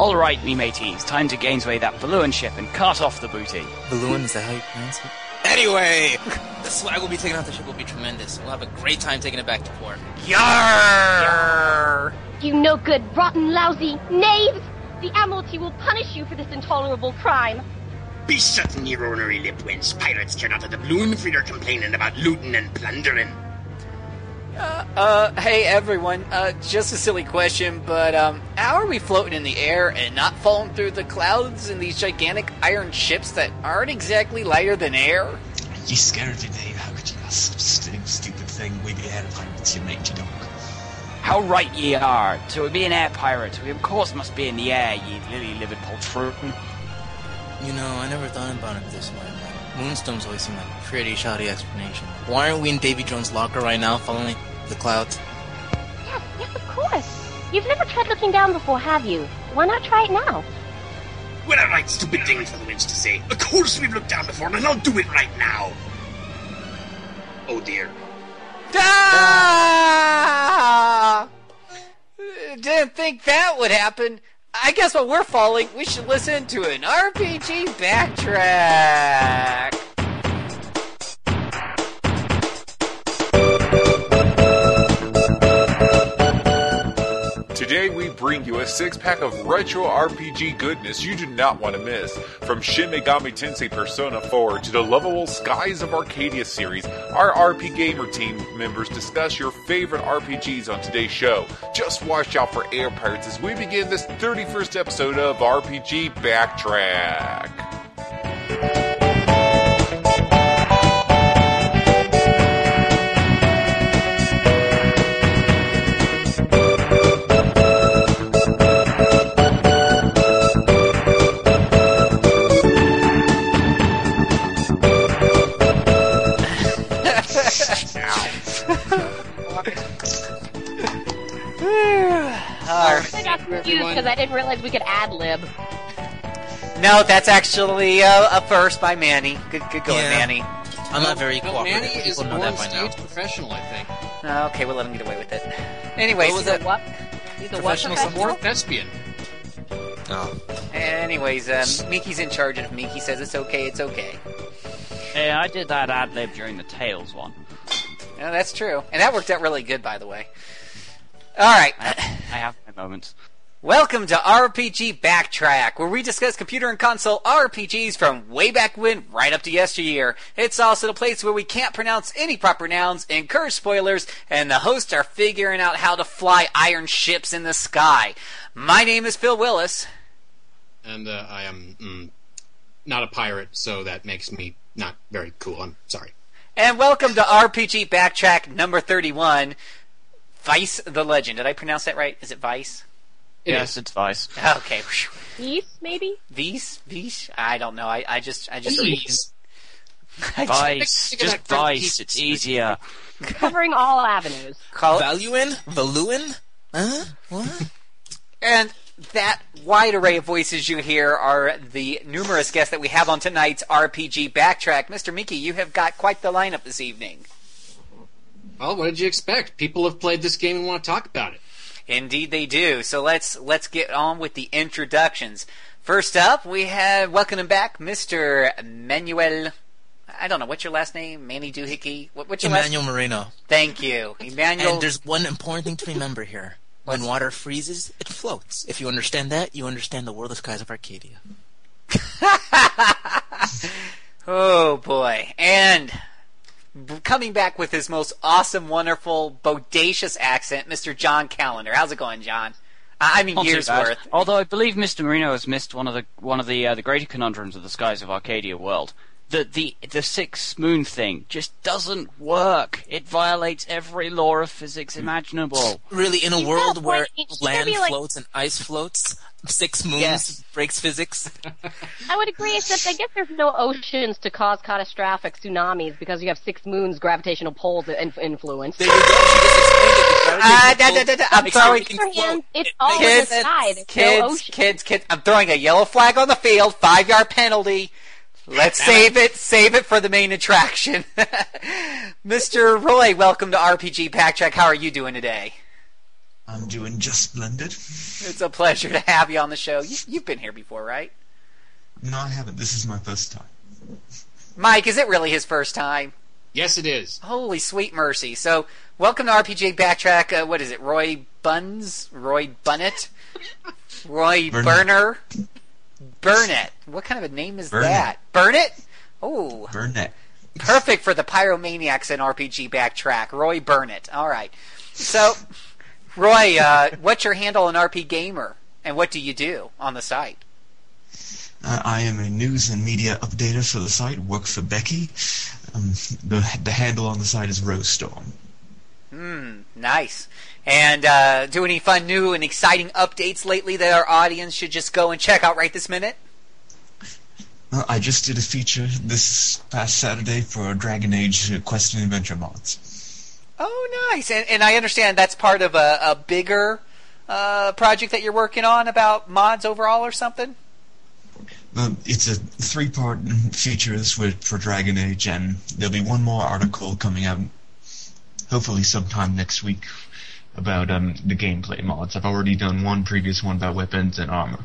All right, me mateys, time to gainsway that balloon ship and cart off the booty. Balloon, is that how you pronounce it? Anyway, the swag we'll be taking off the ship will be tremendous. We'll have a great time taking it back to port. Yarr! You no good, rotten, lousy knaves! The Admiralty will punish you for this intolerable crime. Be shutting your ornery lip, wench. Pirates turn out of the balloon for your complaining about looting and plundering. Uh, hey everyone, uh, just a silly question, but, um, how are we floating in the air and not falling through the clouds in these gigantic iron ships that aren't exactly lighter than air? You scared me, Dave. How could you ask such a stupid thing? We be air pirates, you mangy dog. How right ye are! To be an air pirate, we of course must be in the air, ye lily-livered poltroon. You know, I never thought about it this way. Moonstones always seem like a pretty shoddy explanation. Why aren't we in Davy Jones' locker right now, following the clouds? Yes, yes, of course. You've never tried looking down before, have you? Why not try it now? What a right stupid thing for the wench to say. Of course we've looked down before, and I'll do it right now. Oh dear. Ah! Didn't think that would happen. I guess while we're falling, we should listen to an RPG backtrack. Today we bring you a six pack of retro RPG goodness you do not want to miss. From Shin Megami Tensei Persona 4 to the lovable Skies of Arcadia series, our RP Gamer team members discuss your favorite RPGs on today's show. Just watch out for air pirates as we begin this 31st episode of RPG Backtrack. Got confused because I didn't realize we could ad lib. No, that's actually uh, a first by Manny. Good, good going, Yeah. Manny. I'm not very No, cooperative. Manny is People know born that by now. professional, I think. Uh, okay, we'll let him get away with it. Anyways, What was uh, that? What? He's a what Professional professional? Or thespian. Oh. anyways, um, Miki's in charge, and if Miki says it's okay, it's okay. Yeah, I did that ad lib during the Tails one. Yeah, that's true, and that worked out really good, by the way. All right. I, I have my moments. Welcome to RPG Backtrack, where we discuss computer and console RPGs from way back when right up to yesteryear. It's also the place where we can't pronounce any proper nouns, encourage spoilers, and the hosts are figuring out how to fly iron ships in the sky. My name is Phil Willis. And uh, I am mm, not a pirate, so that makes me not very cool. I'm sorry. And welcome to RPG Backtrack number 31, Vyse the Legend. Did I pronounce that right? Is it Vice? It yes, is. it's Vice. Okay. Geese, maybe? Vice? Vice? I don't know. I, I just, I just, Please. I Vice. Think Just Vice. It's easier. Covering all avenues. call. Valuin? Valuin? Huh? What? And that wide array of voices you hear are the numerous guests that we have on tonight's RPG Backtrack. Mr. Miki, you have got quite the lineup this evening. Well, what did you expect? People have played this game and want to talk about it. Indeed, they do. So let's let's get on with the introductions. First up, we have welcoming back Mr. Manuel. I don't know what's your last name, Manny Doohickey. What, what's your Emmanuel Moreno. last? Thank you, Emmanuel. And there's one important thing to remember here. When water freezes, it floats. If you understand that, you understand the world of skies of Arcadia. Oh boy. And b- coming back with his most awesome, wonderful, bodacious accent, Mr. John Calendar. How's it going, John? I I mean, Not years worth. Although I believe Mr. Moreno has missed one of the one of the uh, the greater conundrums of the skies of Arcadia world. The the the six moon thing just doesn't work. It violates every law of physics hmm. imaginable. Really, in a You've world a where point. It should land like- floats and ice floats, six moons Yes. breaks physics. I would agree, except I guess there's no oceans to cause catastrophic tsunamis because you have six moons gravitational poles in- influence. There you go. Ah, da, da, da, da. I'm makes sorry. everything For him, float. it's It all in makes the sky. There's Kids, ocean. kids, kids. I'm throwing a yellow flag on the field. Five yard penalty. Let's save it. Save it for the main attraction. Mr. Roy, welcome to RPG Backtrack. How are you doing today? I'm doing just splendid. It's a pleasure to have you on the show. You, you've been here before, right? No, I haven't. This is my first time. Mike, is it really his first time? Yes, it is. Holy sweet mercy. So, welcome to RPG Backtrack. Uh, what is it? Roy Buns? Roy Bunnett? Roy Burnett. Burner? Burnett. What kind of a name is Burnett. that? Burnett? Oh, Burnett. perfect for the pyromaniacs in RPG Backtrack. Roy Burnett. All right. So, Roy, uh, what's your handle on RP Gamer? And what do you do on the site? Uh, I am a news and media updater for the site. Work for Becky. Um, the the handle on the site is Rosestorm. Hmm, nice. And uh, do any fun, new, and exciting updates lately that our audience should just go and check out right this minute? Well, I just did a feature this past Saturday for Dragon Age uh, Quest and Adventure mods. Oh, nice. And, and I understand that's part of a, a bigger uh, project that you're working on about mods overall or something? Um, it's a three-part feature this week for Dragon Age, and there'll be one more article coming out, hopefully sometime next week, about um, the gameplay mods. I've already done one previous one about weapons and armor.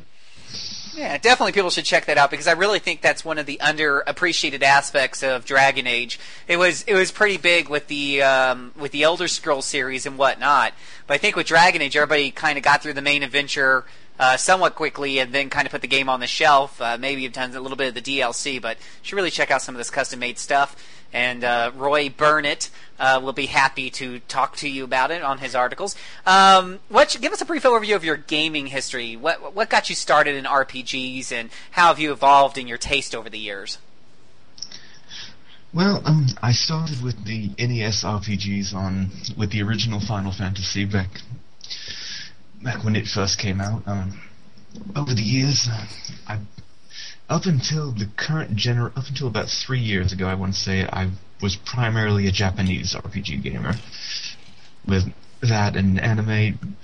Yeah, definitely people should check that out because I really think that's one of the underappreciated aspects of Dragon Age. It was it was pretty big with the um, with the Elder Scrolls series and whatnot, but I think with Dragon Age, everybody kind of got through the main adventure uh, somewhat quickly and then kind of put the game on the shelf. Uh, maybe you've done a little bit of the DLC, but you should really check out some of this custom made stuff. And uh, Roy Burnett uh, will be happy to talk to you about it on his articles. Um, what? Give us a brief overview of your gaming history. What what got you started in RPGs, and how have you evolved in your taste over the years? Well, um, I started with the NES RPGs on with the original Final Fantasy back back when it first came out. Um, over the years, uh, I up until the current gener up until about three years ago, I want to say I was primarily a Japanese RPG gamer. With that and anime,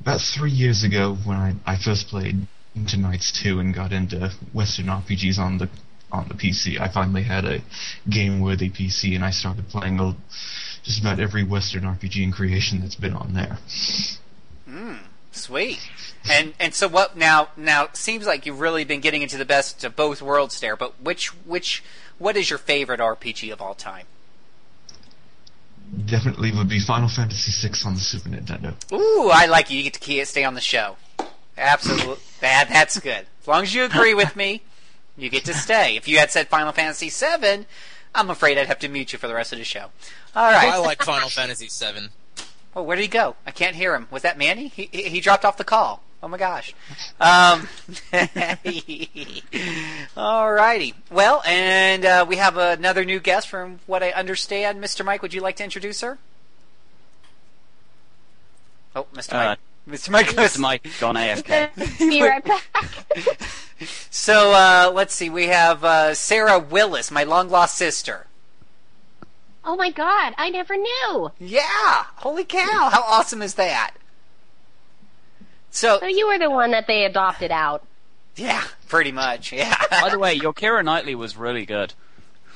about three years ago when I, I first played into Knights 2 and got into Western RPGs on the on the PC, I finally had a game-worthy PC and I started playing a, just about every Western RPG in creation that's been on there. Hmm. Sweet. And and so what now? Now seems like you've really been getting into the best of both worlds there. But which which what is your favorite RPG of all time? Definitely would be Final Fantasy VI on the Super Nintendo. Ooh, I like you. You get to key- stay on the show. Absolutely, that that's good. As long as you agree with me, you get to stay. If you had said Final Fantasy VII, I'm afraid I'd have to mute you for the rest of the show. All right. I like Final Fantasy VII. Oh, where did he go? I can't hear him. Was that Manny? He he, he dropped off the call. Oh my gosh. Um, alrighty. Well, and uh, we have another new guest from what I understand. Mr. Mike, would you like to introduce her? Oh, Mr. Uh, Mike. Mr. Mike goes. Mr. Mike gone AFK. Be right back. So uh, let's see. We have uh, Sarah Willis, my long lost sister. Oh my god, I never knew. Yeah. Holy cow! How awesome is that? So So you were the one that they adopted out. yeah, pretty much. Yeah. By the way, your Keira Knightley was really good.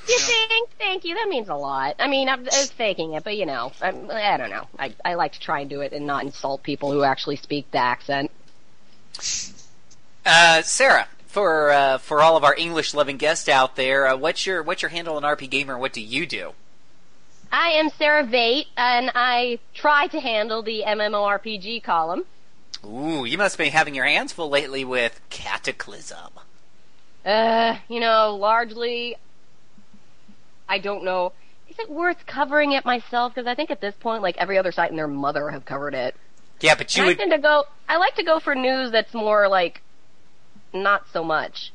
You think? Thank you. That means a lot. I mean, I'm, I was faking it, but you know, I, I don't know. I, I like to try and do it and not insult people who actually speak the accent. Uh, Sarah, for uh, for all of our English loving guests out there, uh, what's your what's your handle on RP Gamer? and What do you do? I am Sarah Vate, and I try to handle the MMORPG column. Ooh, you must be having your hands full lately with Cataclysm. Uh, you know, largely, I don't know. Is it worth covering it myself? Because I think at this point, like every other site and their mother have covered it. Yeah, but you And I would. tend to go. I like to go for news that's more like not so much.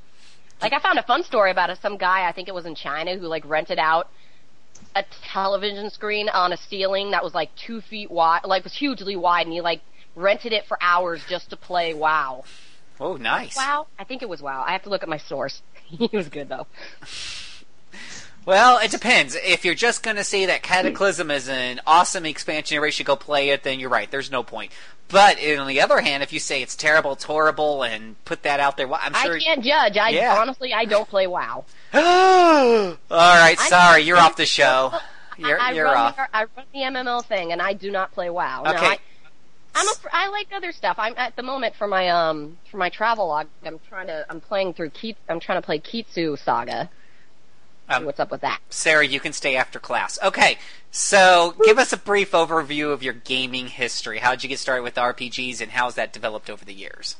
Like I found a fun story about a, some guy. I think it was in China who like rented out a television screen on a ceiling that was like two feet wide, like was hugely wide, and he like rented it for hours just to play WoW. Oh, nice. WoW? I think it was WoW. I have to look at my source. he was good though. Well, it depends. If you're just going to say that Cataclysm is an awesome expansion, everybody should go play it, then you're right. There's no point. But on the other hand, if you say it's terrible, it's horrible, and put that out there, well, I'm sure. I can't judge. I Yeah. honestly I don't play WoW. All right, sorry, you're off the show. You're, I, I you're off. The, I run the MMO thing, and I do not play WoW. No, Okay. I, I'm a, I like other stuff. I'm at the moment for my um for my travel log. I'm trying to I'm playing through. I'm trying to play Kitsu Saga. Um, what's up with that? Sarah, you can stay after class. Okay, so give us a brief overview of your gaming history. How did you get started with RPGs, and how's that developed over the years?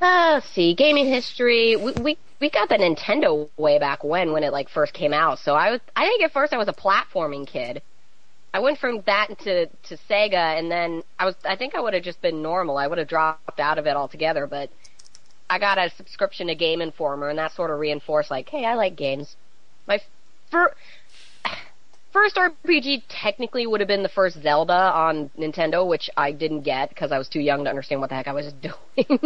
Uh, let's see, gaming history. We, we we got the Nintendo way back when when it like first came out. So I was I think at first I was a platforming kid. I went from that to to Sega, and then I was I think I would have just been normal. I would have dropped out of it altogether, but I got a subscription to Game Informer, and that sort of reinforced like, hey, I like games. My fir- first RPG technically would have been the first Zelda on Nintendo, which I didn't get because I was too young to understand what the heck I was doing.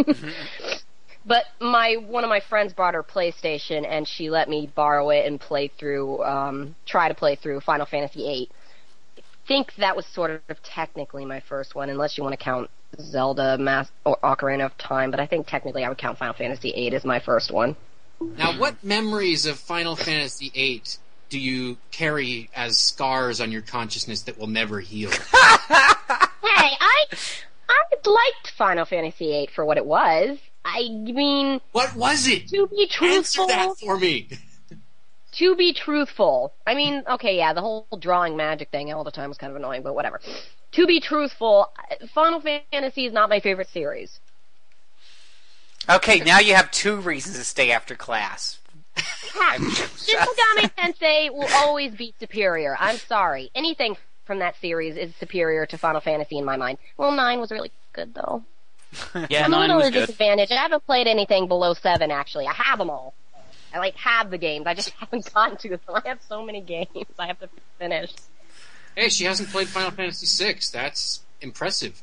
but my one of my friends brought her PlayStation, and she let me borrow it and play through, um, try to play through Final Fantasy VIII. I think that was sort of technically my first one, unless you want to count Zelda Mass or Ocarina of Time. But I think technically I would count Final Fantasy VIII as my first one. Now, what memories of Final Fantasy VIII do you carry as scars on your consciousness that will never heal? Hey, I I liked Final Fantasy VIII for what it was. I mean, what was it? to be Answer truthful, that for me. To be truthful. I mean, okay, yeah, the whole drawing magic thing all the time was kind of annoying, but whatever. To be truthful, Final Fantasy is not my favorite series. Okay, now you have two reasons to stay after class. Heck, Shin Megami Tensei will always be superior. I'm sorry. Anything from that series is superior to Final Fantasy in my mind. Well, 9 was really good, though. Yeah, I'm a little was at a good. disadvantage. I haven't played anything below 7, actually. I have them all. I, like, have the games. I just haven't gotten to them. I have so many games I have to finish. Hey, she hasn't played Final Fantasy VI. That's impressive.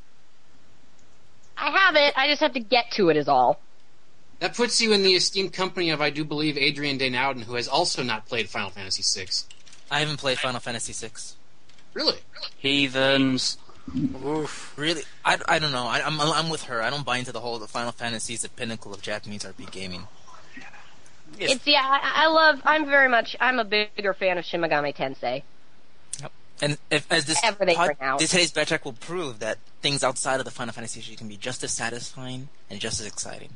I have it. I just have to get to it is all. That puts you in the esteemed company of, I do believe, Adrian Denowden, who has also not played Final Fantasy VI. I haven't played Final Fantasy VI. Really? Heathens. Oof. Really, I, I don't know. I, I'm I'm with her. I don't buy into the whole the Final Fantasy is the pinnacle of Japanese RPG gaming. Yes. It's, yeah, I, I love, I'm very much, I'm a bigger fan of Shin Megami Tensei. And if, as this Everything pod, right now. this today's backtrack will prove that things outside of the Final Fantasy series can be just as satisfying and just as exciting.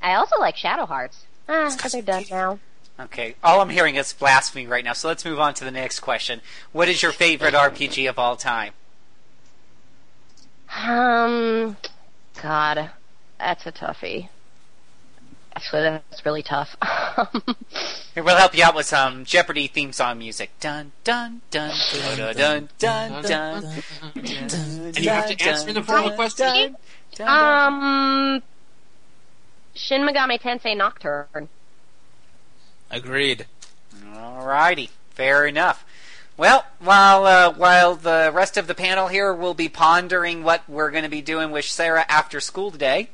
I also like Shadow Hearts. Ah, but they're done now. Okay, all I'm hearing is blasphemy right now, so let's move on to the next question. What is your favorite RPG of all time? Um, God, that's a toughie. Actually, that's really tough. Here, we'll help you out with some Jeopardy theme song music. Dun dun dun dun dun dun dun. dun, And you have to answer the form of question? um, Shin Megami Tensei Nocturne. Agreed. Alrighty, fair enough. Well, while uh, while the rest of the panel here will be pondering what we're going to be doing with Sarah after school today,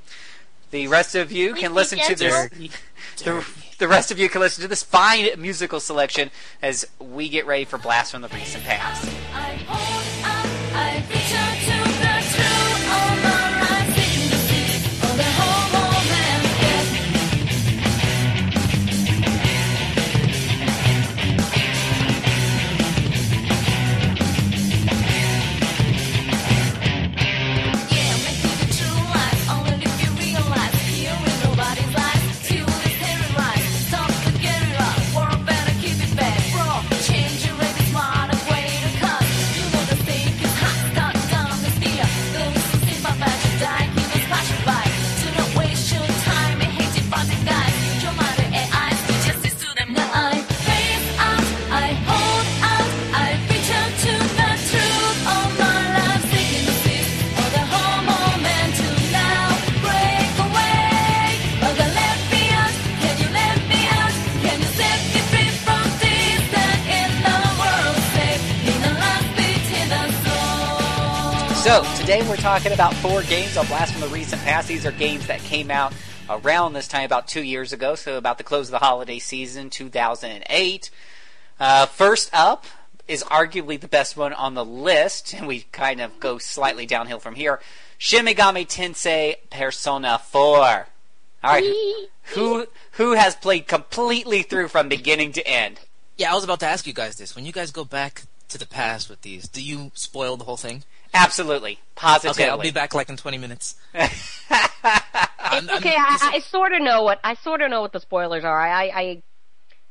the rest of you can listen to this. The, the rest of you can listen to this fine musical selection as we get ready for Blast from the Recent Past. Today we're talking about four games on Blast from the Recent Past. These are games that came out around this time, about two years ago, so about the close of the holiday season, 2008. Uh, first up is arguably the best one on the list, and we kind of go slightly downhill from here. Shin Megami Tensei Persona 4. Alright, who, who has played completely through from beginning to end? Yeah, I was about to ask you guys this. When you guys go back to the past with these, do you spoil the whole thing? Absolutely, positively. Okay, I'll be back like in 20 minutes. It's okay. I, I sort of know what I sort of know what the spoilers are. I, I I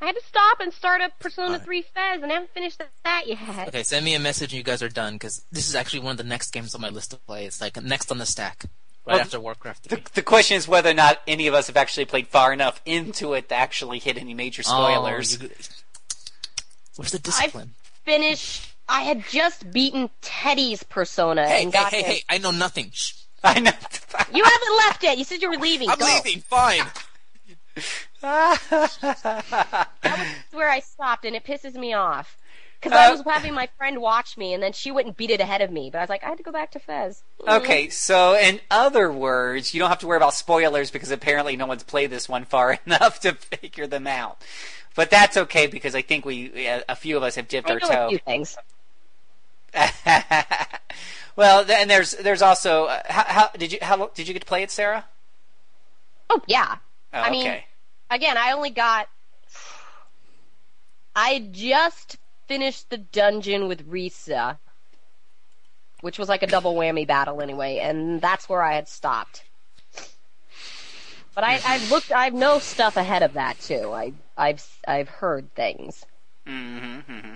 I had to stop and start up Persona Alright. 3 FES, and I haven't finished that yet. Okay, send me a message and you guys are done, because this is actually one of the next games on my list to play. It's like next on the stack, right Well, after Warcraft 3. The, the question is whether or not any of us have actually played far enough into it to actually hit any major spoilers. Oh, you- Where's the discipline? I Finished. I had just beaten Teddie's Persona Hey, and hey, got hey, him. hey! I know nothing. Shh. I know. You haven't left yet. You said you were leaving. I'm Go. leaving. Fine. That's where I stopped, and it pisses me off. Because I Uh, was having my friend watch me, and then she wouldn't beat it ahead of me. But I was like, I had to go back to FES. Okay, so in other words, you don't have to worry about spoilers because apparently no one's played this one far enough to figure them out. But that's okay because I think we, a few of us have dipped I our know a few things. well, and there's there's also uh, how, how did you how did you get to play it, Sarah? Oh yeah. Oh, I mean, again, I only got. I just finished the dungeon with Rise, which was like a double whammy battle anyway, and that's where I had stopped. But I, I've looked, I know stuff ahead of that too. I, I've, I've heard things. Mm-hmm,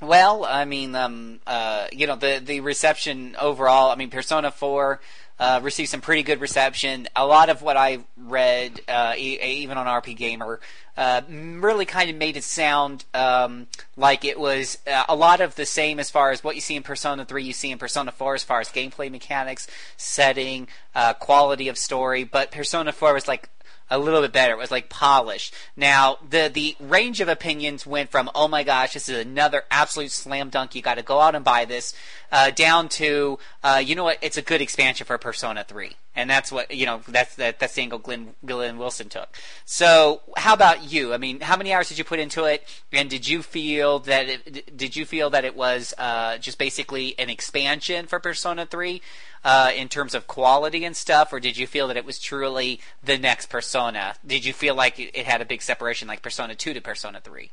Well, I mean, um, uh, you know, the the reception overall. I mean, Persona Four uh, received some pretty good reception. A lot of what I read, uh, e- even on RP Gamer, uh, really kind of made it sound um, like it was uh, a lot of the same as far as what you see in Persona Three, you see in Persona Four, as far as gameplay mechanics, setting, uh, quality of story. But Persona Four was like a little bit better. It was like polished. Now the the range of opinions went from oh my gosh, this is another absolute slam dunk. You got to go out and buy this, uh, down to uh, you know what? It's a good expansion for Persona Three, and that's what you know. That's that, that's the angle Glenn, Glenn Wilson took. So how about you? I mean, how many hours did you put into it? And did you feel that it, did you feel that it was uh, just basically an expansion for Persona Three? Uh, in terms of quality and stuff, or did you feel that it was truly the next Persona? Did you feel like it it had a big separation, like Persona Two to Persona Three?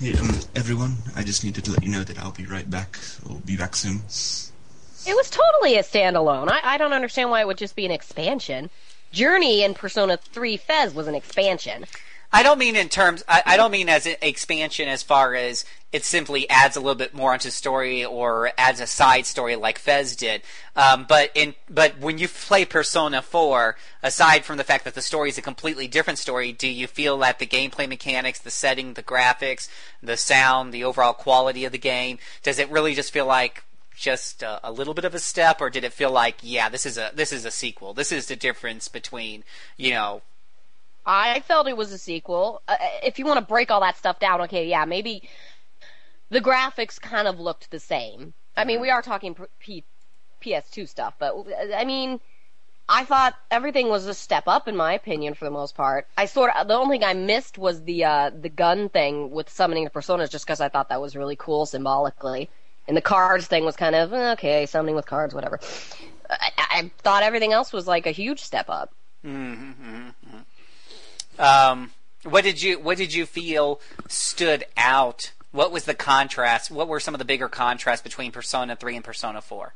Hey, um, everyone, I just needed to let you know that I'll be right back. I'll be back soon. It was totally a standalone. I, I don't understand why it would just be an expansion. Journey in Persona 3 FES was an expansion. I don't mean in terms. I, I don't mean as an expansion as far as it simply adds a little bit more onto story or adds a side story like FES did. Um, but in but when you play Persona Four, aside from the fact that the story is a completely different story, do you feel that the gameplay mechanics, the setting, the graphics, the sound, the overall quality of the game, does it really just feel like just a, a little bit of a step, or did it feel like yeah, this is a this is a sequel? This is the difference between you know I felt it was a sequel. Uh, if you want to break all that stuff down, okay, yeah, maybe the graphics kind of looked the same. I mean, we are talking P- PS2 stuff, but I mean, I thought everything was a step up in my opinion for the most part. I sort of the only thing I missed was the uh, the gun thing with summoning the personas, just because I thought that was really cool symbolically. And the cards thing was kind of eh, okay, summoning with cards, whatever. I, I thought everything else was like a huge step up. Um, what did you What did you feel stood out? What was the contrast? What were some of the bigger contrasts between Persona Three and Persona Four?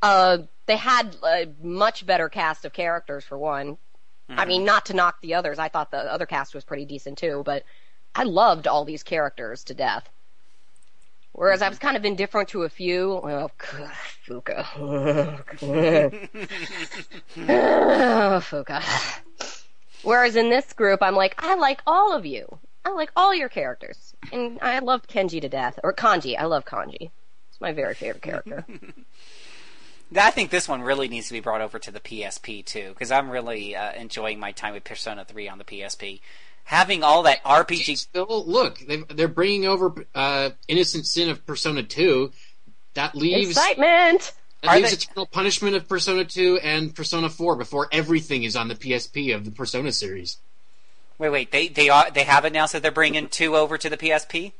Uh, they had a much better cast of characters for one. I mean, not to knock the others. I thought the other cast was pretty decent too, but I loved all these characters to death. Whereas I was kind of indifferent to a few. Well, Fuuka. Fuuka. Whereas in this group, I'm like, I like all of you. I like all your characters. And I love Kenji to death. Or Kanji. I love Kanji. It's my very favorite character. I think this one really needs to be brought over to the PSP too, because I'm really uh, enjoying my time with Persona Three on the PSP. Having all that RPG. Still, look, they- they're bringing over uh, Innocent Sin of Persona 2. That leaves Excitement! That Are leaves they- Eternal Punishment of Persona 2 and Persona 4 before everything is on the PSP of the Persona series. Wait, wait. They they are they have announced that they're bringing two over to the PSP.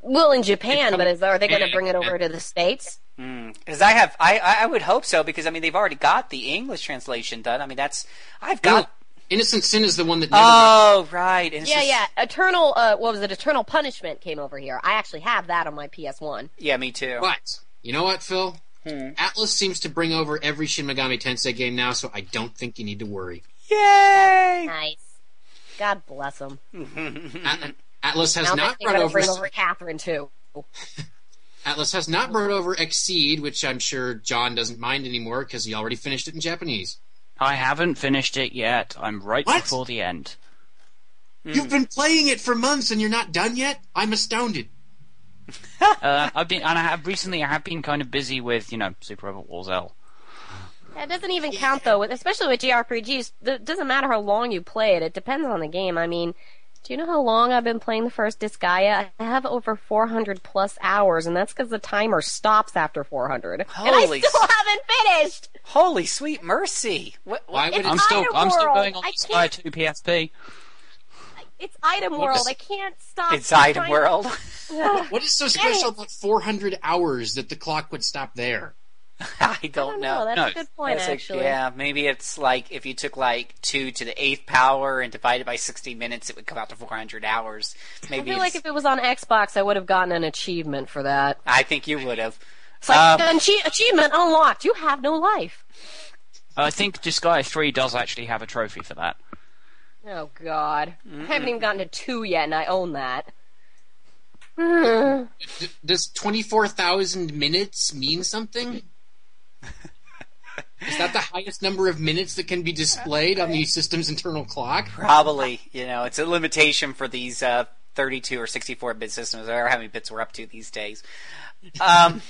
Well, in Japan, but is, are they going to bring it over to the States? Because I have, I, I I would hope so. Because I mean, they've already got the English translation done. I mean, that's I've got. Innocent Sin is the one that never. got- Oh, right. And it's Yeah, yeah. Eternal, uh, what was it? Eternal Punishment came over here. I actually have that on my PS1. Yeah, me too. But you know what, Phil? Hmm. Atlus seems to bring over every Shin Megami Tensei game now, so I don't think you need to worry. Yay! Nice. God bless them. At- Atlus has now not brought over. bring over Catherine too. Atlus has not brought over Exceed, which I'm sure John doesn't mind anymore because he already finished it in Japanese. I haven't finished it yet. I'm right What? before the end. You've been playing it for months and you're not done yet. I'm astounded. Uh, I've been, and I have recently. I have been kind of busy with, you know, Super Robot Wars L. That doesn't even count though, with, especially with JRPGs. It doesn't matter how long you play it. It depends on the game. I mean, do you know how long I've been playing the first Disgaea? I have over 400 plus hours, and that's because the timer stops after 400. and I still s- haven't finished. Holy sweet mercy! What, Why would I'm still, Item I'm still going on I Sky 2 PSP. It's Item World. I can't stop. It's Item World. What is so special about 400 hours that the clock would stop there? I I don't don't know. know. That's No, a good point, That's like- actually. yeah, maybe it's like if you took like two to the eighth power and divided by sixty minutes, it would come out to four hundred hours. Maybe I Maybe feel like if it was on Xbox, I would have gotten an achievement for that. I think you would have. It's like Um, an achie- achievement unlocked. You have no life. I think Disgaea 3 does actually have a trophy for that. Oh God, I haven't even gotten to two yet, and I own that. D- does 24,000 minutes mean something? Is that the highest number of minutes that can be displayed on the system's internal clock? Probably, you know, it's a limitation for these uh, 32 or 64 bit systems, or how many bits we're up to these days. Um,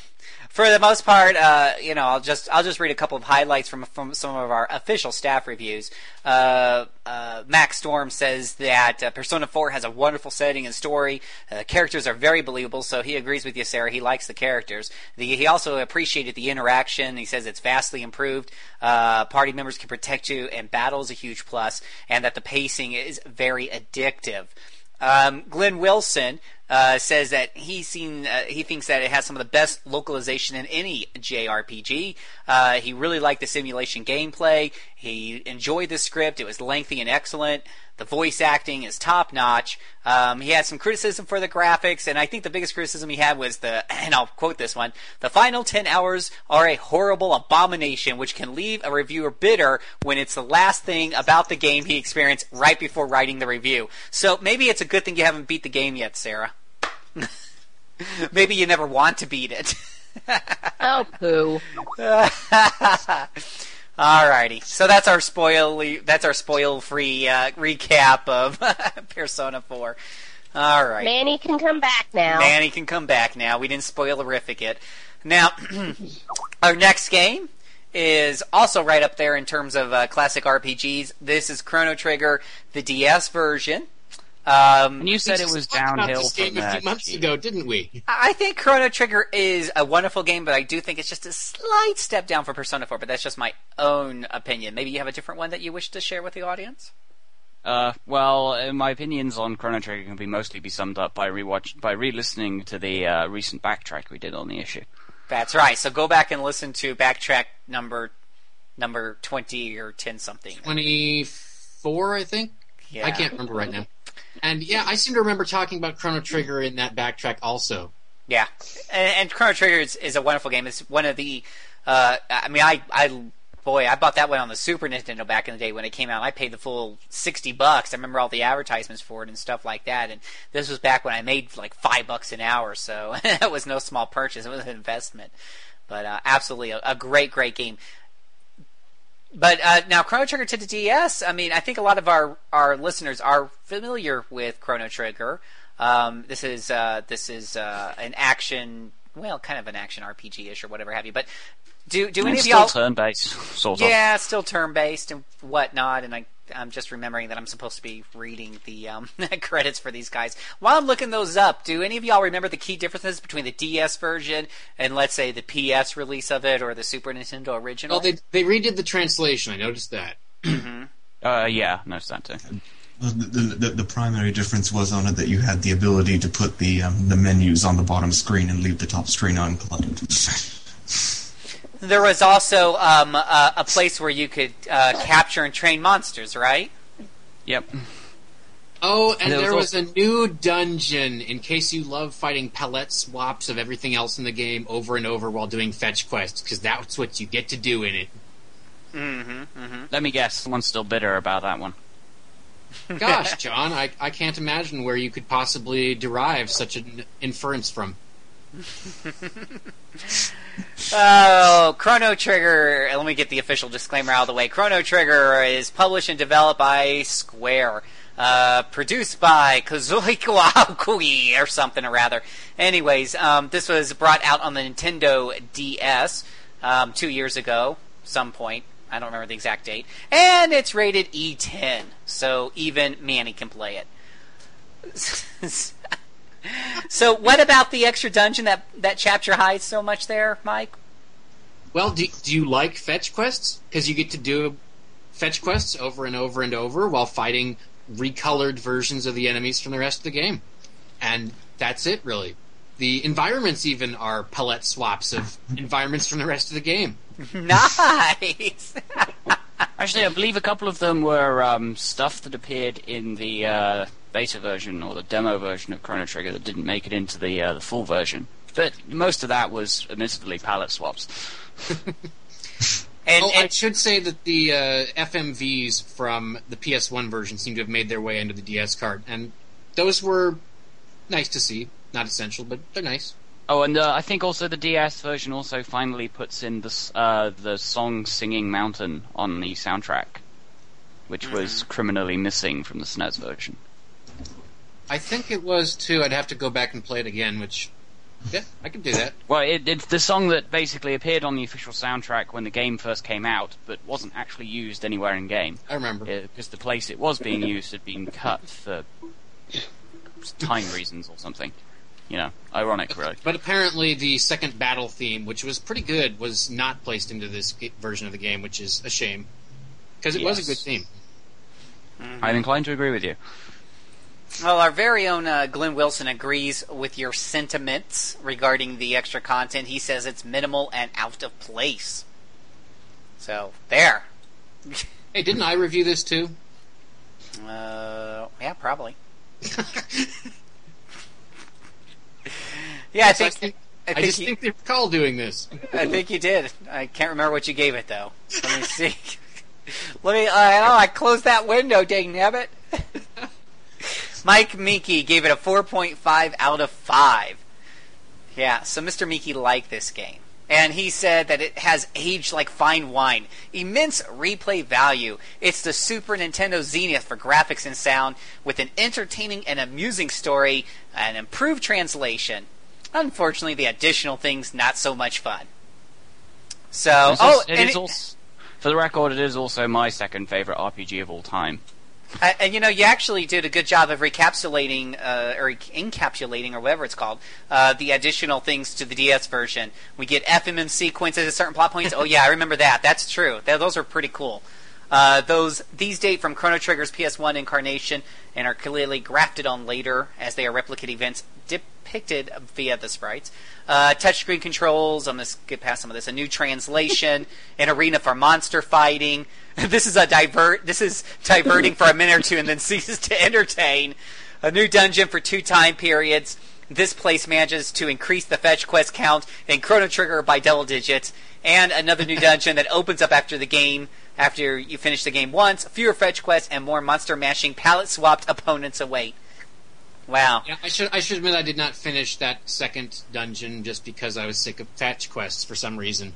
for the most part, uh, you know, I'll just I'll just read a couple of highlights from from some of our official staff reviews. Uh, uh, Max Storm says that uh, Persona 4 has a wonderful setting and story. Uh, characters are very believable, so he agrees with you, Sarah. He likes the characters. The, he also appreciated the interaction. He says it's vastly improved. Uh, party members can protect you, and battle is a huge plus, and that the pacing is very addictive. Um, Glenn Wilson uh, says that he's seen, uh, he thinks that it has some of the best localization in any JRPG. Uh, he really liked the simulation gameplay. He enjoyed the script. It was lengthy and excellent. The voice acting is top notch. Um, he had some criticism for the graphics, and I think the biggest criticism he had was the, and I'll quote this one: "The final ten hours are a horrible abomination, which can leave a reviewer bitter when it's the last thing about the game he experienced right before writing the review." So maybe it's a good thing you haven't beat the game yet, Sarah. maybe you never want to beat it. Oh poo. Alrighty, so that's our spoil. That's our spoil-free uh, recap of Persona 4. All right. Manny can come back now. Manny can come back now. We didn't spoilerific it. Now, our next game is also right up there in terms of uh, classic RPGs. This is Chrono Trigger, the DS version. Um, And you said it We was talked about downhill this game from a few that. months ago, didn't we? I think Chrono Trigger is a wonderful game, but I do think it's just a slight step down for Persona 4. But that's just my own opinion. Maybe you have a different one that you wish to share with the audience. Uh, well, uh, my opinions on Chrono Trigger can be mostly be summed up by rewatch by re-listening to the uh, recent backtrack we did on the issue. That's right. So go back and listen to backtrack number number twenty or ten something. 24, I think? Yeah. I can't remember right now. And yeah, I seem to remember talking about Chrono Trigger in that backtrack also. Yeah, and, and Chrono Trigger is, is a wonderful game. It's one of the. Uh, I mean, I, I, boy, I bought that one on the Super Nintendo back in the day when it came out. I paid the full sixty bucks. I remember all the advertisements for it and stuff like that. And this was back when I made like five bucks an hour, so it was no small purchase. It was an investment, but uh, absolutely a, a great, great game. But uh, now Chrono Trigger to the DS. I mean, I think a lot of our, our listeners are familiar with Chrono Trigger. Um, this is uh, this is uh, an action, well, kind of an action RPG ish or whatever have you. But do do any it's of y'all? still turn-based, sort of. Yeah, still turn based and whatnot, and I, I'm just remembering that I'm supposed to be reading the um, credits for these guys. While I'm looking those up, do any of y'all remember the key differences between the DS version and let's say the PS release of it or the Super Nintendo original? Well, they they redid the translation. I noticed that. Uh, yeah, noticed that too. Well, The, the, the primary difference was on it that you had the ability to put the um, the menus on the bottom screen and leave the top screen uncluttered. There was also um, a, a place where you could uh, capture and train monsters, right? Yep. Oh, and There there was was, a new dungeon in case you love fighting palette swaps of everything else in the game over and over while doing fetch quests, because that's what you get to do in it. Mm-hmm. Let me guess. Someone's still bitter about that one. Gosh, John, I, I can't imagine where you could possibly derive such an inference from. Oh, Chrono Trigger. Let me get the official disclaimer out of the way. Chrono Trigger is published and developed by Square. Uh, produced by Kazuhiko Aoki, or something or rather. Anyways, um, this was brought out on the Nintendo DS um, two years ago, some point. I don't remember the exact date. And it's rated E10, so even Manny can play it. so, what about the extra dungeon that that chapter hides so much there, Mike? Well, do, do you like fetch quests? Because you get to do fetch quests over and over and over while fighting recolored versions of the enemies from the rest of the game. And that's it, really. The environments even are palette swaps of environments from the rest of the game. nice. Actually, I believe a couple of them were um, stuff that appeared in the uh, beta version or the demo version of Chrono Trigger that didn't make it into the uh, the full version. But most of that was admittedly palette swaps. And, oh, I should say that the uh, FMVs from the PS1 version seem to have made their way into the DS cart, and those were nice to see. Not essential, but they're nice. Oh, and uh, I think also the DS version also finally puts in the uh, the song "Singing Mountain" on the soundtrack, which was criminally missing from the SNES version. I think it was too. I'd have to go back and play it again, which, yeah, I could do that. Well, it, it's the song that basically appeared on the official soundtrack when the game first came out, but wasn't actually used anywhere in game. I remember. Uh, because the place it was being used had been cut for time reasons or something. You know, ironic, really. But apparently, the second battle theme, which was pretty good, was not placed into this g- version of the game, which is a shame because it was a good theme. Mm-hmm. I'm inclined to agree with you. Well, our very own uh, Glenn Wilson agrees with your sentiments regarding the extra content. He says it's minimal and out of place. So there. Hey, didn't I review this too? Uh, yeah, probably. yeah, I think. think, I I, think just you- think they recall doing this. I think you did. I can't remember what you gave it though. Let me see. Let me. I know I closed that window. Dang nabbit. Mike Miki gave it a 4.5 out of five. Yeah, so Mr. Miki liked this game. And he said that it has aged like fine wine. Immense replay value. It's the Super Nintendo Zenith for graphics and sound, with an entertaining and amusing story, an improved translation. Unfortunately, the additional things not so much fun. So, It's oh, it and it- also, for the record, it is also my second favorite RPG of all time. Uh, and you know, you actually did a good job of recapsulating, uh, or encapsulating, or whatever it's called, uh, the additional things to the DS version. We get FMV sequences at certain plot points. oh yeah, I remember that. That's true. Th- those are pretty cool. Uh, those these date from Chrono Trigger's PS1 incarnation and are clearly grafted on later as they are replicate events depicted via the sprites. Uh, touchscreen controls. I'm gonna skip past some of this. A new translation, an arena for monster fighting. this is a divert. This is diverting for a minute or two and then ceases to entertain. A new dungeon for two time periods. This place manages to increase the fetch quest count in Chrono Trigger by double digits, and another new dungeon that opens up after the game. After you finish the game once, fewer fetch quests and more monster mashing palette swapped opponents await. Wow. Yeah, I should I should admit I did not finish that second dungeon just because I was sick of fetch quests for some reason.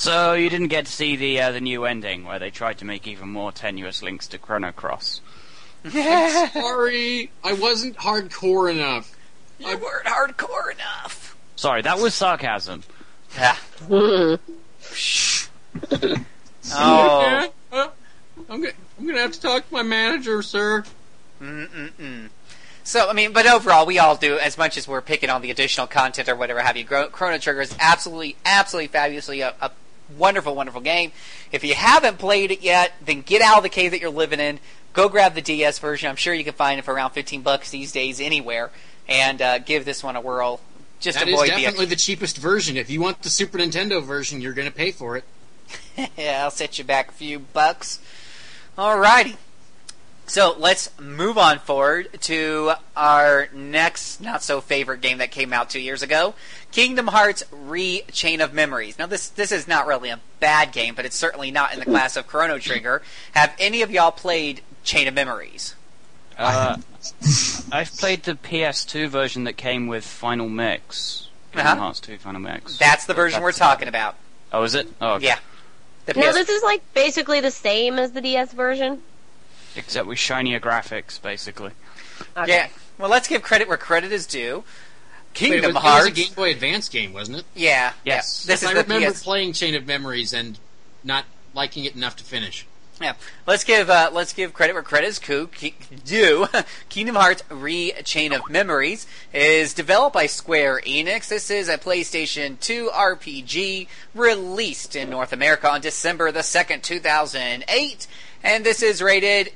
So you didn't get to see the uh, the new ending where they tried to make even more tenuous links to Chrono Cross. I'm sorry, I wasn't hardcore enough. You weren't hardcore enough. Sorry, that was sarcasm. Yeah. Oh. Uh, I'm gonna I'm gonna have to talk to my manager, sir. Mm-mm-mm. So, I mean, but overall, we all do, as much as we're picking on the additional content or whatever have you. Gro- Chrono Trigger is absolutely, absolutely fabulously a, a wonderful, wonderful game. If you haven't played it yet, then get out of the cave that you're living in. Go grab the DS version. I'm sure you can find it for around 15 bucks these days anywhere. And uh, give this one a whirl. Just That is avoid definitely the. the cheapest version. If you want the Super Nintendo version, you're gonna pay for it. yeah, I'll set you back a few bucks. Alrighty. So let's move on forward to our next not so favorite game that came out two years ago, Kingdom Hearts Re Chain of Memories. Now this this is not really a bad game, but it's certainly not in the class of Chrono Trigger. Have any of y'all played Chain of Memories? Uh, I've played the PS2 version that came with Final Mix. Kingdom Uh-huh. Hearts 2 Final Mix. That's the version we're That's- talking about. Oh, is it? Oh, okay. Yeah. The Now PS this is like basically the same as the DS version. Except with shinier graphics, basically. Okay. Yeah. Well, let's give credit where credit is due. Wait, it, Kingdom was, it Hearts. was a Game Boy Advance game, wasn't it? Yeah. Yes. Yeah. This is I the remember PS. playing Chain of Memories and not liking it enough to finish. Yeah, let's give uh, let's give credit where credit is cu- ki- due. Kingdom Hearts Re Chain of Memories is developed by Square Enix. This is a PlayStation 2 RPG released in North America on December the second, two thousand eight, and this is rated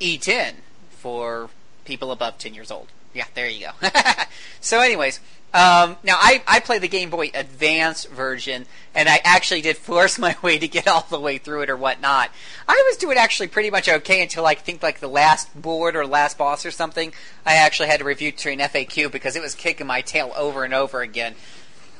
E10 for people above 10 years old. Yeah, there you go. so, anyways, um, now I, I play the Game Boy Advance version, and I actually did force my way to get all the way through it or whatnot. I was doing actually pretty much okay until I think like the last board or last boss or something. I actually had to review to an FAQ because it was kicking my tail over and over again.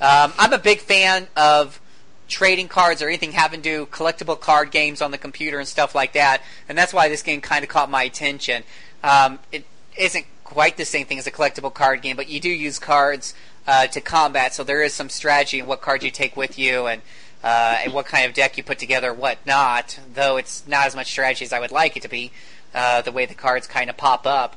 Um, I'm a big fan of trading cards or anything having to do collectible card games on the computer and stuff like that, and that's why this game kind of caught my attention. Um, it isn't quite the same thing as a collectible card game, but you do use cards uh, to combat, so there is some strategy in what cards you take with you and uh, and what kind of deck you put together, what not. Though it's not as much strategy as I would like it to be, uh, the way the cards kind of pop up.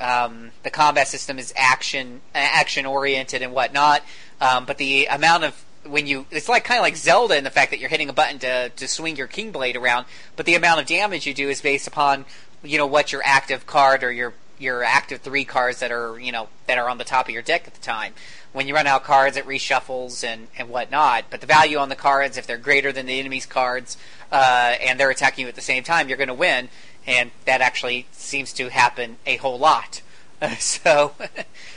Um, the combat system is action action oriented and whatnot, um, but the amount of when you it's like kind of like Zelda in the fact that you're hitting a button to to swing your Keyblade around, but the amount of damage you do is based upon you know what your active card or your your active three cards that are you know that are on the top of your deck at the time. When you run out of cards, it reshuffles and and whatnot. But the value on the cards, if they're greater than the enemy's cards, uh, and they're attacking you at the same time, you're going to win. And that actually seems to happen a whole lot. so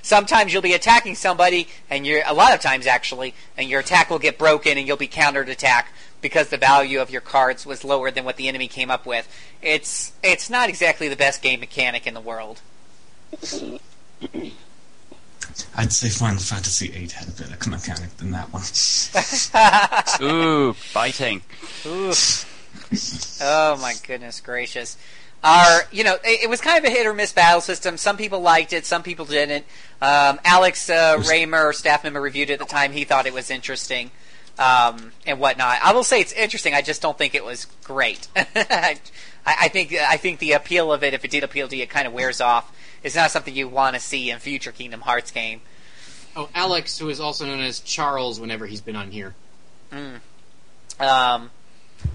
sometimes you'll be attacking somebody, and you're a lot of times actually, and your attack will get broken, and you'll be countered attack because the value of your cards was lower than what the enemy came up with. It's it's not exactly the best game mechanic in the world. I'd say Final Fantasy VIII had a better mechanic than that one. Ooh, biting. Ooh. Oh my goodness gracious. Our, you know, it, it was kind of a hit or miss battle system. Some people liked it, some people didn't. Um, Alex uh, Raymer, our staff member, reviewed it at the time. He thought it was interesting um, and whatnot. I will say it's interesting. I just don't think it was great. I, I think I think the appeal of it, if it did appeal to you, it kind of wears off. It's not something you want to see in future Kingdom Hearts game. Oh, Alex, who is also known as Charles whenever he's been on here. Um,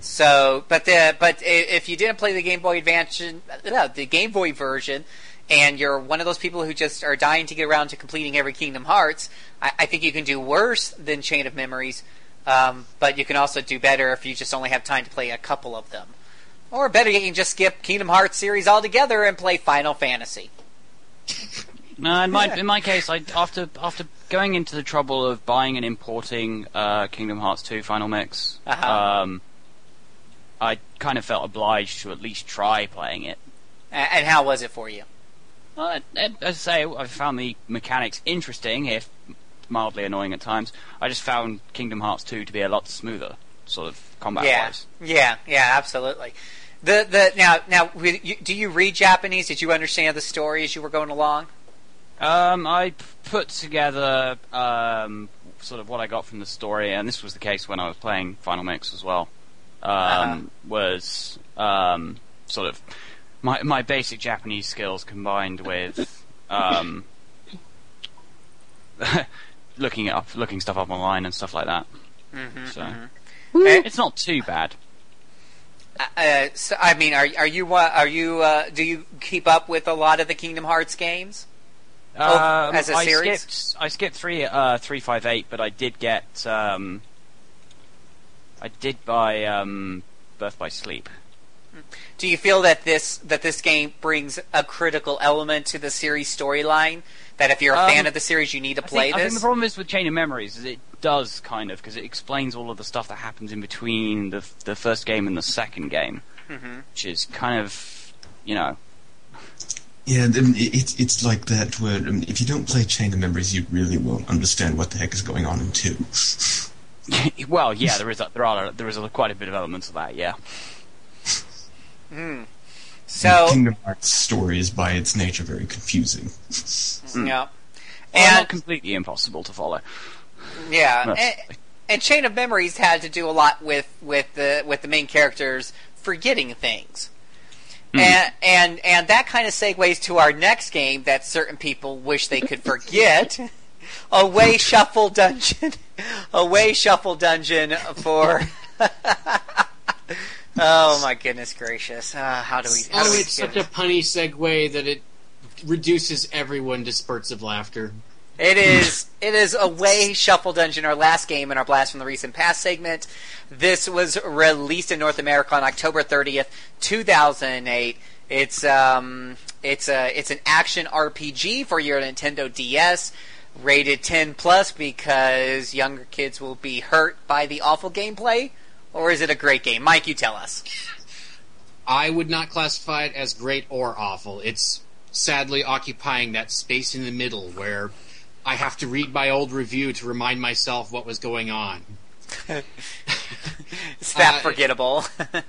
so, but the but if you didn't play the Game Boy Advance, uh, the Game Boy version, and you're one of those people who just are dying to get around to completing every Kingdom Hearts, I, I think you can do worse than Chain of Memories. Um, but you can also do better if you just only have time to play a couple of them. Or better, you can just skip Kingdom Hearts series altogether and play Final Fantasy. No, in my in my case, I after after going into the trouble of buying and importing uh, Kingdom Hearts 2 Final Mix, Uh-huh. um, I kind of felt obliged to at least try playing it. And how was it for you? Uh, as I say, I found the mechanics interesting, if mildly annoying at times. I just found Kingdom Hearts 2 to be a lot smoother, sort of combat yeah, wise. yeah, yeah, absolutely. The the now now do you read Japanese? Did you understand the story as you were going along? Um, I put together um, sort of what I got from the story, and this was the case when I was playing Final Mix as well. Um, Uh-huh. Was um, sort of my my basic Japanese skills combined with um, looking up, looking stuff up online and stuff like that. Mm-hmm, So Eh, it's not too bad. uh, so, I mean, are are you uh, are you uh, do you keep up with a lot of the Kingdom Hearts games? Oh, Um, as a I series? skipped I skipped three uh, three five eight, but I did get um, I did buy um, Birth by Sleep. Do you feel that this that this game brings a critical element to the series storyline? That if you're a Um, fan of the series, you need to I play think, I think the problem is with Chain of Memories is it does kind of because it explains all of the stuff that happens in between the the first game and the second game, Mhm. which is kind of you know. Yeah, then it's it's like that where um, if you don't play Chain of Memories, you really won't understand what the heck is going on in two. well, yeah, there is a, there are there is a, quite a bit of elements of that. Yeah. Hmm. So Kingdom Hearts story is by its nature very confusing. Hmm. yeah, Well, and not completely impossible to follow. yeah, and, and Chain of Memories had to do a lot with with the with the main characters forgetting things. Hmm. And, and and that kind of segues to our next game that certain people wish they could forget. Away Shuffle Dungeon. Away Shuffle Dungeon for Oh my goodness gracious. Uh, how do we how do Oh, we it's such a punny segue that it reduces everyone to spurts of laughter. It is it is Away Shuffle Dungeon, our last game in our Blast from the Recent Past segment. This was released in North America on October 30th, 2008. It's um it's a it's an action RPG for your Nintendo DS, rated 10 plus because younger kids will be hurt by the awful gameplay, or is it a great game? Mike, you tell us. I would not classify it as great or awful. It's sadly occupying that space in the middle where I have to read my old review to remind myself what was going on. It's that Uh, forgettable.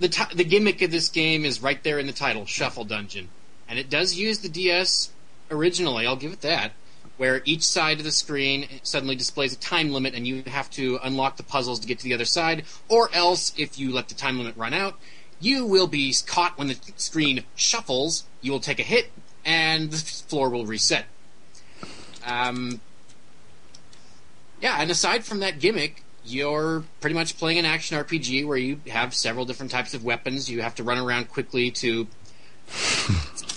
The ti the gimmick of this game is right there in the title, Shuffle Dungeon, and it does use the DS originally. I'll give it that. Where each side of the screen suddenly displays a time limit, and you have to unlock the puzzles to get to the other side, or else, if you let the time limit run out, you will be caught when the screen shuffles. You will take a hit, and the floor will reset. Um, yeah, and aside from that gimmick, you're pretty much playing an action RPG where you have several different types of weapons. You have to run around quickly to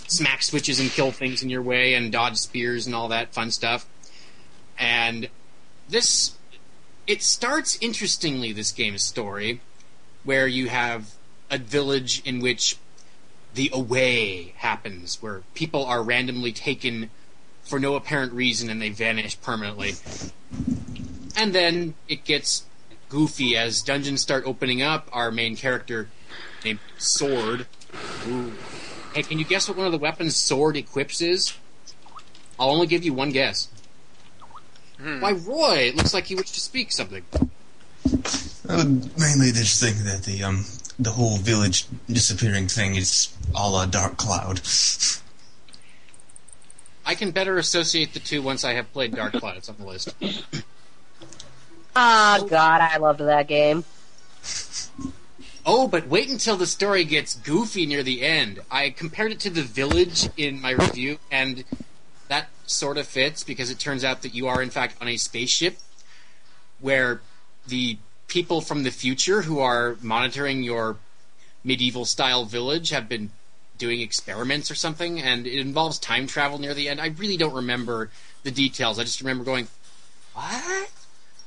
smack switches and kill things in your way and dodge spears and all that fun stuff. And this it starts interestingly this game's story where you have a village in which the away happens where people are randomly taken for no apparent reason and they vanish permanently. And then it gets goofy as dungeons start opening up. Our main character, named Sword. Ooh. Hey, can you guess what one of the weapons Sword equips is? I'll only give you one guess. Why, Roy? It looks like you wish to speak something. Uh, mainly, just think that the um the whole village disappearing thing is all a Dark Cloud. I can better associate the two once I have played Dark Cloud. It's on the list. Ah, God, I loved that game. Oh, but wait until the story gets goofy near the end. I compared it to The Village in my review, and that sort of fits because it turns out that you are, in fact, on a spaceship where the people from the future who are monitoring your medieval style village have been doing experiments or something, and it involves time travel near the end. I really don't remember the details. I just remember going, What?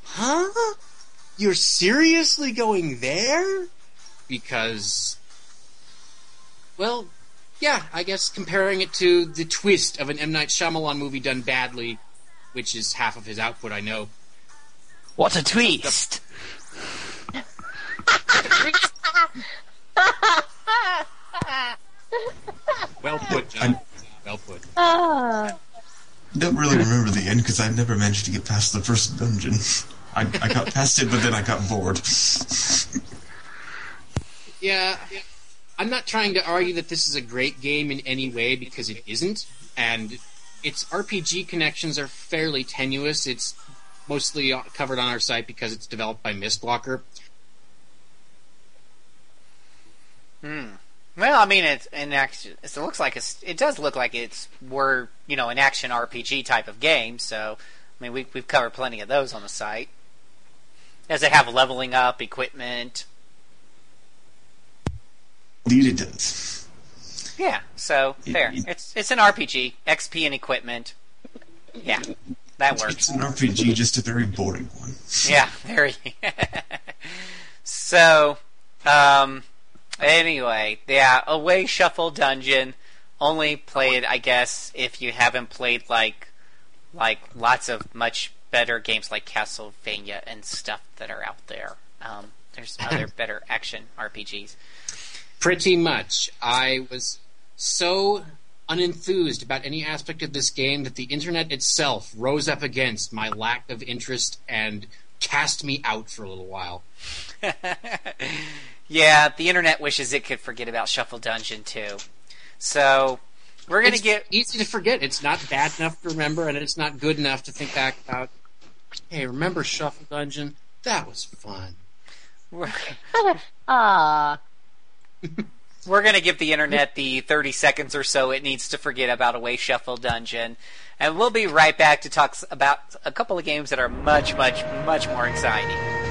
Huh? You're seriously going there? Because, well, yeah, I guess comparing it to the twist of an M. Night Shyamalan movie done badly, which is half of his output, I know. What a twist! Well put, John. Well put. I don't really remember the end because I never managed to get past the first dungeon. I, I got past it, but then I got bored. Yeah, I'm not trying to argue that this is a great game in any way because it isn't, and its RPG connections are fairly tenuous. It's mostly covered on our site because it's developed by Mistwalker. Hmm. Well, I mean, it's an action. It looks like it's. It does look like it's we're you know an action RPG type of game. So, I mean, we we've covered plenty of those on the site. Does it have leveling up equipment? Indeed, it does. Yeah. So fair. It's it's an RPG, XP and equipment. Yeah, that works. It's an RPG, just a very boring one. Yeah, very. so, um, anyway, yeah, away shuffle dungeon. Only play it, I guess, if you haven't played like, like lots of much better games like Castlevania and stuff that are out there. Um, there's other better action RPGs. Pretty much. I was so unenthused about any aspect of this game that the internet itself rose up against my lack of interest and cast me out for a little while. yeah, the internet wishes it could forget about Shuffle Dungeon too. So we're gonna it's get easy to forget. It's not bad enough to remember, and it's not good enough to think back about. Hey, remember Shuffle Dungeon? That was fun. we're, Ah, we're gonna give the internet the 30 seconds or so it needs to forget about Away Shuffle Dungeon, and we'll be right back to talk about a couple of games that are much, much, much more exciting.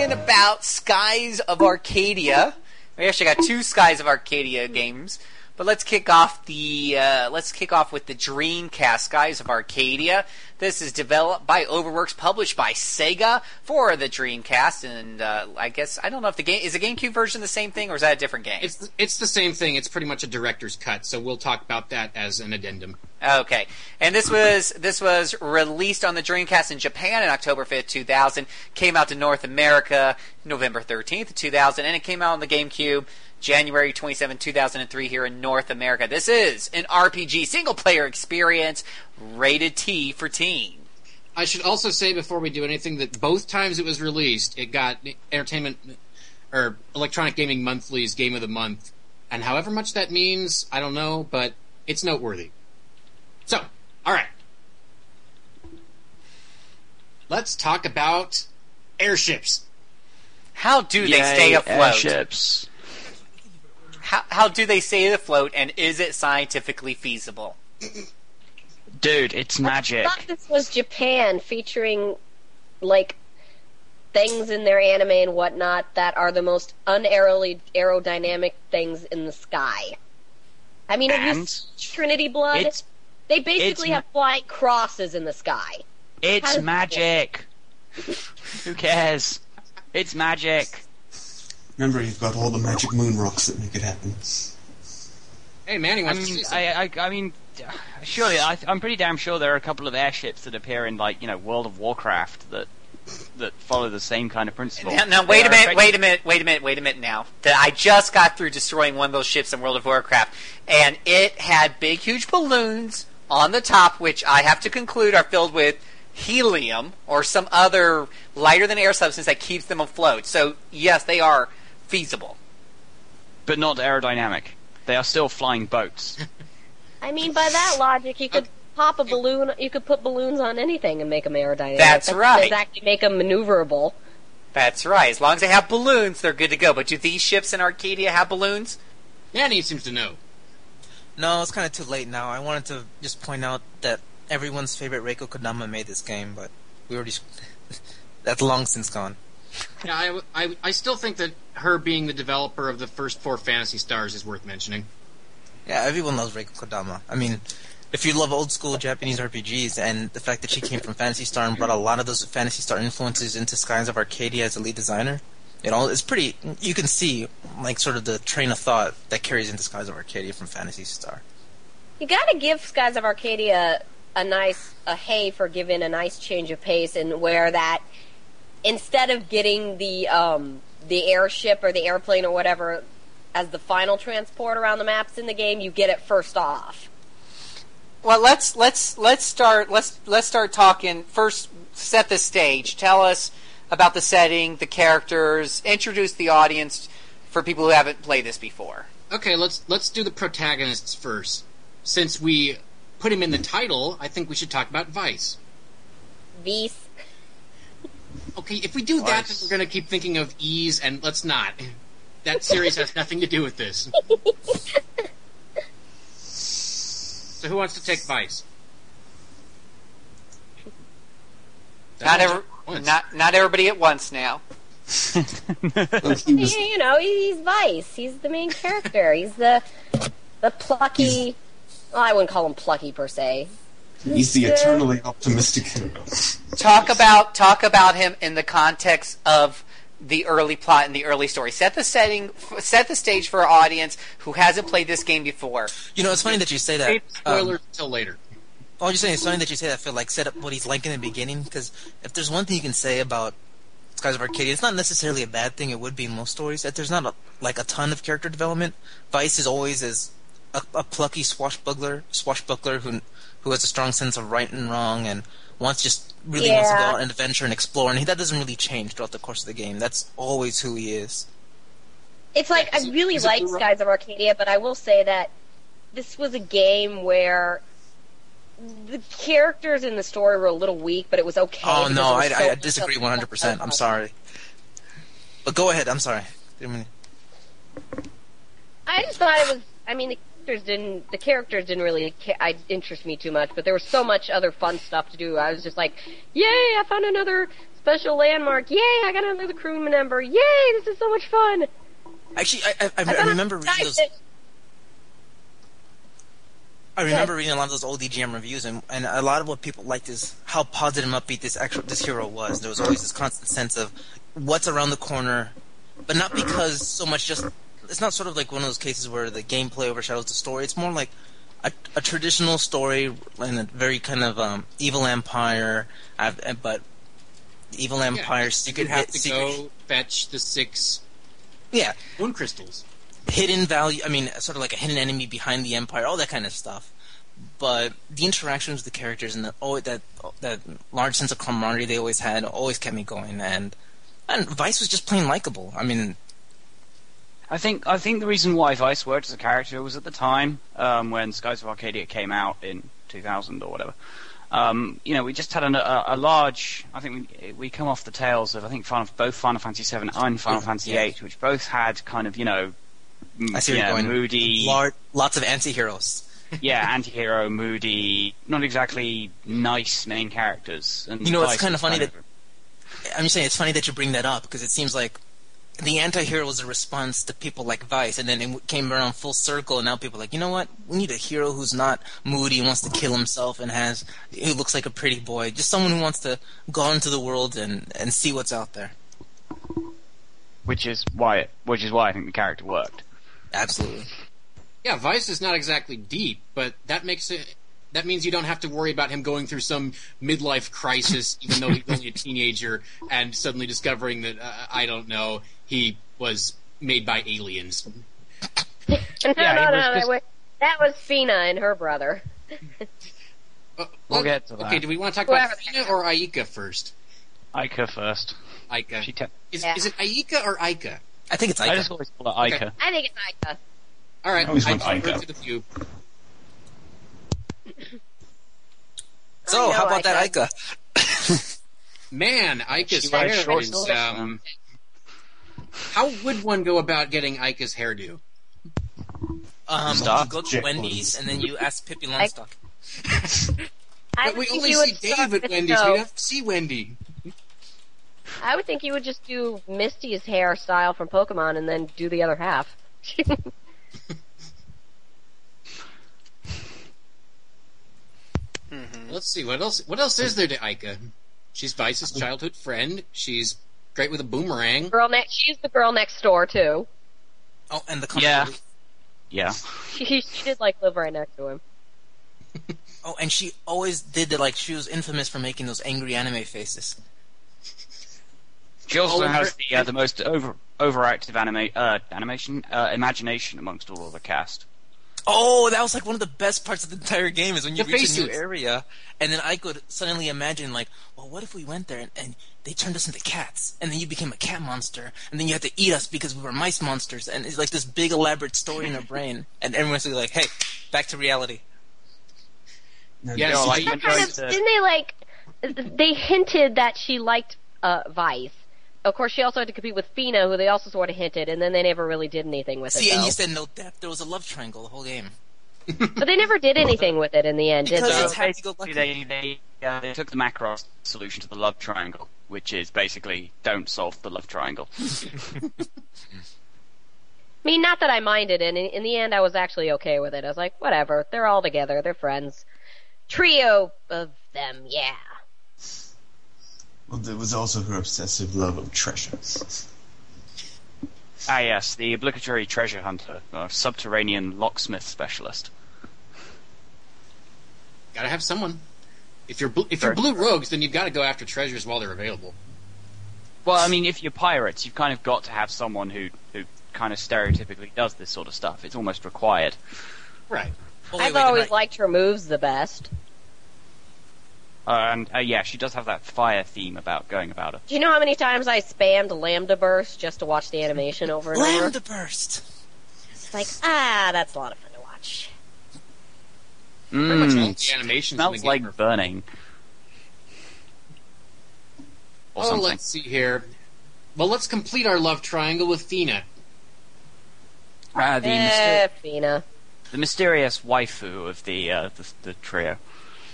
Talking about Skies of Arcadia. We actually got two Skies of Arcadia games, but let's kick off the uh, let's kick off with the Dreamcast Skies of Arcadia. This is developed by Overworks, published by Sega for the Dreamcast, and uh, I guess I don't know if the game is the GameCube version the same thing or is that a different game? It's it's the same thing. It's pretty much a director's cut, so we'll talk about that as an addendum. Okay, and this was this was released on the Dreamcast in Japan in October fifth, two thousand. Came out to North America November thirteenth, two thousand, and it came out on the GameCube January 27, 2003, here in North America. This is an RPG single player experience, rated T for teen. I should also say before we do anything that both times it was released, it got Entertainment or Electronic Gaming Monthly's Game of the Month, and however much that means, I don't know, but it's noteworthy. So, all right, let's talk about airships. How do they Yay, stay afloat? Airships. How, how do they stay afloat, and is it scientifically feasible? Dude, it's magic. I thought this was Japan featuring like things in their anime and whatnot that are the most unaerily aerodynamic things in the sky. I mean, have you seen Trinity Blood? It's they basically it's- have flying crosses in the sky. It's magic. Who cares? It's magic. Remember, you've got all the magic moon rocks that make it happen. Hey, Manny I mean. I, I, I mean, surely I, I'm pretty damn sure there are a couple of airships that appear in like you know World of Warcraft that that follow the same kind of principle. Now, now wait a minute, wait a minute, wait a minute, wait a minute now. That I just got through destroying one of those ships in World of Warcraft, and it had big, huge balloons on the top, which I have to conclude are filled with helium or some other lighter than air substance that keeps them afloat. So yes, they are feasible. but not aerodynamic. They are still flying boats. I mean, by that logic, you could pop a balloon. You could put balloons on anything and make them aerodynamic. That's right. Exactly, make them maneuverable. That's right. As long as they have balloons, they're good to go. But do these ships in Arcadia have balloons? Manny seems to know. No, it's kind of too late now. I wanted to just point out that everyone's favorite Rieko Kodama made this game, but we already. that's long since gone. Yeah, I, I, I still think that her being the developer of the first four Phantasy Stars is worth mentioning. Yeah, everyone loves Rieko Kodama. I mean, if you love old school Japanese RPGs and the fact that she came from Phantasy Star and brought a lot of those Phantasy Star influences into Skies of Arcadia as a lead designer, you know, it's pretty. You can see like sort of the train of thought that carries into Skies of Arcadia from Phantasy Star. You gotta give Skies of Arcadia a nice a hay for giving a nice change of pace and where that instead of getting the um the airship or the airplane or whatever as the final transport around the maps in the game, you get it first off. Well, let's let's let's start let's let's start talking first. Set the stage. Tell us about the setting, the characters. Introduce the audience for people who haven't played this before. Okay, let's let's do the protagonists first. Since we put him in the title, I think we should talk about Vyse. Vyse. Okay, if we do that, then we're going to keep thinking of Ys, and let's not. That series has nothing to do with this. So who wants to take Vyse? Not That's every, not not everybody at once now. Well, he was, you know, he's Vyse. He's the main character. He's the the plucky. Well, I wouldn't call him plucky per se. He's the eternally optimistic hero. Talk about talk about him in the context of the early plot and the early story. Set the setting, set the stage for our audience who hasn't played this game before. You know, it's funny that you say that. Save Um, spoilers until later. all I'm just saying, it's funny that you say that. Phil, like set up what he's like in the beginning, because if there's one thing you can say about Skies of Arcadia, it's not necessarily a bad thing. It would be in most stories that there's not a, like a ton of character development. Vyse is always as a, a plucky swashbuckler, swashbuckler who who has a strong sense of right and wrong and wants just really wants to go Yeah. out and adventure and explore. And he, that doesn't really change throughout the course of the game. That's always who he is. It's like Is I really it like Skies of Arcadia, but I will say that this was a game where the characters in the story were a little weak, but it was okay. Oh no, I, so I, I disagree 100. percent I'm sorry, but go ahead. I'm sorry. I just thought it was. I mean, the didn't. The characters didn't really ca- I, interest me too much, but there was so much other fun stuff to do. I was just like, "Yay! I found another special landmark! Yay! I got another crew member! Yay! This is so much fun!" Actually, I, I, I, I remember reading those. I remember reading a lot of those old EGM reviews, and, and a lot of what people liked is how positive and upbeat this actual this hero was. There was always this constant sense of what's around the corner, but not because so much just. It's not sort of like one of those cases where the gameplay overshadows the story. It's more like a, a traditional story in a very kind of um, evil empire, uh, but evil empire you secret have hit, to secret, go fetch the six yeah, moon crystals. hidden value. I mean, sort of like a hidden enemy behind the empire, all that kind of stuff. But the interactions with the characters and the, oh, that that large sense of camaraderie they always had always kept me going. And and Vyse was just plain likable. I mean, I think I think the reason why Vyse worked as a character was at the time um, when Skies of Arcadia came out in 2000 or whatever. Um, you know, we just had an, a, a large. I think we we come off the tails of I think Final, both Final Fantasy VII and Final Fantasy. VIII, which both had kind of you know, m- I see you know, going. moody, Lar- lots of anti-heroes. yeah, anti-hero, moody, not exactly nice main characters. And You know, it's kinda funny kind that- I'm just saying it's funny that you bring that up because it seems like the anti-hero was a response to people like Vyse, and then it came around full circle, and now people are like, you know what? We need a hero who's not moody and wants to kill himself and has who looks like a pretty boy, just someone who wants to go out into the world and and see what's out there. which is why it, which is why I think the character worked. Absolutely. Yeah, Vyse is not exactly deep, but that makes it. That means you don't have to worry about him going through some midlife crisis, even though he's only a teenager, and suddenly discovering that uh, I don't know he was made by aliens. No, Yeah, no, no, was no, just- wait. That was Fina and her brother. Uh, We'll get to that. Okay, do we want to talk about Whoever- Fina or Aika first? Aika first. Aika. She te- Is, Yeah. is it Aika or Aika? I think it's Aika. I just always call it Aika. Okay. I think it's Ica. All right, I always I went defer Aika. To the few. So, I how know about that Ica. Ica? Man, Aika's She wears hair short is. shorts, Um, how would one go about getting Aika's hairdo? Um, you go to Wendy's and then you ask Pippi Longstock. I But we only see start Dave at Wendy's. no. We have to see Wendy. I would think you would just do Misty's hairstyle from Pokemon and then do the other half. Let's see what else. What else is there to Aika? She's Vyse's childhood friend. She's great with a boomerang. girl next, she's the girl next door too. Oh, and the Yeah. company. Yeah. She she did like live right next to him. Oh, and she always did the, like she was infamous for making those angry anime faces. She also Oh, and has the uh, the most over overactive anima- uh, animation uh, imagination amongst all of the cast. Oh, that was like one of the best parts of the entire game is when you The reach a new faces. area, and then I could suddenly imagine like, well, what if we went there and, and they turned us into cats, and then you became a cat monster, and then you had to eat us because we were mice monsters, and it's like this big elaborate story in her brain, and everyone's like, hey, back to reality. Now, Yeah, this so like- kind of, to- didn't they like? They hinted that she liked uh, Vyse. Of course, she also had to compete with Fina, who they also sort of hinted, and then they never really did anything with See, it. and you said no depth. There was a love triangle the whole game. but they never did anything with it in the end, did Because they? it's So happy-go-lucky. they they, uh, they took the Macross solution to the love triangle, which is basically don't solve the love triangle. I mean, not that I minded, and in, in the end, I was actually okay with it. I was like, whatever, they're all together, they're friends. Trio of them, yeah. Well, there was also her obsessive love of treasures. ah, yes, the obligatory treasure hunter, or subterranean locksmith specialist. Gotta have someone. If you're bl- if you're blue rogues, then you've got to go after treasures while they're available. Well, I mean, if you're pirates, you've kind of got to have someone who who kind of stereotypically does this sort of stuff. It's almost required. Right. Oh, wait, I've wait, always right. liked her moves the best. Uh, and uh, yeah, she does have that fire theme about going about it. Do you know how many times I spammed Lambda Burst just to watch the animation over and over? Lambda burst. It's like, ah, that's a lot of fun to watch. Pretty much all Mm, the animation in smells like are- burning. Or Oh, something. let's see here. Well, let's complete our love triangle with Fina. Uh, the, eh, myster- Fina. the mysterious waifu of the, uh, the the trio.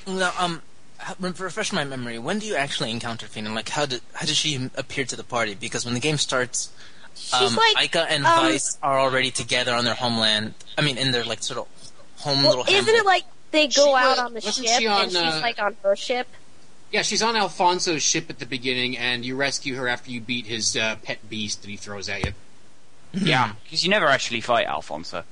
Now, um, how- refresh my memory. When do you actually encounter Fina? Like, how did how does she appear to the party? Because when the game starts, She's um, like, Aika and um, Vyse are already together on their homeland. I mean, in their like sort of home well, little. isn't hamlet. it like they go wa- out on the ship she on, and she's uh, like on her ship? Yeah, she's on Alfonso's ship at the beginning, and you rescue her after you beat his uh, pet beast that he throws at you. Yeah, because you never actually fight Alfonso.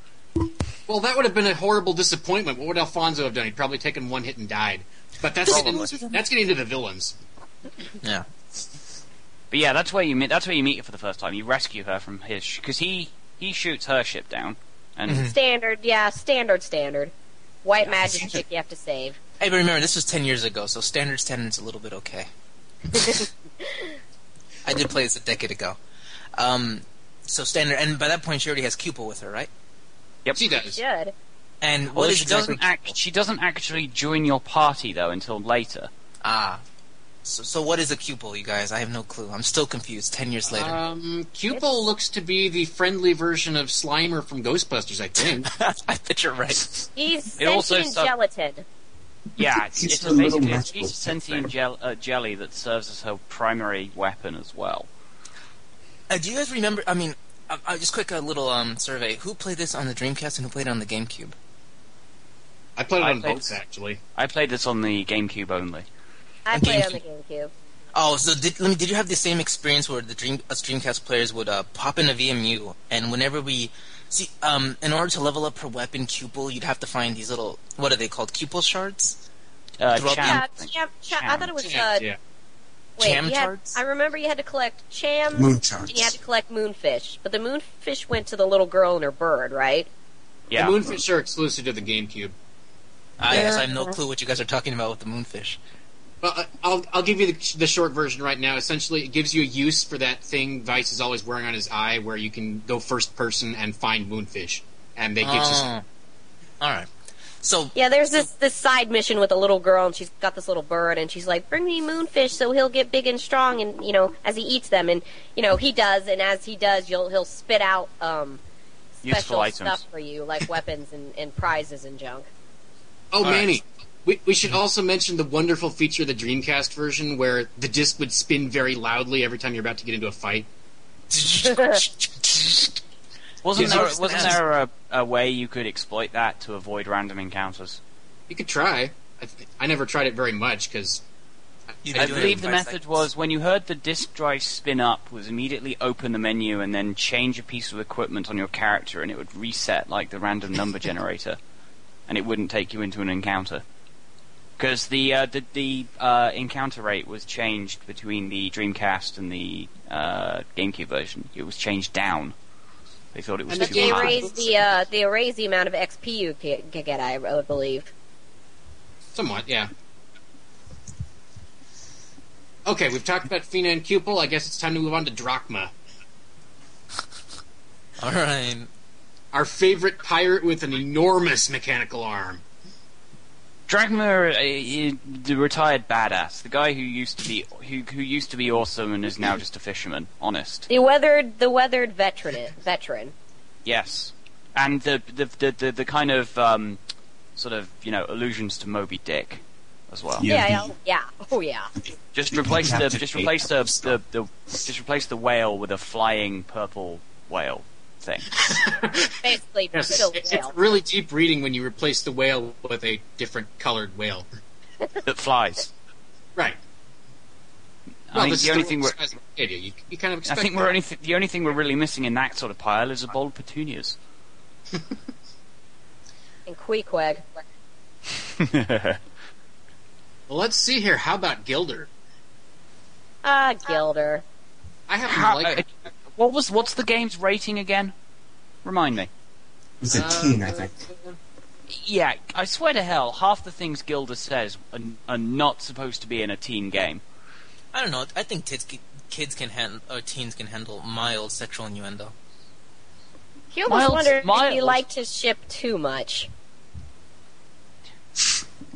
Well, that would have been a horrible disappointment. What would Alfonso have done? He'd probably taken one hit and died. But that's getting, that's getting into the villains. Yeah. But yeah, that's where you meet. That's where you meet her for the first time. You rescue her from his because he he shoots her ship down, and Mhm. Standard, yeah, standard, standard. White magic chick you have to save. Hey, but remember, this was 10 years ago, so standard standard's a little bit okay. I did play this a decade ago. Um, so standard, and by that point she already has Cupil with her, right? yep. She does. Should. And Well, she exactly... doesn't act. She doesn't actually join your party though until later. Ah. So, so what is a Cupil, you guys? I have no clue. I'm still confused 10 years later. Um, Cupil looks to be the friendly version of Slimer from Ghostbusters, I think. I bet you're right. He's It also sentient gelatin. Yeah, it's, He's it's a basically a piece of sentient gel, uh, jelly that serves as her primary weapon as well. Uh, do you guys remember, I mean, uh, uh, just quick a little um, survey. Who played this on the Dreamcast and who played it on the GameCube? I played it I on played- both, actually. I played this on the GameCube only. I played on the GameCube. GameCube. Oh, so did let me, did you have the same experience where the Dream us Dreamcast players would uh, pop in a VMU and whenever we see um in order to level up her weapon Cupil, you'd have to find these little what are they called Cupil shards? Uh, Throughout Cham- Yeah, cham, cham, I thought it was Yeah, uh, yeah. wait. Cham had, charts? I remember you had to collect chams. Moon charts. And you had to collect moonfish, but the moonfish went to the little girl and her bird, right? yeah. The Moonfish are exclusive to the GameCube. I guess I have no clue what you guys are talking about with the moonfish. Well, I- I'll I'll give you the, the short version right now. Essentially, it gives you a use for that thing Vyse is always wearing on his eye, where you can go first person and find moonfish, and they gives Oh. us. All right. So Yeah, there's this this side mission with a little girl, and she's got this little bird, and she's like, "Bring me moonfish, so he'll get big and strong." And you know, as he eats them, and you know, he does, and as he does, you'll he'll spit out um Useful special items. stuff for you, like weapons and, and prizes and junk. Oh, All right. Manny. We, we should also mention the wonderful feature of the Dreamcast version where the disc would spin very loudly every time you're about to get into a fight. Wasn't there, was wasn't there a, a way you could exploit that to avoid random encounters? You could try. I, th- I never tried it very much because I believe the method seconds. was when you heard the disk drive spin up, was immediately open the menu and then change a piece of equipment on your character, and it would reset like the random number generator, and it wouldn't take you into an encounter. Because the uh, the, the uh, encounter rate was changed between the Dreamcast and the uh, GameCube version. It was changed down. They thought it was And too the They game high. raised the uh, they raised the amount of XP you ca- can get. I believe. Somewhat, yeah. Okay, we've talked about Fina and Cupil. I guess it's time to move on to Drachma, All right. Our favorite pirate with an enormous mechanical arm. Drachma, uh, the retired badass, the guy who used to be who who used to be awesome and is now just a fisherman. Honest, The weathered the weathered veteran veteran. yes, and the the the the, the kind of um, sort of you know allusions to Moby Dick as well. Yeah, Yeah, yeah, oh yeah. Just replace the just replace the, the, the just replace the whale with a flying purple whale thing. Basically, Yes, still it's, whale. it's really deep reading when you replace the whale with a different colored whale. that flies. Right. I well, mean, the only thing we're size of Arcadia. You, you kind of I think we're only th- the only thing we're really missing in that sort of pile is a bold petunias. and Queequeg. Well, let's see here. How about Gilder? Ah, Gilder. I haven't How, liked. uh, what was what's the game's rating again? Remind me. It was a Uh, teen, I think. Yeah, I swear to hell, half the things Gilder says are, are not supposed to be in a teen game. I don't know. I think kids, kids can handle or teens can handle mild sexual innuendo. He almost Mild- wondered if he liked his ship too much.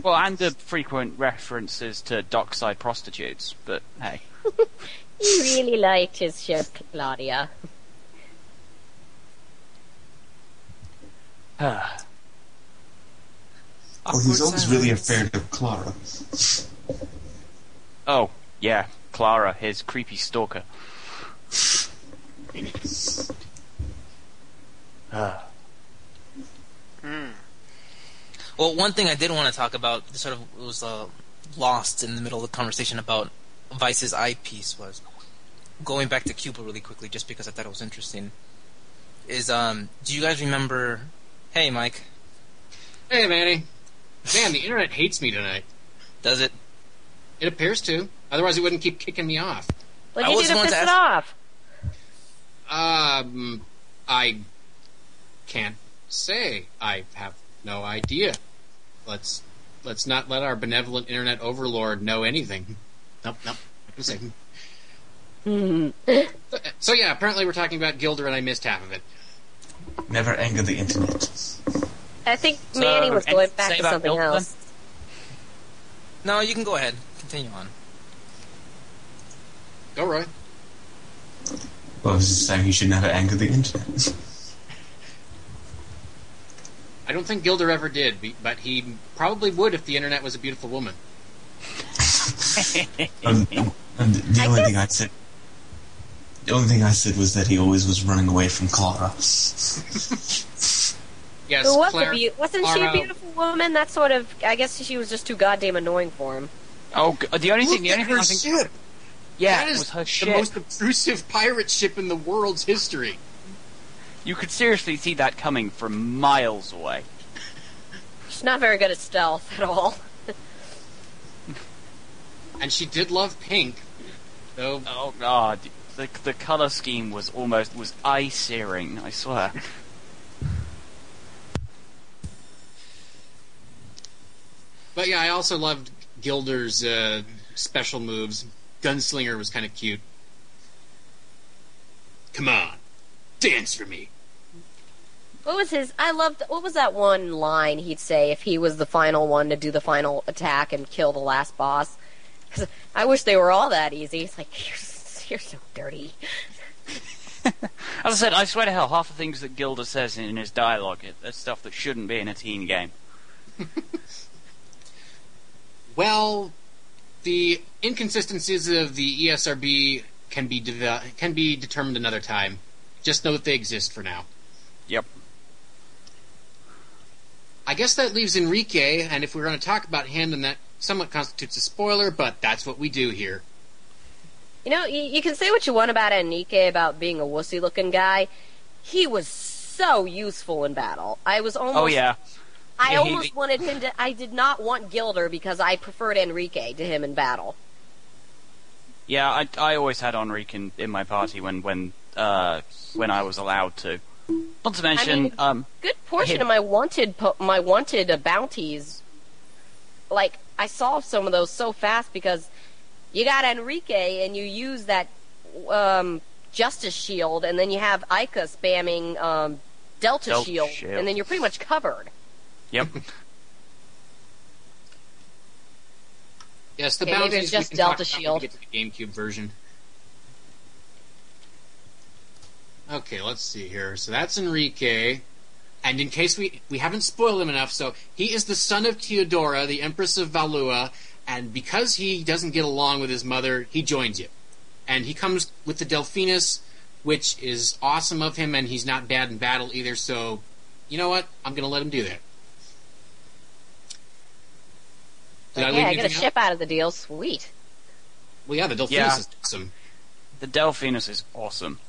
Well, and the frequent references to dockside prostitutes, but hey. He really liked his ship, Claudia. Oh, he's always really afraid of Clara. oh, yeah, Clara, his creepy stalker. Ah. Well, one thing I did want to talk about, sort of was uh, lost in the middle of the conversation about Vyse's eyepiece, was going back to Cuba really quickly, just because I thought it was interesting. Is um, do you guys remember? Hey, Mike, Hey, Manny. Man, the internet hates me tonight. does it? It appears to. Otherwise, it wouldn't keep kicking me off. What'd I you do to piss to it off? Um, I can't say. I have no idea. Let's let's not let our benevolent internet overlord know anything. Nope, nope. Not. Hmm. So, so yeah, apparently we're talking about Gilder, and I missed half of it. Never anger the internet. I think So, Manny was going back say to something Gilder, else. No, you can go ahead. Continue on. Go, Roy. Well, I was just saying he should never anger the internet. I don't think Gilder ever did, but he probably would if the internet was a beautiful woman. And, and the I only guess- thing I said, the only thing I said was that he always was running away from Clara. Yes, Who was Claire, be- wasn't she a beautiful woman? That sort of. I guess she was just too goddamn annoying for him. Oh, the only thing, Look the only thing her I think, ship. yeah, that is was her the ship. most obtrusive pirate ship in the world's history. You could seriously see that coming from miles away. She's not very good at stealth at all. And she did love pink, though. Oh god, the the color scheme was almost was eye searing. I swear. But yeah, I also loved Gilder's uh, special moves. Gunslinger was kind of cute. Come on, dance for me. What was his? I loved. What was that one line he'd say if he was the final one to do the final attack and kill the last boss? 'Cause I wish they were all that easy. It's like you're, you're so dirty. As I said, I swear to hell, half the things that Gilder says in his dialogue is stuff that shouldn't be in a teen game. Well, the inconsistencies of the ESRB can be deve- can be determined another time. Just know that they exist for now. Yep. I guess that leaves Enrique, and if we're going to talk about him, then that somewhat constitutes a spoiler, but that's what we do here. You know, you, you can say what you want about Enrique about being a wussy-looking guy. He was so useful in battle. I was almost Oh yeah. I He- almost wanted him to. I did not want Gilder because I preferred Enrique to him in battle. Yeah, I, I always had Enrique in, in my party when when uh, when I was allowed to. Not to mention, mean, um, Good portion Him. of my wanted po- my wanted uh, bounties. Like I solved some of those so fast because you got Enrique and you use that um, Justice Shield, and then you have Ica spamming um, Delta, Delta Shield, Shield. and then you're pretty much covered. yep. Yes, the Okay, maybe bounties it's just we can talk Delta about when Shield. we get to the GameCube version. Okay, let's see here. So that's Enrique. And in case we we haven't spoiled him enough, so he is the son of Teodora, the Empress of Valua, and because he doesn't get along with his mother, he joins you. And he comes with the Delphinus, which is awesome of him, and he's not bad in battle either, so you know what? I'm gonna let him do that. Did I leave yeah, I get a anything out? ship out of the deal. Sweet. Well, yeah, the Delphinus Yeah. is awesome. The Delphinus is awesome.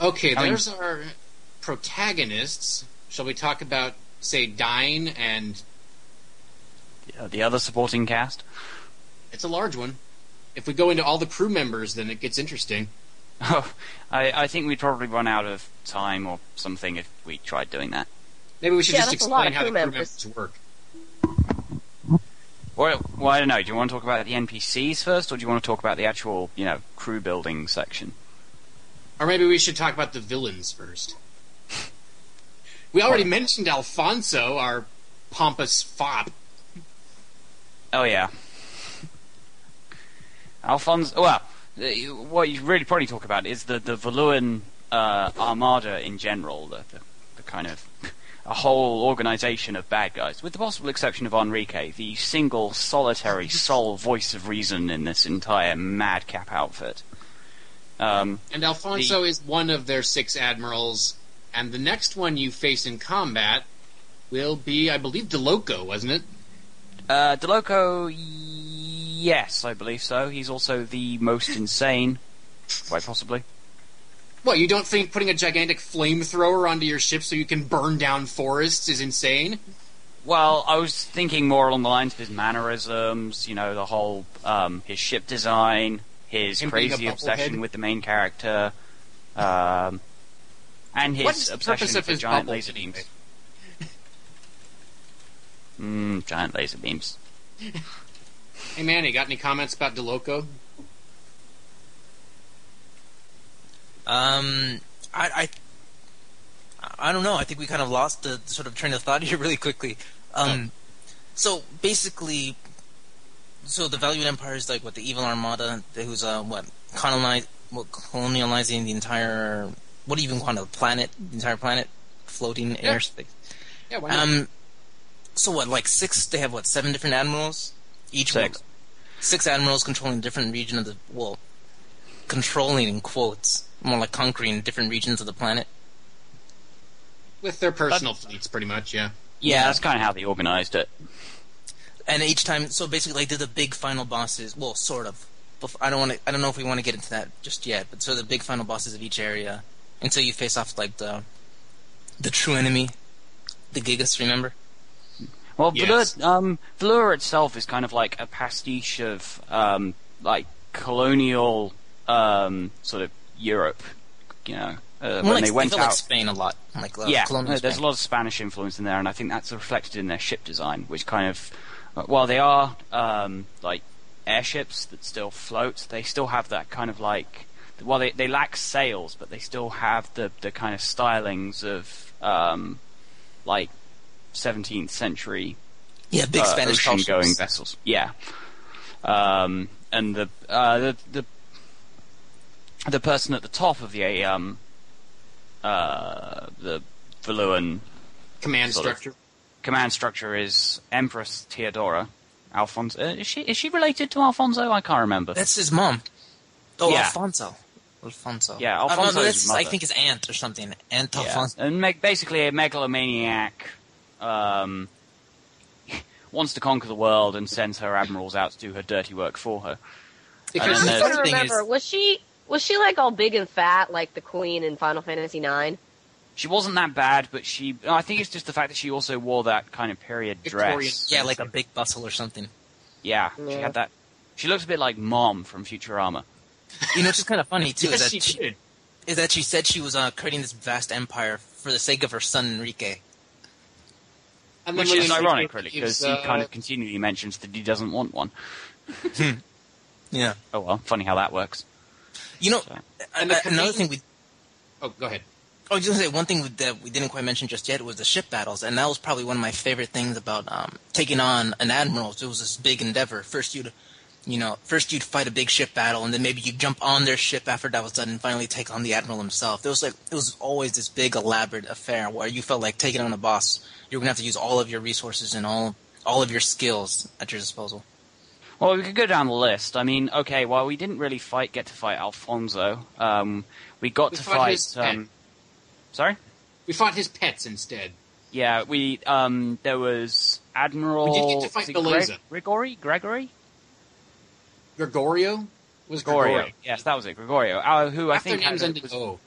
Okay, I mean- there's our protagonists. Shall we talk about, say, Dine and the other supporting cast. it's a large one. If we go into all the crew members, then it gets interesting. Oh, I, I think we'd probably run out of time or something if we tried doing that. Maybe we should Yeah, just that's a lot explain of how the crew crew members. members work. Well, well, I don't know. Do you want to talk about the NPCs first, or do you want to talk about the actual, you know, crew building section? Or maybe we should talk about the villains first. We already mentioned Alfonso, our pompous fop. Oh yeah. Alfonso. Well, what you really probably talk about is the the Valuan uh, armada in general, the, the the kind of a whole organization of bad guys, with the possible exception of Enrique, the single solitary sole voice of reason in this entire madcap outfit. Um, And Alfonso is one of their six admirals, and the next one you face in combat will be, I believe, DeLoco, wasn't it? uh, DeLoco, yes, I believe so. He's also the most insane, quite possibly. What, you don't think putting a gigantic flamethrower onto your ship so you can burn down forests is insane? Well, I was thinking more along the lines of his mannerisms, you know, the whole um, his ship design, his Him crazy obsession bubblehead? with the main character, um, and his What is obsession purpose with his giant laser anyway? beams. Mm, giant laser beams. Hey Manny, got any comments about DeLoco? Um, I, I, I don't know. I think we kind of lost the sort of train of thought here really quickly. Um, so basically, so the Valuan Empire is like what the evil armada, who's uh what colonize, what colonializing the entire, what do you even call it, the planet, the entire planet, floating Yeah. airspace. Yeah, why not? Um, so what, like six? They have what, seven different admirals? Each Six. one- six admirals controlling different region of the well, controlling in quotes, more like conquering different regions of the planet. With their personal fleets, pretty much, yeah. Yeah, that's kind of how they organized it. And each time, so basically, like, did the big final bosses? Well, sort of. I don't want to. I don't know if we want to get into that just yet. But so the big final bosses of each area until you face off like the the true enemy, the Gigas. Remember? Well, Yes. Valua, um, Valua itself is kind of like a pastiche of um, like colonial um, sort of Europe. You know, uh, when like, they went feel out. like Spain a lot. Like uh, yeah, colonial no, there's a lot of Spanish influence in there, and I think that's reflected in their ship design, which kind of, while they are um, like airships that still float, they still have that kind of like, well, they they lack sails, but they still have the the kind of stylings of um, like 17th century Yeah, big uh, Spanish tall ocean-going vessels. Yeah, um, and the uh, the the the person at the top of the um, uh, the Valuan Command structure of. Structure. command structure is Empress Teodora. Alfonso uh, is she is she related to Alfonso? I can't remember. That's his mom. Oh, Yeah. Alfonso. Alfonso. Yeah, I don't know, I think his aunt or something. Aunt Yeah. Alfonso. and me- basically a megalomaniac um, wants to conquer the world and sends her admirals out to do her dirty work for her. Because And I'm then trying to thing remember. is- was she was she like all big and fat like the queen in Final Fantasy IX? She wasn't that bad, but she. I think it's just the fact that she also wore that kind of period Victorian. dress. Yeah, like a big bustle or something. Yeah, she had that. She looks a bit like Mom from Futurama. You know, it's just kind of funny too. Yes, is that she, did. is that she said she was uh, creating this vast empire for the sake of her son Enrique. And Which when is Enrique ironic, really, leaves, because he uh, kind of continually mentions that he doesn't want one. Yeah. Oh well, funny how that works. You know, So- And uh, another thing we Oh, go ahead. I was going to say one thing that we didn't quite mention just yet was the ship battles, and that was probably one of my favorite things about um, taking on an admiral. It was this big endeavor. First, you'd, you know, first you'd fight a big ship battle, and then maybe you'd jump on their ship after that was done, and finally take on the admiral himself. It was like it was always this big elaborate affair where you felt like taking on a boss. you're going to have to use all of your resources and all all of your skills at your disposal. Well, we could go down the list. I mean, okay, well, we didn't really fight, get to fight Alfonso. Um, we got We to fight. his pet. Um, sorry. We fought his pets instead. Yeah, we. Um, there was Admiral. We did get to fight is it Belleza. Greg- Gregory. Gregory. Gregorio was Gregorio. Gregorio. Yes, that was it. Gregorio. Uh, who I Half their think names had- ended was, O.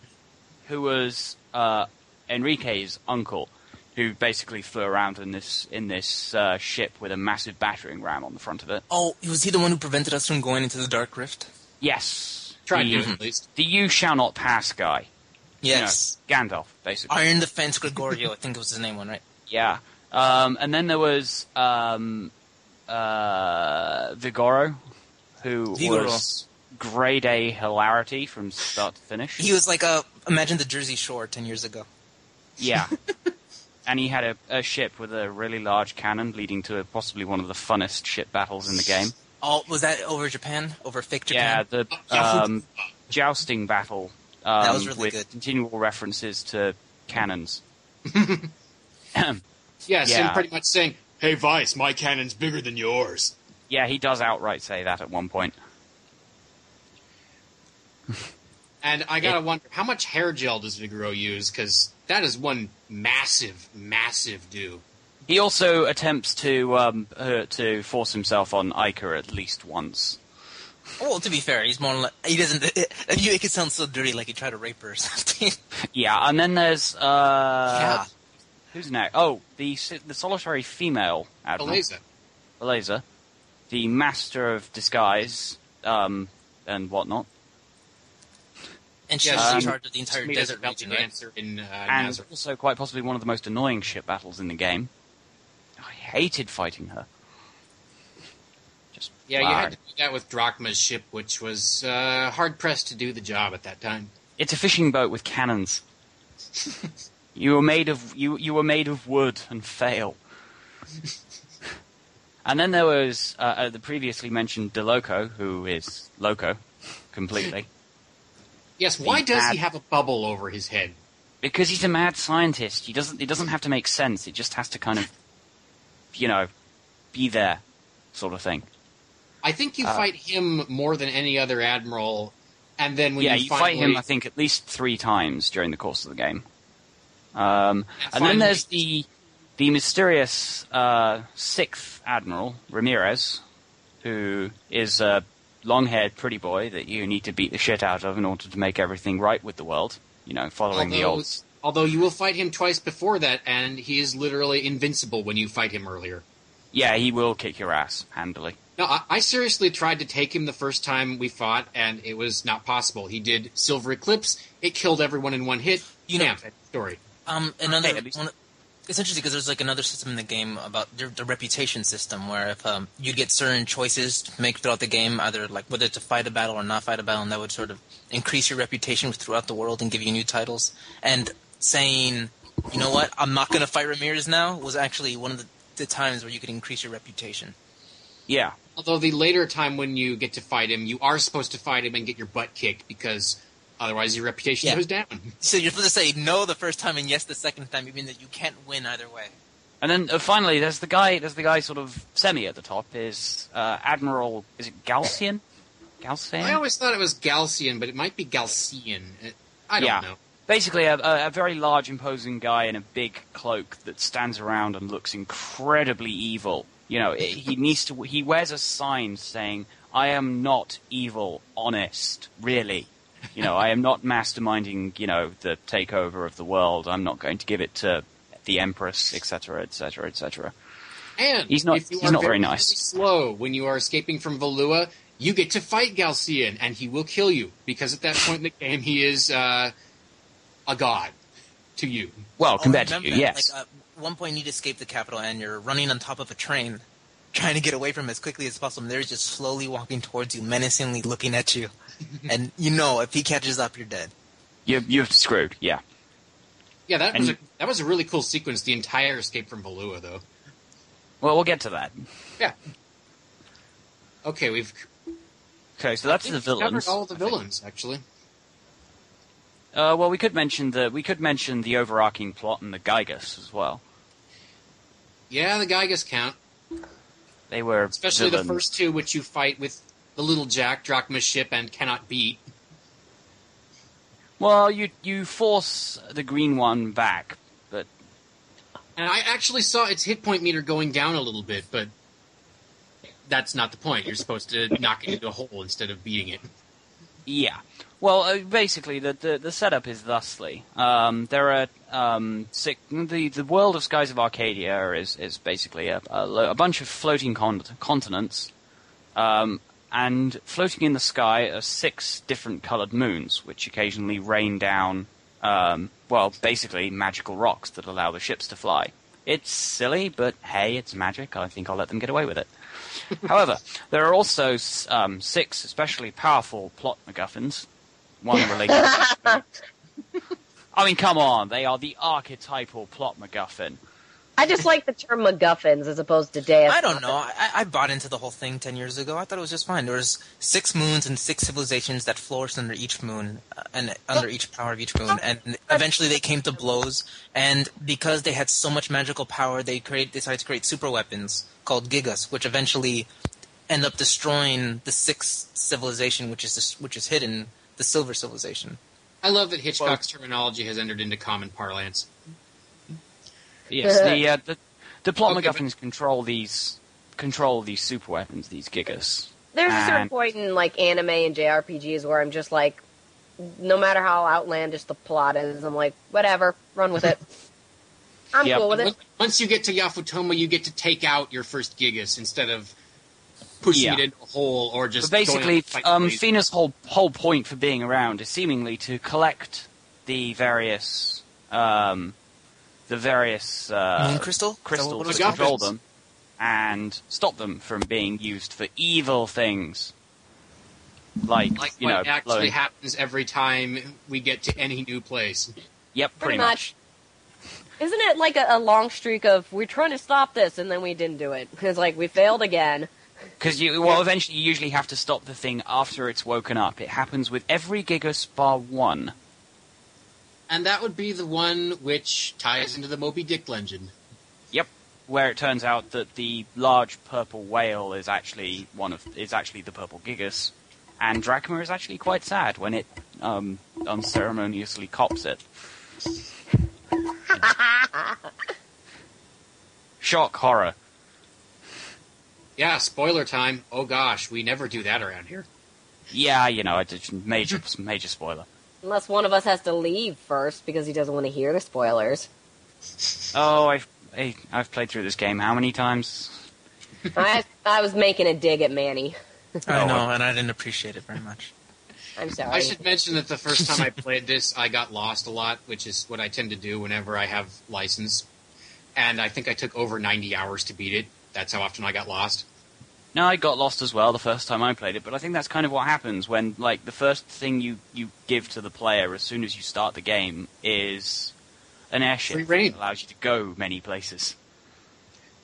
who was uh, Enrique's uncle, who basically flew around in this in this uh, ship with a massive battering ram on the front of it. Oh, was he the one who prevented us from going into the Dark Rift? Yes. Tried the, to at least. the "You shall not pass" guy. Yes, You know, Gandalf, basically. Iron Defense Gregorio. I think it was his name, one right? Yeah. Um, and then there was um, uh, Vigoro, who Vigoro. was grade A hilarity from start to finish. He was like a imagine the Jersey Shore ten years ago. Yeah. and he had a, a ship with a really large cannon, leading to possibly one of the funnest ship battles in the game. Oh, was that over Japan? Over fake Japan? Yeah, the um, jousting battle um, That was really with good. continual references to cannons. Yes, Yeah. and pretty much saying, "Hey, Vyse, my cannon's bigger than yours." yeah, he does outright say that at one point. And I gotta wonder how much hair gel does Vigoro use? Because that is one massive, massive do. He also attempts to um, uh, to force himself on Aika at least once. Well, to be fair, he's more like he doesn't. You make it sound so dirty, like he tried to rape her or something. Yeah, and then there's uh, yeah. who's next? Oh, the the solitary female admiral, Belleza. Belleza, the master of disguise um, and whatnot, And she's Yeah, in she- charge of the entire Me as a desert belly region, right? dancer in uh, and Nazareth. also quite possibly one of the most annoying ship battles in the game. I hated fighting her. Just Yeah, you had to do that with Drachma's ship, which was uh, hard pressed to do the job at that time. It's a fishing boat with cannons. you were made of you you were made of wood and fail. and then there was uh, uh, the previously mentioned DeLoco, who is loco completely Yes, why does ad- he have a bubble over his head? because he's a mad scientist. He doesn't it doesn't have to make sense. It just has to kind of you know be there, sort of thing. I think you Uh, fight him more than any other admiral, and then when yeah, you, you fight him. I think at least three times during the course of the game. Um, And then there's the the mysterious uh, sixth admiral Ramirez, who is a long-haired pretty boy that you need to beat the shit out of in order to make everything right with the world. You know, following the although, old. although you will fight him twice before that, and he is literally invincible when you fight him earlier. Yeah, he will kick your ass handily. No, I, I seriously tried to take him the first time we fought, and it was not possible. He did Silver Eclipse. It killed everyone in one hit. You know- Bam, story. Um, another. Hey, one, it's interesting because there's like another system in the game about the, the reputation system, where if um, you get certain choices to make throughout the game, either like whether to fight a battle or not fight a battle, and that would sort of increase your reputation throughout the world and give you new titles. And saying, you know what, I'm not going to fight Ramirez now, was actually one of the, the times where you could increase your reputation. Yeah, Although the later time when you get to fight him, you are supposed to fight him and get your butt kicked because otherwise your reputation Yeah. goes down. So you're supposed to say no the first time and yes the second time, even that you can't win either way. and then uh, finally there's the guy. There's the guy sort of semi at the top. Is uh, Admiral? Is it Galcian? Galcian? I always thought it was Galcian, but it might be Galcian. Uh, I don't Yeah. know. Basically, a, a, a very large, imposing guy in a big cloak that stands around and looks incredibly evil. You know, he needs to. He wears a sign saying, "I am not evil, honest, really." You know, I am not masterminding, you know, the takeover of the world. I'm not going to give it to the Empress, etc., etc., etc. And He's not- if you he's are not very very nice. Slow when you are escaping from Valua, you get to fight Galcian, and he will kill you because at that point in the game he is uh, a god to you. Well, Oh, compared to you, yes. Like, uh, one point, you'd escape the capital, and you're running on top of a train, trying to get away from it as quickly as possible. And they're just slowly walking towards you, menacingly looking at you, and you know if he catches up, you're dead. You're, you're screwed, yeah. Yeah, that was a, that was a really cool sequence. The entire escape from Valua, though. Well, we'll get to that. Yeah. Okay, we've Okay, so that's the we've villains. covered all the villains actually. Uh, well, we could mention the we could mention the overarching plot and the Gigas as well. Yeah, the Gigas count, They were especially villains. the first two, which you fight with the little Jack, Drachma's ship, and cannot beat. Well, you you force the green one back, but And I actually saw its hit point meter going down a little bit, but that's not the point. You're supposed to knock it into a hole instead of beating it. yeah. Well, uh, basically, the, the the setup is thusly: um, there are um, six, the the world of Skies of Arcadia is is basically a, a, lo- a bunch of floating con- continents, um, and floating in the sky are six different coloured moons, which occasionally rain down. Um, well, basically magical rocks that allow the ships to fly. It's silly, but hey, it's magic. I think I'll let them get away with it. However, there are also um, six especially powerful plot MacGuffins. One related. to I mean, come on, they are the archetypal plot MacGuffin. I just like the term MacGuffins as opposed to Deus. I don't know. I, I bought into the whole thing ten years ago. I thought it was just fine. There was six moons and six civilizations that flourished under each moon uh, and under each power of each moon, and eventually they came to blows. And because they had so much magical power, they create decided to create super weapons called Gigas, which eventually end up destroying the sixth civilization, which is this, which is hidden, the Silver Civilization. I love that Hitchcock's terminology has entered into common parlance. Yes, the uh, the, the plot Okay, MacGuffins control these control these super weapons, these Gigas. There's a certain point in like anime and JRPGs where I'm just like, no matter how outlandish the plot is, I'm like, whatever, run with it. I'm Yep. cool with it. Once you get to Yafutoma, you get to take out your first Gigas instead of pushing Yeah. it into a hole or just But basically, going out to fight um. Fina's whole whole point for being around is seemingly to collect the various um, the various uh, Moon crystal? Is that what crystals it was that control MacGuffins. them and stop them from being used for evil things. Like, like you know, what actually blowing- happens every time we get to any new place. Yep, Pretty pretty, much. Isn't it like a, a long streak of we're trying to stop this and then we didn't do it? It's like we failed again. Because you, well, eventually you usually have to stop the thing after it's woken up. It happens with every Gigas bar one. And that would be the one which ties into the Moby Dick legend. Yep, where it turns out that the large purple whale is actually one of is actually the purple Gigas, and Drachma is actually quite sad when it um, unceremoniously cops it. Shock horror. Yeah, spoiler time. Oh gosh, we never do that around here. Yeah, you know, I did major major spoiler. Unless one of us has to leave first because he doesn't want to hear the spoilers. Oh, I've I, I've played through this game how many times? I I was making a dig at Manny. I Oh, know, and I didn't appreciate it very much. I'm sorry. I should mention that the first time I played this, I got lost a lot, which is what I tend to do whenever I have license. And I think I took over 90 hours to beat it. That's how often I got lost. No, I got lost as well the first time I played it, but I think that's kind of what happens when, like, the first thing you, you give to the player as soon as you start the game is an airship that allows you to go many places.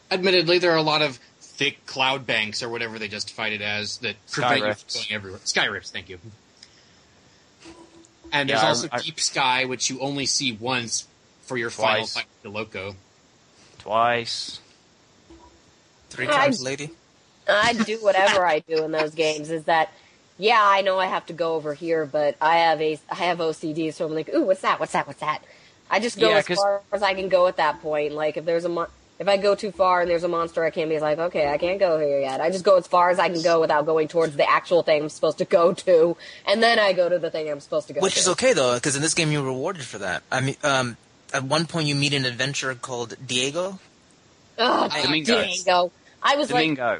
Admittedly, there are a lot of thick cloud banks or whatever they justified it as that prevent you from going everywhere. Sky rifts, thank you. And there's Yeah, I- also I- deep sky, which you only see once for your final fight with DeLoco. Twice. Three I- times, lady. I do whatever I do in those games. Is that yeah? I know I have to go over here, but I have a I have OCD, so I'm like, ooh, what's that? What's that? What's that? I just go Yeah, as 'cause- far as I can go at that point. Like if there's a mon- if If I go too far and there's a monster, I can't be like, okay, I can't go here yet. I just go as far as I can go without going towards the actual thing I'm supposed to go to, and then I go to the thing I'm supposed to go to. Which to. is okay though, because in this game you're rewarded for that. I mean, um, at one point you meet an adventurer called Diego. Ugh, Domingo. Diego. I was like, I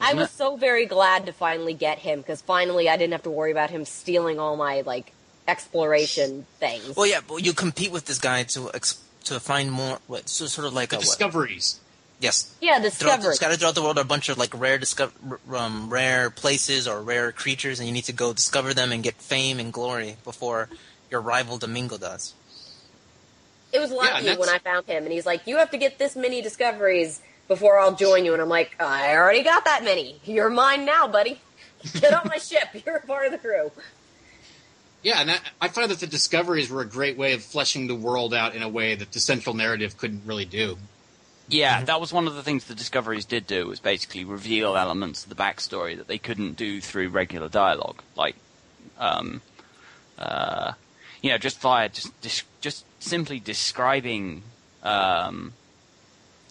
Wasn't it? so very glad to finally get him because finally I didn't have to worry about him stealing all my like exploration things. Well, yeah, but you compete with this guy to ex- to find more. What, so sort of like The a what? discoveries. Yes. yeah, Throughout, discovery. scattered throughout the world are a bunch of like rare discover, um, rare places or rare creatures, and you need to go discover them and get fame and glory before your rival Domingo does. It was lucky and that's- when I found him, and he's like, "You have to get this many discoveries before I'll join you." And I'm like, "I already got that many. You're mine now, buddy. Get on my ship. You're a part of the crew." Yeah, and I, I find that the discoveries were a great way of fleshing the world out in a way that the central narrative couldn't really do. Yeah, that was one of the things the Discoveries did do was basically reveal elements of the backstory that they couldn't do through regular dialogue, like, um, uh, you know, just via just dis- just simply describing, um,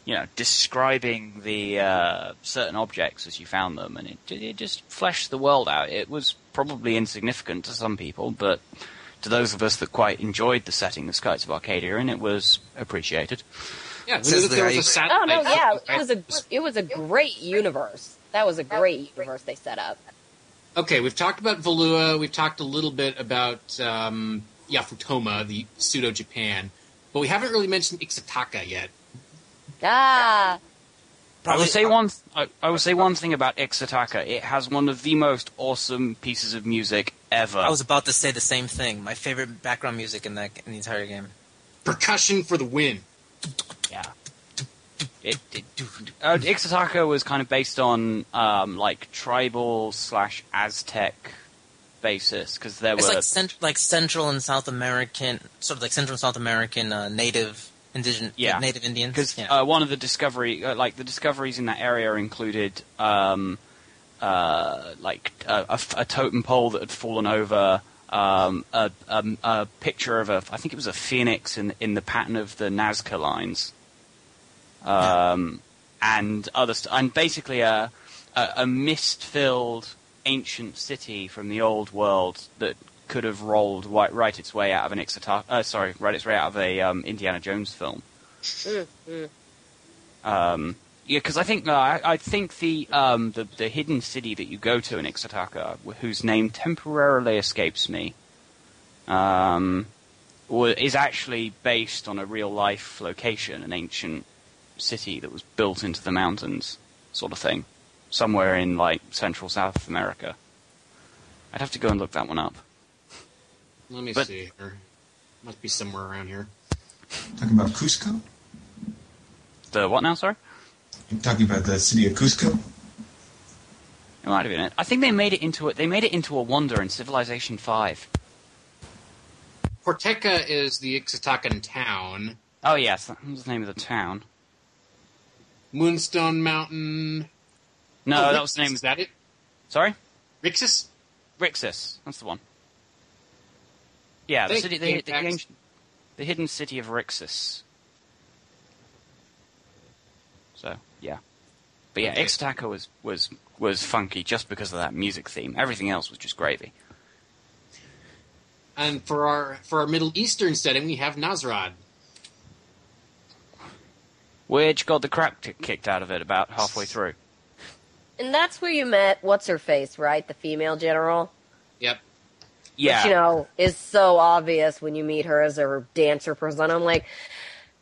you know, describing the uh, certain objects as you found them, and it it just fleshed the world out. It was probably insignificant to some people, but to those of us that quite enjoyed the setting the Skies of Arcadia in, it was appreciated. Yeah, we Says knew that the there was a who- Oh no, yeah, it was a it was a great universe. That was a great universe they set up. Okay, we've talked about Valua. We've talked a little bit about um, Yafutoma, the pseudo Japan, but we haven't really mentioned Ixataka yet. Ah, I will say one. I, I will say one thing about Ixataka. It has one of the most awesome pieces of music ever. I was about to say the same thing. My favorite background music in that in the entire game. Percussion for the win. yeah. It, it, uh, Ixataka was kind of based on um, like tribal slash Aztec basis because there It's were like cent- like Central and South American, sort of like Central and South American uh, native indigenous, Yeah. native Indians. Because yeah. uh, one of the discovery, uh, like the discoveries in that area included, um, uh, like a, a totem pole that had fallen over, um, a, a, a picture of a, I think it was a phoenix in in the pattern of the Nazca lines, um, and other, st- and basically a a, a mist-filled ancient city from the old world that could have rolled right, right its way out of an Ixataka, uh, sorry, right its way out of a um, Indiana Jones film. mm, mm. Um, yeah, because I think uh, I, I think the, um, the the hidden city that you go to in Ixataka, whose name temporarily escapes me, um, is actually based on a real life location, an ancient city that was built into the mountains, sort of thing, somewhere in like Central South America. I'd have to go and look that one up. Let me But- see here. Must be somewhere around here. Talking about Cusco? The what now? Sorry, You're talking about the city of Cusco? it might have been it. I think they made it into a, they made it into a wonder in Civilization Five. Porteca is the Ixatacan town. Oh yes, that was the name of the town. Moonstone Mountain. No, Oh, that was the name. Is that it? Sorry, Rixis? Rixis. That's the one. Yeah, the Thank city, you, the, the, ancient, the hidden city of Rixis. So yeah, but yeah, Okay. Ixtaka was was was funky just because of that music theme. Everything else was just gravy. And for our for our Middle Eastern setting, we have Nazrad. Which got the crap t- kicked out of it about halfway through. and that's where you met what's her face, right? The female general. Yep. Yeah, Which, you know, is so obvious when you meet her as her dancer persona. I'm like,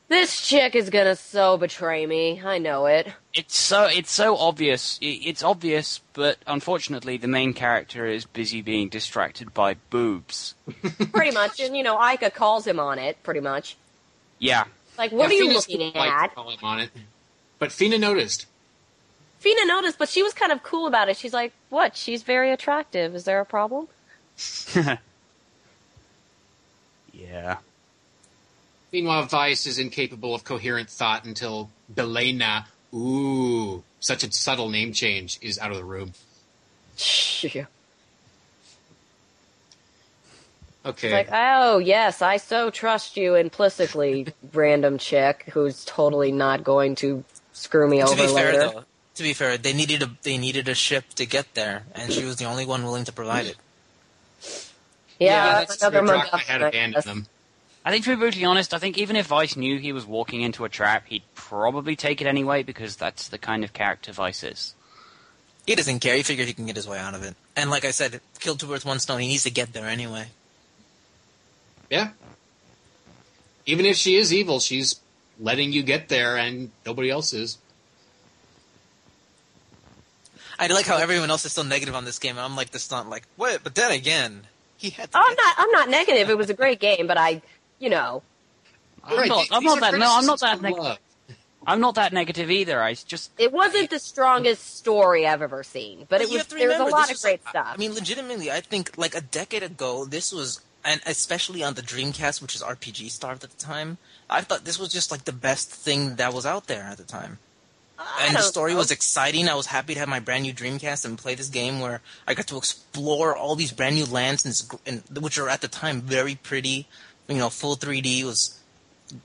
this chick is gonna so betray me. I know it. it's so it's so obvious. It's obvious, but unfortunately, the main character is busy being distracted by boobs. Pretty much. And, you know, Aika calls him on it, pretty much. Yeah, Like, what Yeah, are you Fina's looking like at? calling on it. But Fina noticed. Fina noticed, but she was kind of cool about it. She's like, what? She's very attractive. Is there a problem? yeah. Meanwhile, Vyse is incapable of coherent thought until Bellena, ooh, such a subtle name change, is out of the room. Yeah. Okay. It's like, oh yes, I so trust you implicitly, random chick who's totally not going to screw me to over be fair, later. though, to be fair, they needed a they needed a ship to get there, and she was the only one willing to provide it. Yeah, that's another where Drachma MacGuffin, had I abandoned them. I think to be brutally honest, I think even if Vyse knew he was walking into a trap, he'd probably take it anyway because that's the kind of character Vyse is. He doesn't care. He figures he can get his way out of it. And like I said, kill two birds, one stone. He needs to get there anyway. Yeah. Even if she is evil, she's letting you get there, and nobody else is. I like how everyone else is so negative on this game, I'm like this not like what? But then again, he had to I'm get not. I'm not negative. It was a great game, but I, you know, I'm Right, not. these- I'm these not that. No, I'm not that. of Neg- I'm not that negative either. I just. it wasn't the strongest story I've ever seen, but it was. have There was a lot this of great was- stuff. I mean, legitimately, I think like a decade ago, this was, and especially on the Dreamcast, which is RPG Star at the time. I thought this was just like the best thing that was out there at the time. And the story know. was exciting. I was happy to have my brand new Dreamcast and play this game where I got to explore all these brand new lands, and, and which are at the time very pretty. You know, full 3D was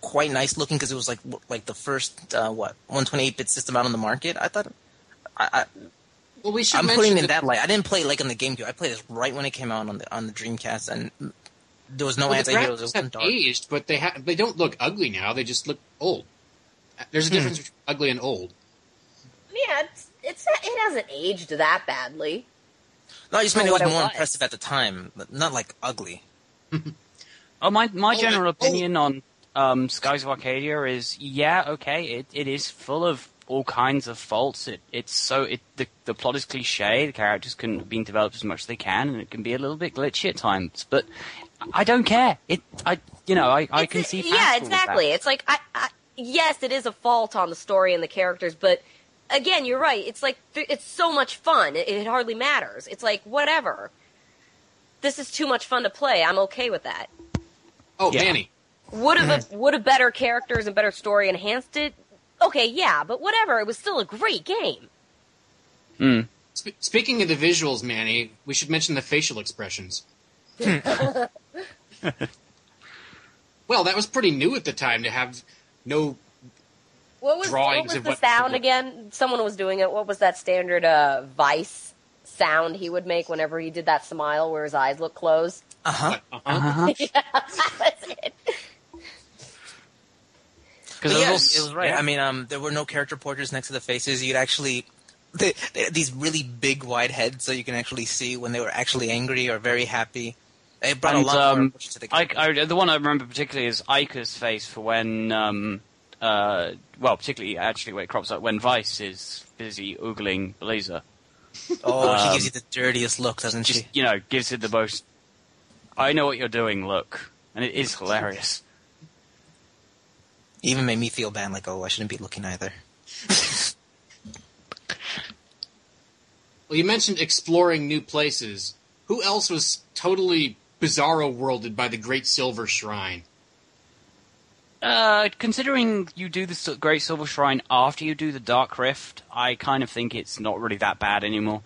quite nice looking because it was like like the first uh, what 128-bit system out on the market. I thought. I, I, Well, we should I'm putting it in that light. I didn't play like on the GameCube. I played this right when it came out on the on the Dreamcast, and there was no well, anti-heroes. It graphics was have dark. aged, but they ha- they don't look ugly now. They just look old. There's a Hmm. difference between ugly and old. Yeah, it's, it's it hasn't aged that badly. No, I just For meant it was what it more was. impressive at the time, but not like ugly. Oh, my my Oh, general oh. opinion on um, Skies of Arcadia is yeah, okay, it, it is full of all kinds of faults. It it's so it the the plot is cliche. The characters couldn't have been developed as much as they can, and it can be a little bit glitchy at times. But I don't care. It I you know I I It's- can see. Yeah, past all of exactly. It's like I, I yes, it is a fault on the story and the characters, but again, you're right. It's like th- it's so much fun. It, it hardly matters. It's like whatever. This is too much fun to play. I'm okay with that. Oh, Yeah. Manny. Would have would have better characters and better story enhanced it? Okay, yeah, but whatever. It was still a great game. Hmm. Sp- speaking of the visuals, Manny, we should mention the facial expressions. well, that was pretty new at the time to have no. What was, what was of the what- sound again? Someone was doing it. What was that standard uh, Vyse sound he would make whenever he did that smile where his eyes look closed? Uh huh. Uh-huh. yeah, that was it. Because yeah, it it was, was right. yeah. I mean, um, there were no character portraits next to the faces. You'd actually they, they had these really big, wide heads, so you can actually see when they were actually angry or very happy. It brought And, a lot more um, emotion to the I. I, the one I remember particularly is Aika's face for when, um, uh, well, particularly actually when it crops up when Vyse is busy oogling Belleza. oh, she um, gives you the dirtiest look, doesn't Just she? you know, gives it the most. I know what you're doing. Look, and it is hilarious. Even made me feel bad, like, oh, I shouldn't be looking either. Well, you mentioned exploring new places. Who else was totally bizarro worlded by the Great Silver Shrine? Uh, considering you do the Great Silver Shrine after you do the Dark Rift, I kind of think it's not really that bad anymore.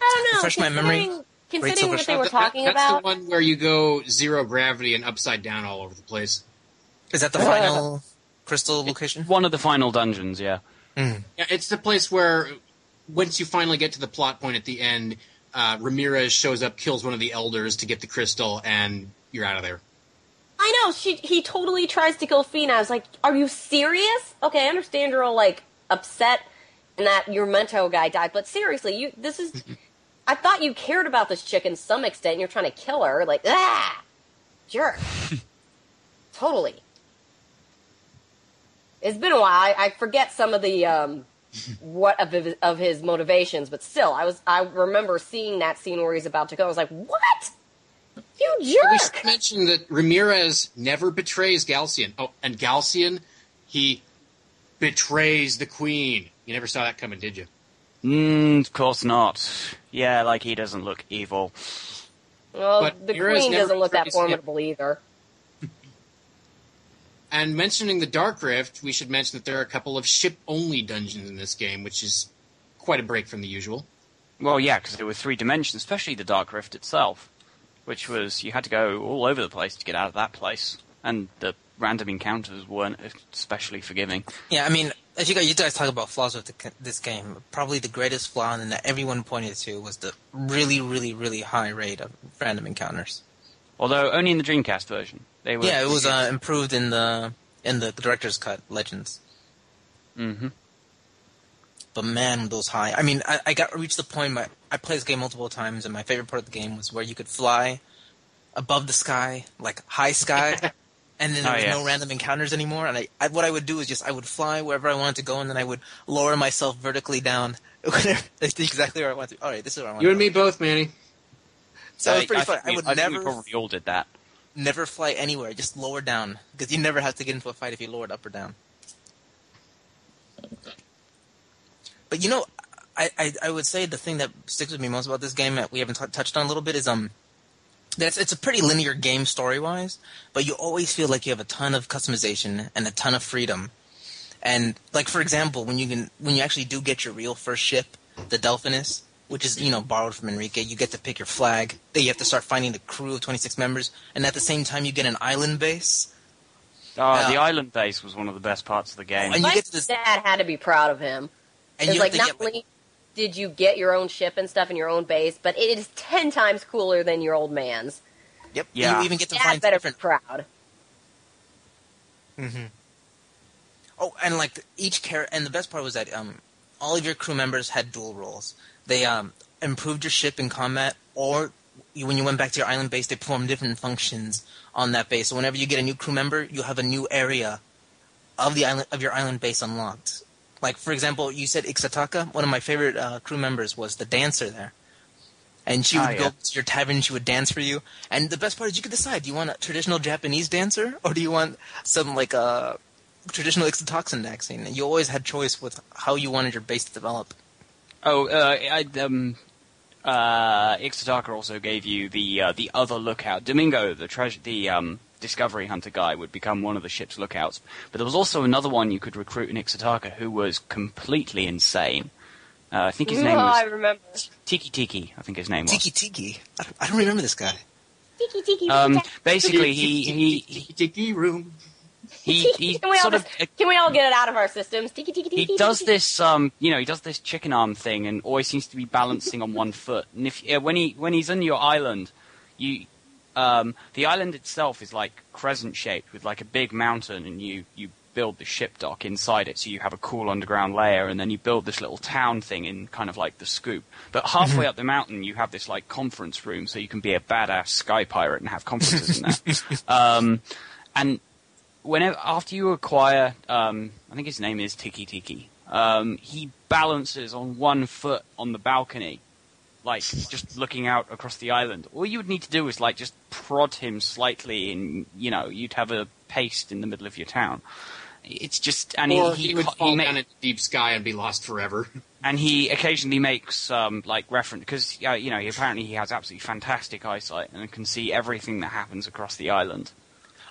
I don't know. Refresh my memory. considering- Great Considering Silver they Shrine. were That- talking that's about, the one where you go zero gravity and upside down all over the place. Is that the final crystal location? One of the final dungeons, yeah. Yeah, it's the place where once you finally get to the plot point at the end, uh, Ramirez shows up, kills one of the elders to get the crystal, and you're out of there. I know she he totally tries to kill Fina. I was like, "Are you serious?" Okay, I understand you're all like upset and that your Mento guy died, but seriously, you this is. I thought you cared about this chick in some extent. and You're trying to kill her, like ah, jerk. totally. It's been a while. I, I forget some of the um, what of his, of his motivations, but still, I was I remember seeing that scene where he's about to go. I was like, "What? You We jerk!" should mention that Ramirez never betrays Galcian. Oh, and Galcian, he betrays the queen. You never saw that coming, did you? Mm, of course not. Yeah, like he doesn't look evil. Well, But the Mira's queen doesn't look that betrays him. formidable either. And mentioning the Dark Rift, we should mention that there are a couple of ship-only dungeons in this game, which is quite a break from the usual. Well, yeah, because there were three dimensions, especially the Dark Rift itself. Which was you had to go all over the place to get out of that place, and the random encounters weren't especially forgiving. Yeah, I mean, as you guys, you guys talk about flaws with the, this game, probably the greatest flaw and that everyone pointed to was the really, really, really high rate of random encounters. Although only in the Dreamcast version, they were. Yeah, it was uh, improved in the in the director's cut, Legends. hmm But man, those high. I mean, I, I got reached the point. My I played this game multiple times, and my favorite part of the game was where you could fly above the sky, like high sky, and then there Oh, was yeah. no random encounters anymore. And I, I, what I would do is just I would fly wherever I wanted to go, and then I would lower myself vertically down. That's exactly where I want to. All right, this is where I want. You to and me both, Manny. So it was pretty I fun. think I would I never, we probably all did that. never fly anywhere. Just lower down because you never have to get into a fight if you lowered up or down. But you know, I, I, I would say the thing that sticks with me most about this game that we haven't t- touched on a little bit is um that it's, it's a pretty linear game story wise, but you always feel like you have a ton of customization and a ton of freedom. And like for example, when you can when you actually do get your real first ship, the Delphinus, which is you know borrowed from Enrique, you get to pick your flag. Then you have to start finding the crew of twenty six members, and at the same time you get an island base. Oh, the island base was one of the best parts of the game. And you My get to this, dad had to be proud of him. and you like have to not get, only did you get your own ship and stuff in your own base, but it is ten times cooler than your old man's. Yep. Yeah. You even get to Dad find better different. be proud. hmm Oh, and like each character, and the best part was that um, all of your crew members had dual roles. They um, improved your ship in combat, or you, when you went back to your island base, they performed different functions on that base. So whenever you get a new crew member, you have a new area of the island of your island base unlocked. Like for example, you said Ixataka. One of my favorite uh, crew members was the dancer there. And she would Ah, go yeah. to your tavern, she would dance for you. And the best part is you could decide: do you want a traditional Japanese dancer, or do you want some like a traditional Ixatoxin vaccine? And you always had choice with how you wanted your base to develop. Oh, uh, I, um, uh, Ixtadaka also gave you the uh, the other lookout. Domingo, the treasure, the um, discovery hunter guy, would become one of the ship's lookouts. But there was also another one you could recruit in Ixtadaka who was completely insane. Uh, I think his name oh, I was remember. Tiki Tiki. I think his name was. Tiki Tiki. I don't, I don't remember this guy. Tiki tiki. Um, basically, he he he Tiki room. he, he can we all sort of just, can we all get it out of our systems? Tiki tiki tiki. he does this um you know he does this chicken arm thing and always seems to be balancing on one foot and if uh, when he when he's on your island you um the island itself is like crescent shaped with like a big mountain and you you build the ship dock inside it so you have a cool underground layer and then you build this little town thing in kind of like the scoop but halfway up the mountain you have this like conference room so you can be a badass sky pirate and have conferences in there um and whenever after you acquire, um, I think his name is Tiki Tiki. Um, he balances on one foot on the balcony, like just looking out across the island. All you would need to do is like just prod him slightly, and you know you'd have a paste in the middle of your town. It's just and or he he, would he, fall he ma- down into deep sky and be lost forever. and he occasionally makes um, like reference because uh, you know he, apparently he has absolutely fantastic eyesight and can see everything that happens across the island.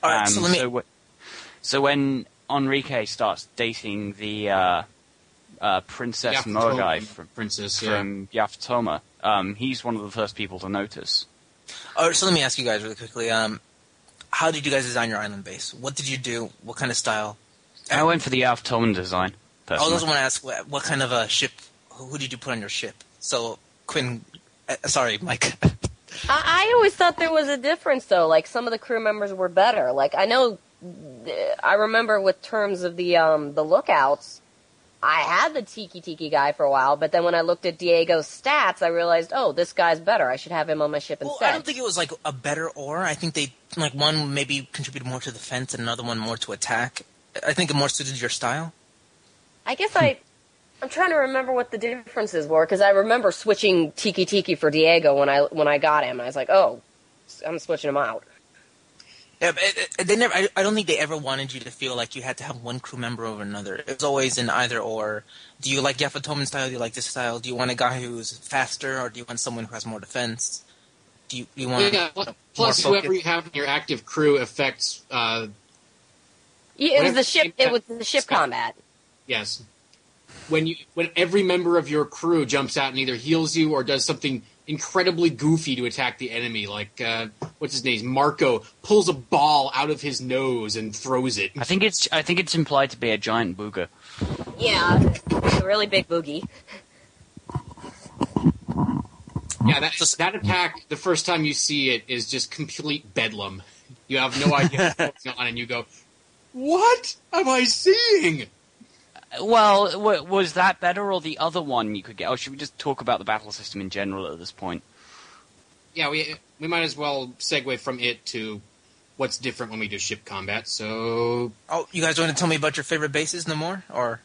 All right, Um, so let me. so, wh- so when Enrique starts dating the uh, uh, Princess Yafutoma Moegi from, princess, yeah. from Yafutoma, um, he's one of the first people to notice. all right, so let me ask you guys really quickly. Um, how did you guys design your island base? What did you do? What kind of style? I went for the Yafutoma design. I also want to ask what, what kind of a ship? Who, who did you put on your ship? So Quinn, uh, sorry, Mike. I, I always thought there was a difference though. Like some of the crew members were better. Like I know, I remember with terms of the um the lookouts, I had the Tiki Tiki guy for a while, but then when I looked at Diego's stats, I realized, oh, this guy's better. I should have him on my ship Well, instead. I don't think it was like a better or. I think they like one maybe contributed more to the defense and another one more to attack. I think it more suited your style. I guess I. I'm trying to remember what the differences were because I remember switching Tiki Tiki for Diego when I when I got him. I was like, oh, I'm switching him out. Yeah, but it, it- they never. I, I don't think they ever wanted you to feel like you had to have one crew member over another. It was always an either or. Do you like Yafutoman style? Do you like this style? Do you want a guy who's faster, or do you want someone who has more defense? Do you, you want? Yeah, pl- plus more whoever you have in your active crew affects. Uh, Yeah, it was the ship. It was the ship Scott. combat. yes, when you when every member of your crew jumps out and either heals you or does something incredibly goofy to attack the enemy. Like uh, what's his name? Marco pulls a ball out of his nose and throws it. I think it's I think it's implied to be a giant booger. Yeah, a really big boogie. Yeah, that that attack. The first time you see it is just complete bedlam. You have no idea what's going on, and you go, "What am I seeing?" Well, w- was that better or the other one you could get? Or should we just talk about the battle system in general at this point? Yeah, we we might as well segue from it to what's different when we do ship combat. So Oh, you guys want to tell me about your favorite bases no more? Or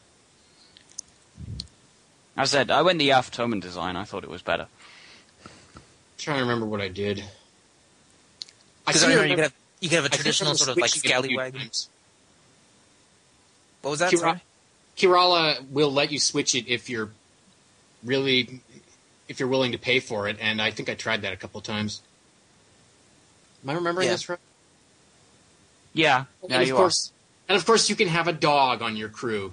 I said, I went the Yafutoman design. I thought it was better. I'm trying to remember what I did. I because seem I to remember you could have you could have a I traditional sort of like switching it scallywag. What was that? Kira- sorry? Kirala will let you switch it if you're really if you're willing to pay for it, and I think I tried that a couple times. Am I remembering Yeah. this right? Yeah, yeah, and of you course, and of course, you can have a dog on your crew.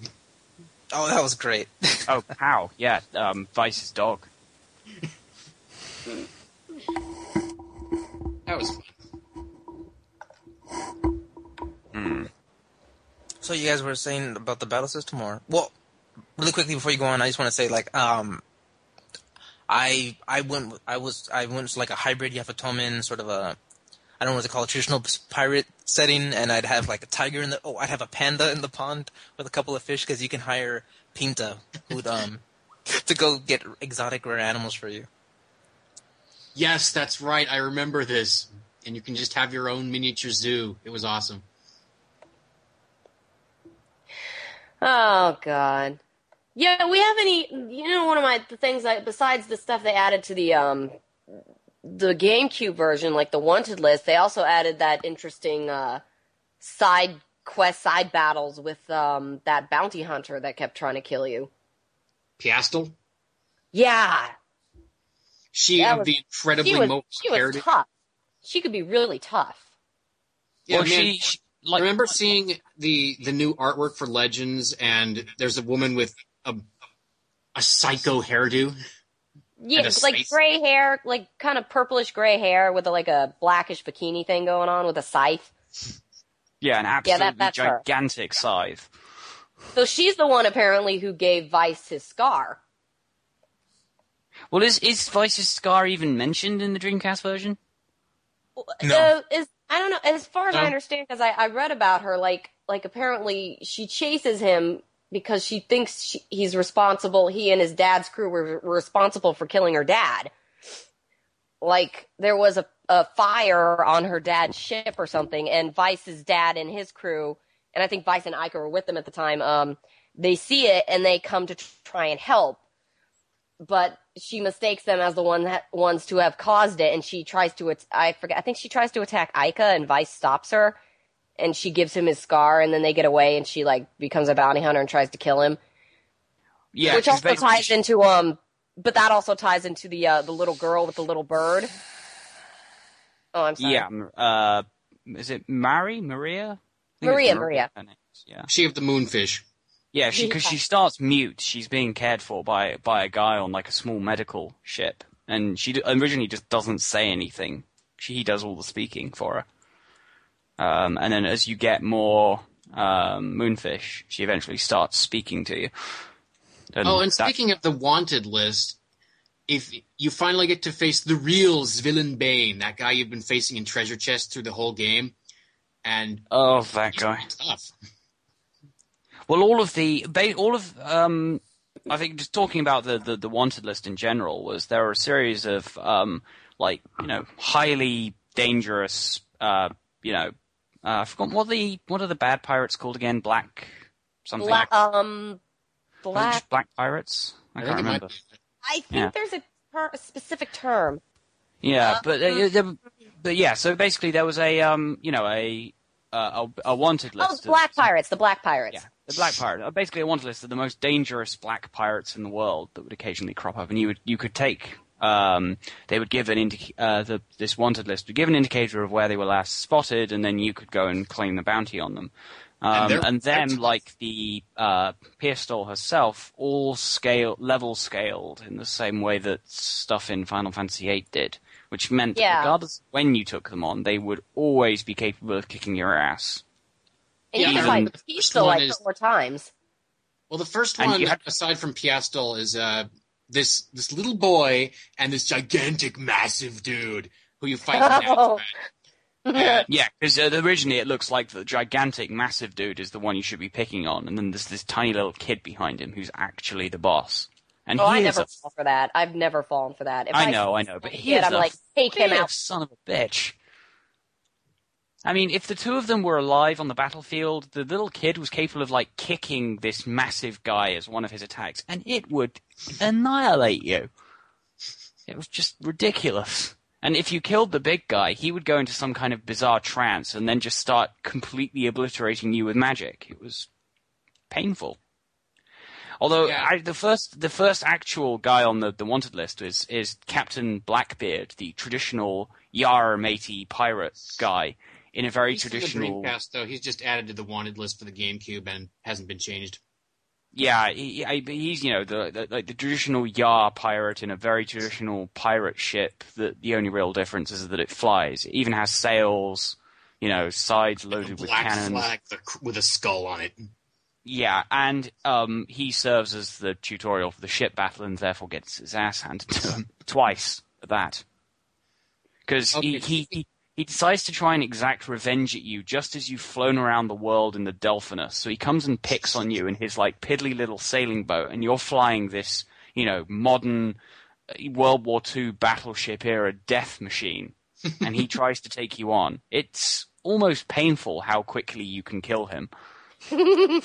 Oh, that was great. Oh, how? Yeah, um, Vyse's dog. That was fun. So you guys were saying about the battle system, or well, really quickly before you go on, I just want to say like um, I I went I was I went to like a hybrid Yafutoman sort of a I don't know what to call it traditional pirate setting, and I'd have like a tiger in the oh I'd have a panda in the pond with a couple of fish because you can hire Pinta who'd um to go get exotic rare animals for you. Yes, that's right. I remember this, and you can just have your own miniature zoo. It was awesome. Oh God. Yeah, we have any. You know, one of my the things I besides the stuff they added to the um the GameCube version, like the wanted list, they also added that interesting uh side quest, side battles with um that bounty hunter that kept trying to kill you. Piastol, Yeah, she That of was- the incredibly she was mobile she was tough. She could be really tough. Yeah, Well, man, she, she like remember seeing the the new artwork for Legends, and there's a woman with a a psycho hairdo. Yeah, like scythe. gray hair, like kind of purplish gray hair with a, like a blackish bikini thing going on with a scythe. yeah, an Yeah, absolutely that- that's her. gigantic scythe. So she's the one apparently who gave Vyse his scar. Well, is is Vyse's scar even mentioned in the Dreamcast version? No. Uh, is I don't know. As far as I understand, because I, I read about her, like like apparently she chases him because she thinks she, he's responsible. He and his dad's crew were, were responsible for killing her dad. Like there was a a fire on her dad's ship or something, and Vyse's dad and his crew, and I think Vyse and Aika were with them at the time. Um, they see it and they come to try and help but she mistakes them as the one that, ones to have caused it, and she tries to. I forget. I think she tries to attack Aika, and Vyse stops her, and she gives him his scar, and then they get away, and she like becomes a bounty hunter and tries to kill him. Yeah, which also basically ties she- into um, but that also ties into the uh, the little girl with the little bird. Oh, I'm sorry. Yeah, uh, is it Mary Maria? I Maria, Maria. her name is, Yeah, She of the moonfish. Yeah, because she, starts mute. She's being cared for by by a guy on like a small medical ship, and she originally just doesn't say anything. She he does all the speaking for her. Um, and then as you get more um, moonfish, she eventually starts speaking to you. Oh, and that- speaking of the wanted list, if you finally get to face the real Zivilyn Bane, that guy you've been facing in treasure chest through the whole game, and oh, that guy. tough. Well, all of the all of um, I think just talking about the, the the wanted list in general was there are a series of um, like you know highly dangerous uh, you know uh, I forgot what the what are the bad pirates called again black something Black, um, black. just black pirates I, I can't think remember. I think Yeah. there's a, ter- a specific term. Yeah, but uh, there- but yeah. So basically, there was a um, you know, a uh, a, a wanted list. Oh, of- black pirates. The black pirates. Yeah, the black pirate. Uh, basically, a wanted list of the most dangerous black pirates in the world that would occasionally crop up, and you would you could take. Um, they would give an indic- uh, the this wanted list would give an indicator of where they were last spotted, and then you could go and claim the bounty on them. Um, they're- and then, they're- like the uh, Piastol herself, all scale level scaled in the same way that stuff in Final Fantasy VIII did, which meant Yeah. regardless of when you took them on, they would always be capable of kicking your ass. And you Yeah, can even- fight the the first one like is- four times. Well, the first one, have- aside from Piastol, is uh, this this little boy and this gigantic, massive dude who you fight. in Oh. Nazareth. And Yeah, because uh, originally it looks like the gigantic, massive dude is the one you should be picking on, and then there's this tiny little kid behind him who's actually the boss. And Oh, he I never a fall for that. I've never fallen for that. If I know, I know, but see he it, is I'm a like, take him fierce out. son of a bitch. I mean, if the two of them were alive on the battlefield, the little kid was capable of like kicking this massive guy as one of his attacks, and it would annihilate you. It was just ridiculous. And if you killed the big guy, he would go into some kind of bizarre trance and then just start completely obliterating you with magic. It was painful. Although Yeah. I, the first the first actual guy on the, the wanted list is is Captain Blackbeard, the traditional Yar matey pirate guy, in a very he's traditional. Dreamcast, though, he's just added to the wanted list for the GameCube and hasn't been changed. Yeah, he, I, he's you know the, the like the traditional Yar pirate in a very traditional pirate ship. That the only real difference is that it flies. It even has sails, you know, sides loaded with black cannons. flag with a, with a skull on it. Yeah, and um, he serves as the tutorial for the ship battle, and therefore gets his ass handed to him twice at that. Because Okay. he, he he decides to try and exact revenge at you just as you've flown around the world in the Delphinus. So he comes and picks on you in his like piddly little sailing boat, and you're flying this, you know, modern uh, World War II battleship era death machine, and he tries to take you on. It's almost painful how quickly you can kill him.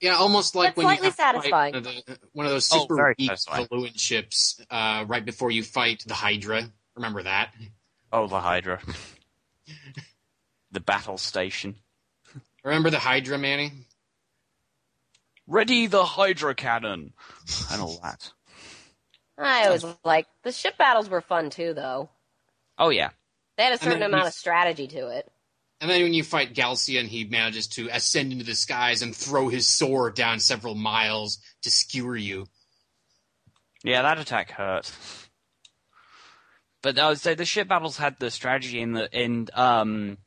Yeah, almost like That's when you slightly have to fight satisfying. one of, the, one of those Oh, super very weak satisfying. balloon ships uh, right before you fight the Hydra. Remember that? Oh, the Hydra. the battle station. Remember the Hydra, Manny? Ready the Hydra cannon! And all that. I always like the ship battles were fun too, though. Oh, yeah. They had a certain amount of strategy to it. And then when you fight Galcian, he manages to ascend into the skies and throw his sword down several miles to skewer you. Yeah, that attack hurt. But I would say the ship battles had the strategy in the in um.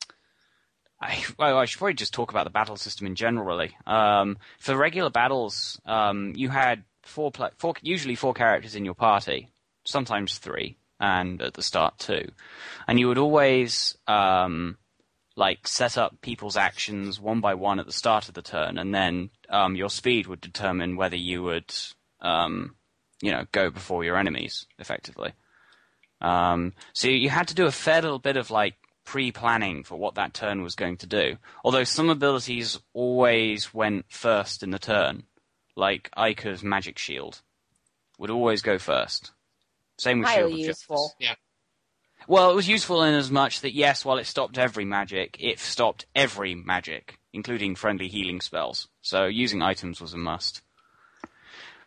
I, well, I should probably just talk about the battle system in general, really. Um, for regular battles, um, you had four, four, usually four characters in your party, sometimes three, and at the start two, and you would always um, like set up people's actions one by one at the start of the turn, and then um, your speed would determine whether you would, um, you know, go before your enemies effectively. Um, so you had to do a fair little bit of like pre-planning for what that turn was going to do. Although some abilities always went first in the turn, like Aika's magic shield would always go first. Same with Shield Highly of Justice. useful. Well, it was useful in as much that yes, while it stopped every magic, it stopped every magic, including friendly healing spells. So using items was a must.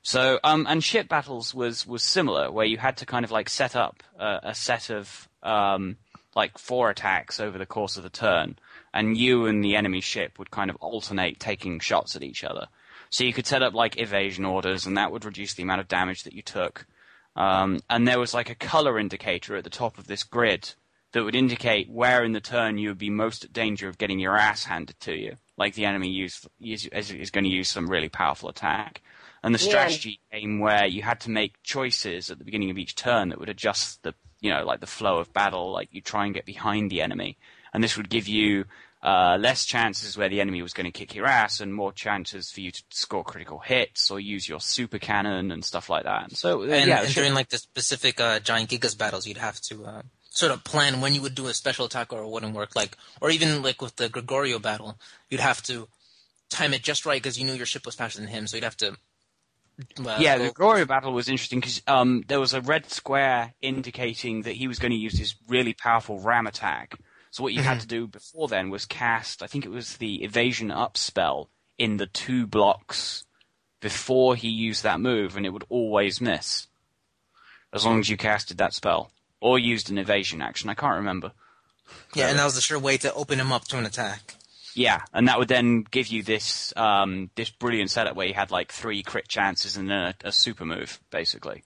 So, um, and ship battles was was similar, where you had to kind of like set up a, a set of um, like four attacks over the course of the turn, and you and the enemy ship would kind of alternate taking shots at each other. So you could set up like evasion orders, and that would reduce the amount of damage that you took. Um, and there was like a color indicator at the top of this grid that would indicate where in the turn you would be most at danger of getting your ass handed to you, like the enemy use, use, is, is going to use some really powerful attack. And the Yeah. strategy came where you had to make choices at the beginning of each turn that would adjust the, you know, like the flow of battle. Like you try and get behind the enemy, and this would give you uh, less chances where the enemy was going to kick your ass, and more chances for you to score critical hits or use your super cannon and stuff like that. So uh, And, yeah, and during like the specific uh, giant gigas battles, you'd have to uh, sort of plan when you would do a special attack or it wouldn't work. Like, or even like with the Gregorio battle, you'd have to time it just right because you knew your ship was faster than him, so you'd have to. Uh, yeah, the Gregorio battle was interesting because um, there was a red square indicating that he was going to use his really powerful ram attack. So what you had to do before then was cast, I think it was the evasion up spell in the two blocks before he used that move, and it would always miss as long as you casted that spell or used an evasion action. I can't remember. yeah, and that was the sure way to open him up to an attack. Yeah, and that would then give you this um, this brilliant setup where you had like three crit chances and then a, a super move, basically.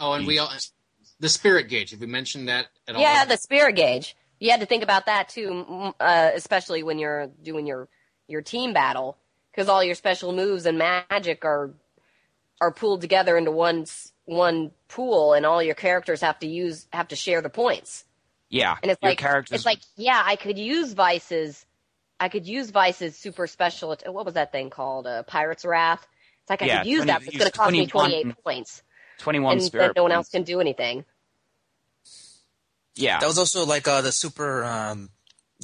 Oh, and we all the spirit gauge. Have we mentioned that at all? Yeah, the spirit gauge. You had to think about that too, uh, especially when you're doing your your team battle, because all your special moves and magic are are pooled together into one one pool, and all your characters have to use have to share the points. Yeah, And it's your like characters. it's like yeah, I could use Vyse's, I could use Vyse's super special. What was that thing called? Uh, Pirate's Wrath. It's like I Yeah, could use 20 that, but it's going to cost me twenty eight points, twenty-one and spirit. then no one else can do anything. Yeah, That was also like uh, the super, um,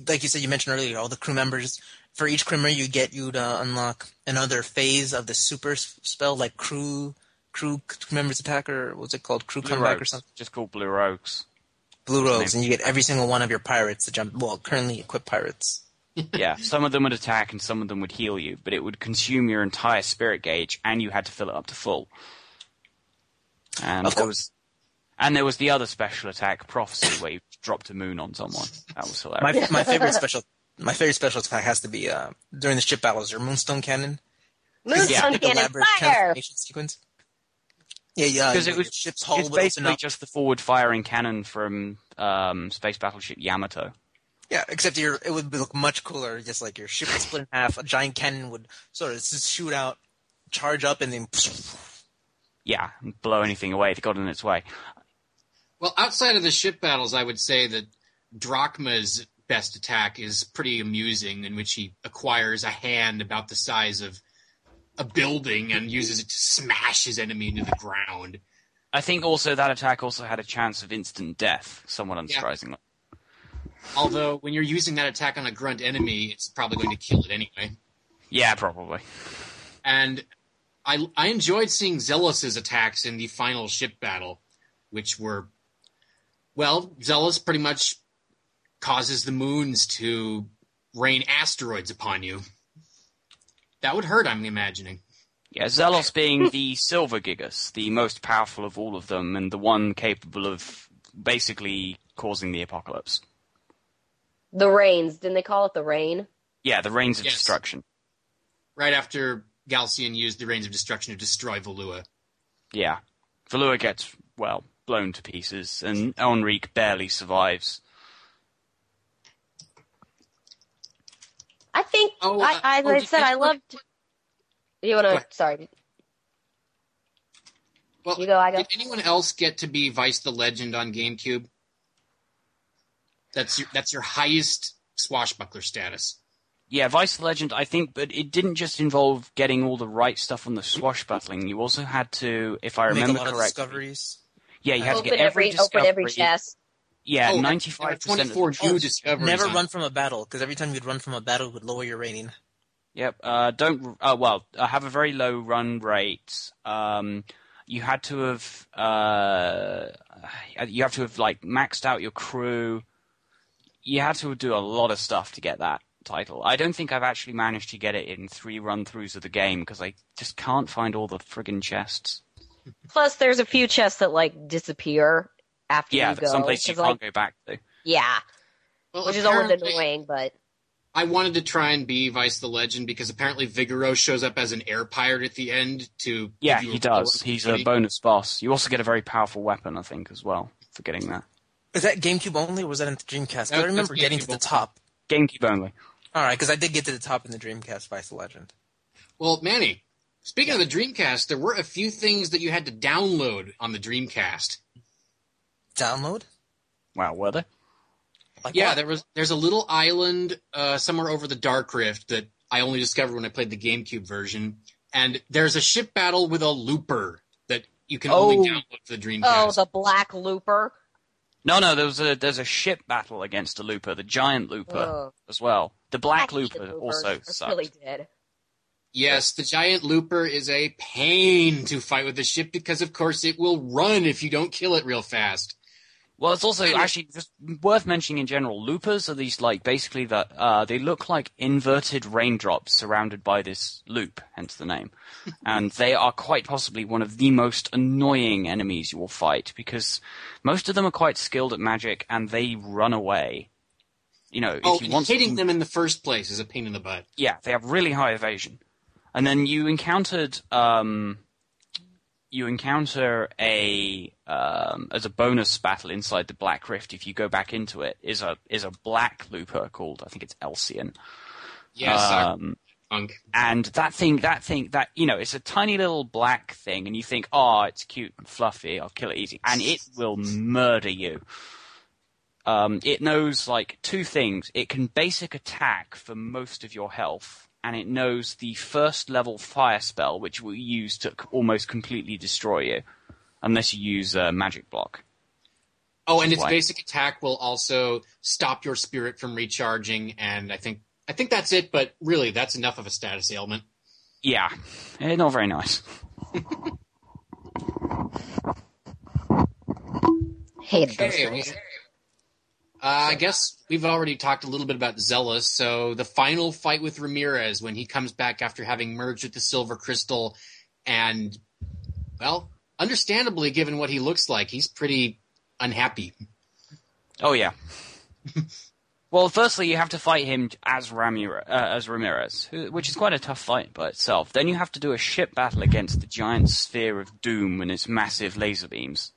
like you said, you mentioned earlier, all the crew members. For each crew member, you get you to unlock another phase of the super spell, like crew crew members attack, or what's it called, crew Blue comeback or something. just called Blue Rogues. Blue Rogues, and you get every single one of your pirates to jump. Well, currently equipped pirates. Yeah, some of them would attack and some of them would heal you, but it would consume your entire spirit gauge, and you had to fill it up to full. And Of there was, and there was the other special attack, prophecy, where you dropped a moon on someone. That was hilarious. My my favorite special my favorite special attack has to be uh, during the ship battles. Your Moonstone Cannon. Moonstone Yeah. Cannon fire. transformation sequence. Yeah, yeah. because it was ship's hull it's would open basically just the forward firing cannon from um, space battleship Yamato. Yeah, except your it would look much cooler. Just like your ship would split in half. A giant cannon would sort of just shoot out, charge up, and then. Yeah, blow anything away that got in its way. Well, outside of the ship battles, I would say that Drachma's best attack is pretty amusing, in which he acquires a hand about the size of a building and uses it to smash his enemy into the ground. I think also that attack also had a chance of instant death, somewhat Yeah. unsurprisingly. Although, when you're using that attack on a grunt enemy, it's probably going to kill it anyway. Yeah, probably. And I I enjoyed seeing Zelos' attacks in the final ship battle, which were well, Zelos pretty much causes the moons to rain asteroids upon you. That would hurt, I'm imagining. Yeah, Zelos being the Silver Gigas, the most powerful of all of them, and the one capable of basically causing the apocalypse. The rains. Didn't they call it the rain? Yeah, the rains of Yes. Destruction. Right after Galcian used the Rains of Destruction to destroy Valua. Yeah. Valua gets, well, blown to pieces, and Enrique barely survives. I think. Oh, I, uh, I, oh, I said I anyone- loved. You want Go to? ahead. Sorry. Well, You go, I go. did anyone else get to be Vyse the Legend on GameCube? That's your, that's your highest swashbuckler status. Yeah, Vyse Legend, I think, but it didn't just involve getting all the right stuff on the swashbuckling. You also had to, if I Make remember lot correctly, discoveries. yeah, you had to get every, every, discovery. open every chest. Yeah, Oh, ninety-five percent. Twenty-four new discoveries. Never run from a battle, because every time you'd run from a battle, it would lower your rating. Yep. Uh, don't. Uh, well, uh, have a very low run rate. Um, you had to have. Uh, you have to have like maxed out your crew. You had to do a lot of stuff to get that title. I don't think I've actually managed to get it in three run-throughs of the game because I just can't find all the friggin' chests. Plus, there's a few chests that like disappear after Yeah, you go. Yeah, but some places you 'cause, can't like, go back to. Yeah, Well, which is always annoying, but I wanted to try and be Vyse the Legend because apparently Vigoro shows up as an air pirate at the end to. Yeah, give you he a does. He's a bonus boss. You also get a very powerful weapon, I think, as well for getting that. Is that GameCube only, or was that in the Dreamcast? That- I remember that's getting to GameCube the only. top. GameCube only. All right, because I did get to the top in the Dreamcast Vyse Legend. Well, Manny, speaking of the Dreamcast, there were a few things that you had to download on the Dreamcast. Download? Wow, were they? Like Yeah, what? there was. There's a little island uh, somewhere over the Dark Rift that I only discovered when I played the GameCube version, and there's a ship battle with a looper that you can Oh. only download for the Dreamcast. oh, the black looper. No, no, there was a there's a ship battle against a looper, the giant looper Ugh. as well. The black I looper also I sucked. really did. Yes, the giant looper is a pain to fight with the ship because, of course, it will run if you don't kill it real fast. Well, it's also actually just worth mentioning in general. Loopers are these like basically that uh, they look like inverted raindrops surrounded by this loop, hence the name. and they are quite possibly one of the most annoying enemies you will fight because most of them are quite skilled at magic and they run away You know, Oh, if you want hitting to- them in the first place is a pain in the butt. yeah, they have really high evasion. And then you encountered um, you encounter a um, as a bonus battle inside the Black Rift. If you go back into it, is a is a black looper called I think it's Elcian. Yes, Um, and that thing, that thing, that you know, it's a tiny little black thing, and you think, oh, it's cute and fluffy, I'll kill it easy, and it will murder you. Um, it knows like two things. It can basic attack for most of your health, and it knows the first level fire spell, which will use to almost completely destroy you, unless you use a magic block. Oh, and its Why? basic attack will also stop your spirit from recharging, and I think I think that's it. But really, that's enough of a status ailment. Yeah, eh, not very nice. Hate those Okay, things. we- Uh, I guess we've already talked a little bit about Zelos. So the final fight with Ramirez when he comes back after having merged with the Silver Crystal, and well, understandably, given what he looks like, he's pretty unhappy. Oh yeah. well, firstly, you have to fight him as Ramirez, uh, as Ramirez, who, which is quite a tough fight by itself. Then you have to do a ship battle against the giant sphere of doom and its massive laser beams.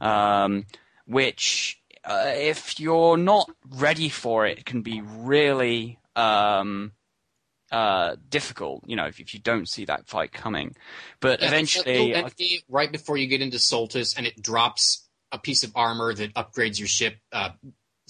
Um, which, uh, if you're not ready for it, it can be really um, uh, difficult. You know, if, if you don't see that fight coming. But Yeah, eventually, entity right before you get into Soltis, and it drops a piece of armor that upgrades your ship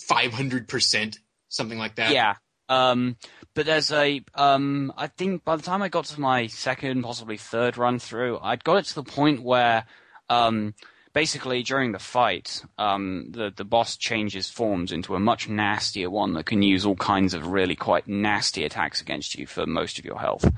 five hundred percent, something like that. Yeah. Um, but there's a, um, I think by the time I got to my second, possibly third run through, I'd got it to the point where, um, basically during the fight, um, the, the boss changes forms into a much nastier one that can use all kinds of really quite nasty attacks against you for most of your health.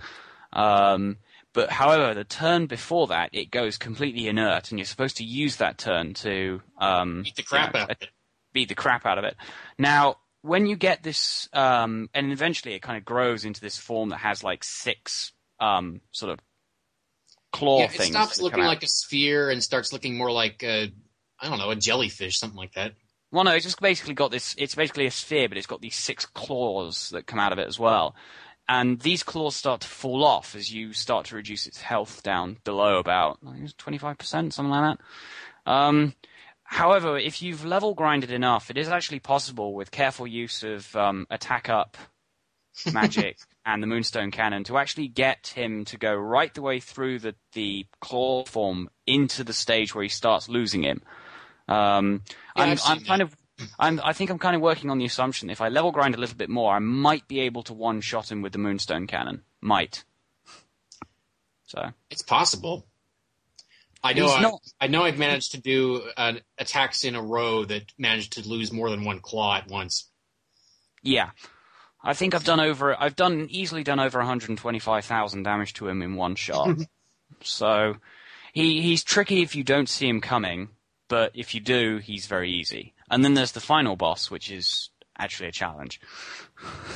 Um, but however, the turn before that, it goes completely inert, and you're supposed to use that turn to, um, Beat the crap you know, out of it. beat the crap out of it. Now, when you get this, um, and eventually it kind of grows into this form that has like six um, sort of claw Yeah, it stops looking like a sphere and starts looking more like a, I don't know, a jellyfish, something like that. Well, no, it's just basically got this. It's basically a sphere, but it's got these six claws that come out of it as well. And these claws start to fall off as you start to reduce its health down below about twenty five percent, something like that. Um, however, if you've level grinded enough, it is actually possible with careful use of um, attack up magic and the Moonstone Cannon to actually get him to go right the way through the the claw form into the stage where he starts losing him. Um, Yeah, I'm, I'm kind of, I'm, I think I'm kind of working on the assumption if I level grind a little bit more, I might be able to one shot him with the Moonstone Cannon. Might. So It's possible. I know. I, not- I know. I've managed to do uh, attacks in a row that managed to lose more than one claw at once. yeah, I think I've done over, I've done easily done over 125,000 damage to him in one shot. so he he's tricky if you don't see him coming, but if you do, he's very easy. And then there's the final boss, which is actually a challenge.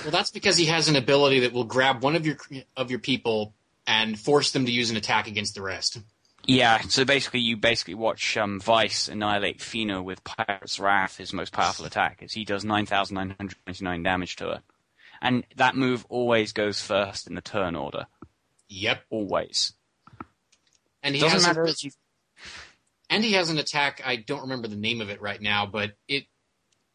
Well, that's because he has an ability that will grab one of your of your people and force them to use an attack against the rest. Yeah, so basically you basically watch um, Vyse annihilate Fina with Pirate's Wrath, his most powerful attack, as he does 9,999 damage to her. And that move always goes first in the turn order. Yep. Always. And he Doesn't has matter if you... and he has an attack. I don't remember the name of it right now, but it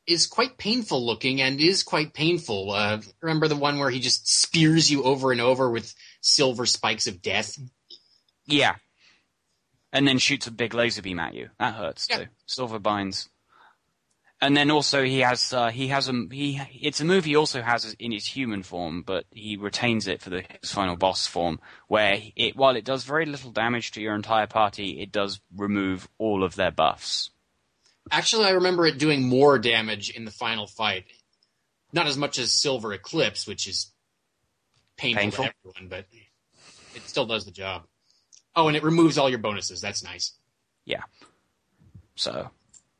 is quite painful looking and is quite painful. Uh, remember the one where he just spears you over and over with silver spikes of death? Yeah. And then shoots a big laser beam at you. That hurts Yeah. too. Silver binds. And then also he has uh, he has a he it's a move he also has in his human form, but he retains it for the his final boss form, where it while it does very little damage to your entire party, it does remove all of their buffs. Actually, I remember it doing more damage in the final fight. Not as much as Silver Eclipse, which is painful, Painful? to everyone, but it still does the job. Oh, and it removes all your bonuses. That's nice. Yeah. So,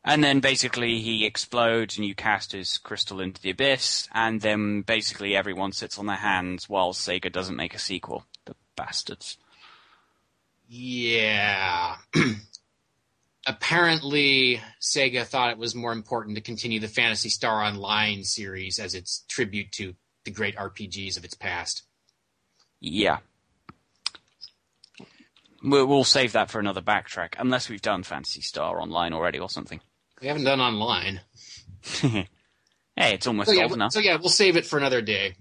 and then basically he explodes and you cast his crystal into the abyss, and then basically everyone sits on their hands while Sega doesn't make a sequel. The bastards. Yeah. apparently Sega thought it was more important to continue the Phantasy Star Online series as its tribute to the great RPGs of its past. Yeah. We'll, we'll save that for another backtrack, unless we've done Phantasy Star Online already or something. We haven't done online. hey, it's almost So yeah, old enough. so yeah, we'll save it for another day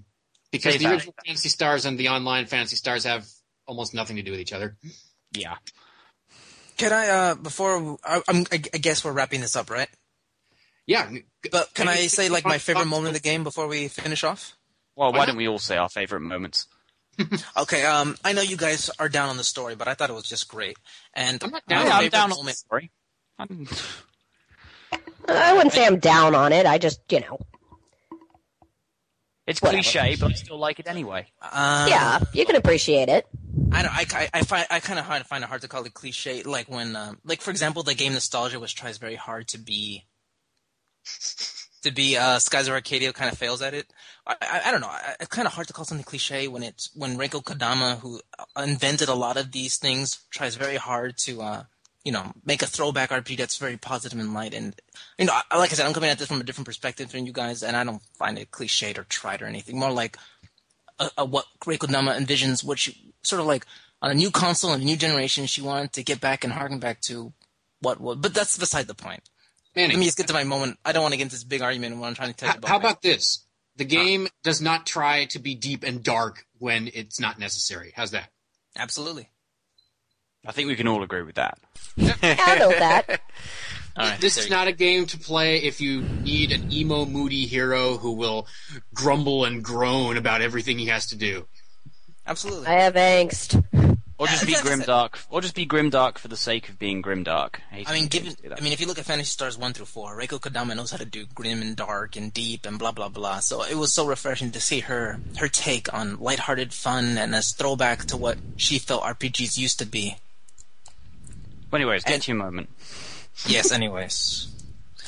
because Save the that. original Phantasy Stars and the online Phantasy Stars have almost nothing to do with each other. Yeah. Can I, uh, before, I, I'm, I I guess we're wrapping this up, right? Yeah. But can I I say, like, my favorite moment of the game before we finish off? Well, Why why don't we all say our favorite moments? Okay, um, I know you guys are down on the story, but I thought it was just great. And I'm not down Yeah, on I'm favorite down on the story. I'm- I wouldn't say I'm down on it. I just, you know, It's Whatever. cliche, but I still like it anyway. Um, yeah, you can appreciate it. I don't. I, I, I find I kind of hard find it hard to call it cliche. Like when, um, like for example, the game Nostalgia, which tries very hard to be, to be uh, Skies of Arcadia, kind of fails at it. I, I, I don't know. I, it's kind of hard to call something cliche when it's when Rieko Kodama, who invented a lot of these things, tries very hard to, uh, you know, make a throwback RPG that's very positive and light. And you know, I, like I said, I'm coming at this from a different perspective than you guys, and I don't find it cliched or trite or anything. More like a, a, what Rieko Kodama envisions, which sort of like on a new console and a new generation, she wanted to get back and harken back to what was. But that's beside the point. Manny, Let me just get to my moment. I don't want to get into this big argument when I'm trying to tell you about. how about this? The game does not try to be deep and dark when it's not necessary. How's that? Absolutely. I think we can all agree with that. Yeah, I know that. All right. this is not a game to play if you need an emo, moody hero who will grumble and groan about everything he has to do. Absolutely. I have angst. Or just be Yeah, that's it. grimdark. Or just be grimdark for the sake of being grimdark. hate I mean, given, games do that. I mean, if you look at Phantasy Stars one through four, Rieko Kodama knows how to do grim and dark and deep and blah blah blah. So it was so refreshing to see her her take on lighthearted fun and as throwback to what she felt RPGs used to be. But anyways, get and- to your moment. yes. Anyways,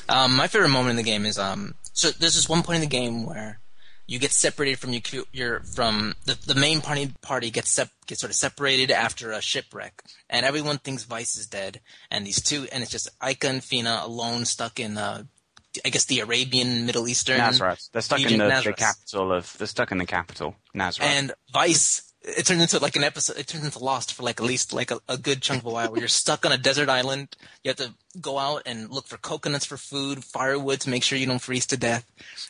um, my favorite moment in the game is um. So there's this one point in the game where you get separated from your your from the the main party party gets sep- gets sort of separated after a shipwreck, and everyone thinks Vyse is dead, and these two and it's just Aika and Fina alone stuck in uh, I guess the Arabian Middle Eastern Nazareth. They're stuck in the, the capital of. They're stuck in the capital, Nasrad. and Vyse. It turns into like an episode. It turns into Lost for like at least like a, a good chunk of a while, where you're stuck on a desert island. You have to go out and look for coconuts for food, firewood to make sure you don't freeze to death,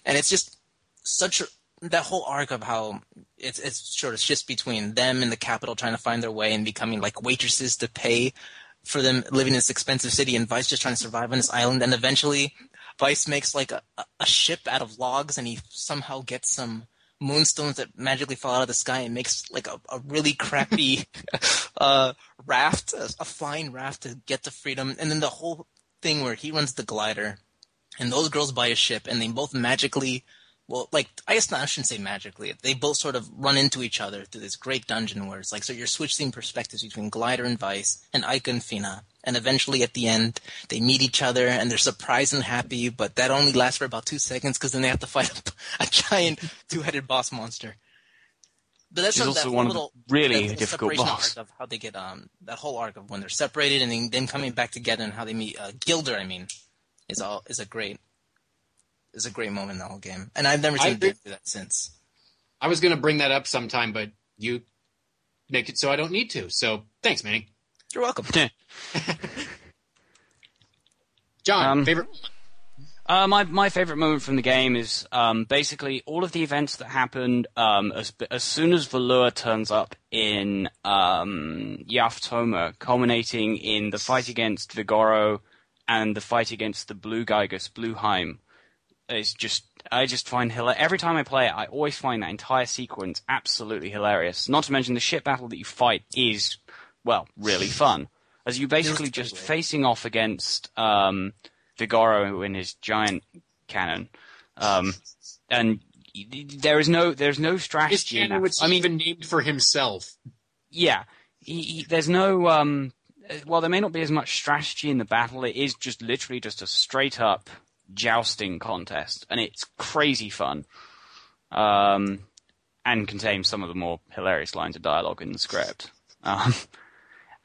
and it's just such a that whole arc of how it's it's sort of shifts between them and the capital trying to find their way and becoming like waitresses to pay for them living in this expensive city, and Vyse just trying to survive on this island, and eventually Vyse makes like a, a- a ship out of logs, and he somehow gets some moonstones that magically fall out of the sky and makes like a, a really crappy uh, raft, a, a flying raft to get to freedom, and then the whole thing where he runs the glider, and those girls buy a ship, and they both magically. Well, like I guess not, I shouldn't say magically. They both sort of run into each other through this great dungeon where it's like so you're switching perspectives between Gilder and Vyse and Aika and Fina, and eventually at the end they meet each other and they're surprised and happy, but that only lasts for about two seconds because then they have to fight a, a giant two-headed boss monster. But that's Which is sort of also that one of the little really that little difficult separation boss. arc of how they get um that whole arc of when they're separated and then, then coming back together and how they meet. Uh, Gilder, I mean, is all is a great is a great moment in the whole game, and I've never seen a do that since. I was going to bring that up sometime, but you make it so I don't need to. So thanks, Manny. You're welcome. John, Um, favorite? Uh, my my favorite moment from the game is um, basically all of the events that happened um, as as soon as Valua turns up in um, Yafutoma, culminating in the fight against Vigoro and the fight against the Blue Gigas Bluheim. Is just I just find hila- every time I play it, I always find that entire sequence absolutely hilarious. Not to mention the ship battle that you fight is well really fun, as you basically just facing off against um, Vigoro in his giant cannon, um, and y- y- there is no there's no strategy. in channel, that. which I he mean, even named for himself. yeah, he, he, there's no um, well, there may not be as much strategy in the battle. It is just literally just a straight up jousting contest, and it's crazy fun. Um, and contains some of the more hilarious lines of dialogue in the script. Um,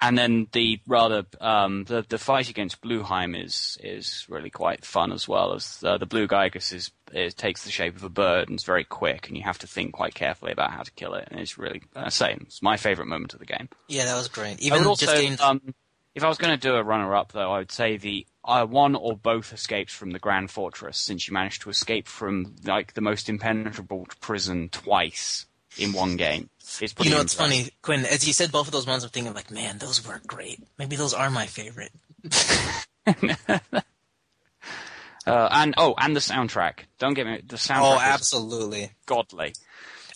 and then the rather um, the the fight against Bluheim is is really quite fun as well. As uh, the blue Gigas is, is takes the shape of a bird and is very quick, and you have to think quite carefully about how to kill it. And it's really uh, same. It's my favorite moment of the game. Yeah, that was great. Even also, um, if I was going to do a runner-up, though, I would say the uh, one or both escapes from the Grand Fortress, since you managed to escape from like the most impenetrable prison twice in one game. It's You know, it's funny, Quinn. As you said both of those ones, I'm thinking like, man, those were great. Maybe those are my favorite. Uh, and oh, and the soundtrack. Don't get me. The soundtrack. Oh, is absolutely. godly.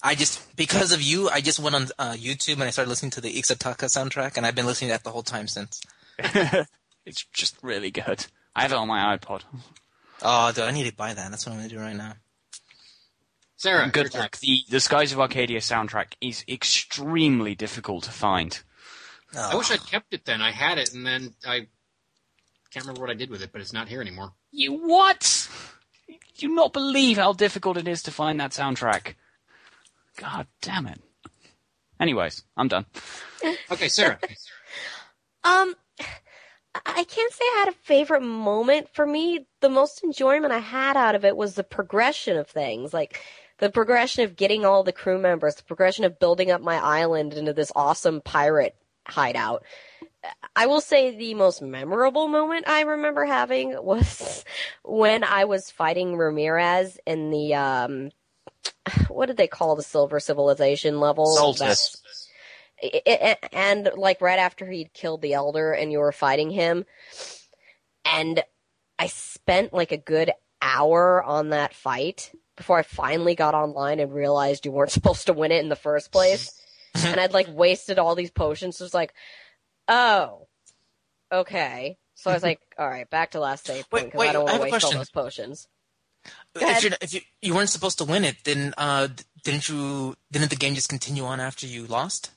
I just because of you, I just went on uh, YouTube and I started listening to the Ixataka soundtrack, and I've been listening to that the whole time since. It's just really good. I have it on my iPod. Oh, dude, I need to buy that. That's what I'm gonna do right now. Sarah, Good luck. The the Skies of Arcadia soundtrack is extremely difficult to find. I wish I'd kept it then. I had it, and then I can't remember what I did with it, but it's not here anymore. You what? You not believe how difficult it is to find that soundtrack. God damn it. Anyways, I'm done. Okay, Sarah. Um, I can't say I had a favorite moment. For me, the most enjoyment I had out of it was the progression of things. Like, the progression of getting all the crew members, the progression of building up my island into this awesome pirate hideout. I will say the most memorable moment I remember having was when I was fighting Ramirez in the, um, what did they call the Silver Civilization level? Soltis. And like right after he'd killed the elder and you were fighting him and i spent like a good hour on that fight before i finally got online and realized you weren't supposed to win it in the first place. And i'd like wasted all these potions. So it's like oh okay. So i was like all right back to last save point because i don't want to waste all those potions. If, you're, if you you weren't supposed to win it, then uh, didn't you? Didn't the game just continue on after you lost?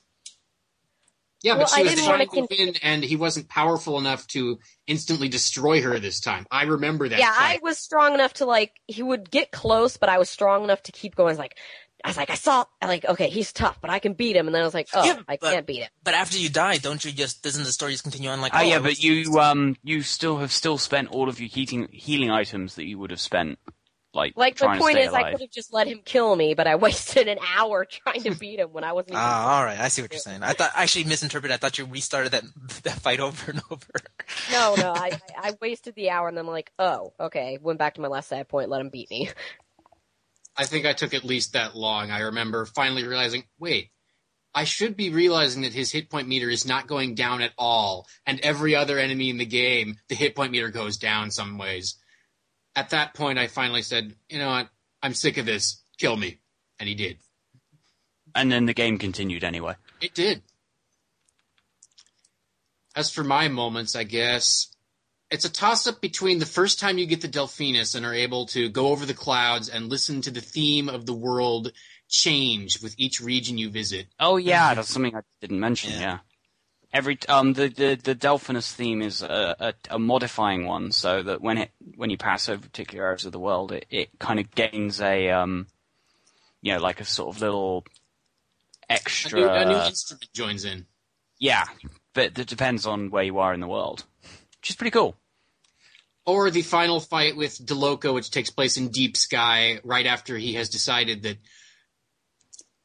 Yeah, Well, but she I was didn't trying wanna to win, and he wasn't powerful enough to instantly destroy her this time. I remember that. yeah, I was strong enough to like he would get close, but I was strong enough to keep going. I was like, I was like, I saw, like, okay, he's tough, but I can beat him. And then I was like, oh, Yeah, I but- can't beat him. But after you die, don't you just? Doesn't the story just continue on like? Oh, yeah, but you um you still have still spent all of your heating healing items that you would have spent like Like the point to stay is, I could have just let him kill me, but I wasted an hour trying to beat him when I wasn't. Even... Ah, all right. I see what you're saying. I thought I actually misinterpreted. I thought you restarted that that fight over and over. no, no, I, I I wasted the hour, and then I'm like, oh, okay. Went back to my last save point, let him beat me. I think I took at least that long. I remember finally realizing, wait, I should be realizing that his hit point meter is not going down at all, and every other enemy in the game, the hit point meter goes down some ways. At that point, I finally said, you know what? I'm sick of this. Kill me. And he did. And then the game continued anyway. It did. As for my moments, I guess it's a toss up between the first time you get the Delphinus and are able to go over the clouds and listen to the theme of the world change with each region you visit. Oh yeah, that's something I didn't mention. Yeah. Yeah. Every um the the the Delphinus theme is a, a, a modifying one, so that when it when you pass over particular areas of the world, it, it kind of gains a um you know like a sort of little A extra. new, a new instrument joins in. yeah, but it depends on where you are in the world, which is pretty cool. Or the final fight with DeLoco, which takes place in Deep Sky right after he has decided that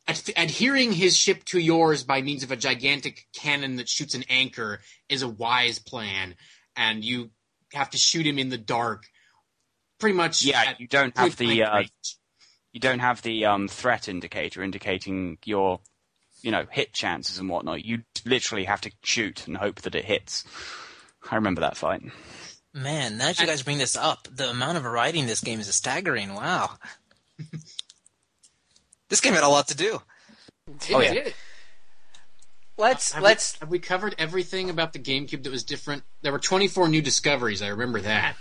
ad- adhering his ship to yours by means of a gigantic cannon that shoots an anchor is a wise plan, and you have to shoot him in the dark. Pretty much. Yeah, you don't have the uh, you don't have the um, threat indicator indicating your, you know, hit chances and whatnot. You literally have to shoot and hope that it hits. I remember that fight. Man, now that you guys bring this up, the amount of variety in this game is staggering. Wow. this game had a lot to do. It Oh, yeah. did. Let's Have let's we, have we covered everything about the GameCube that was different? There were 24 new discoveries. I remember that.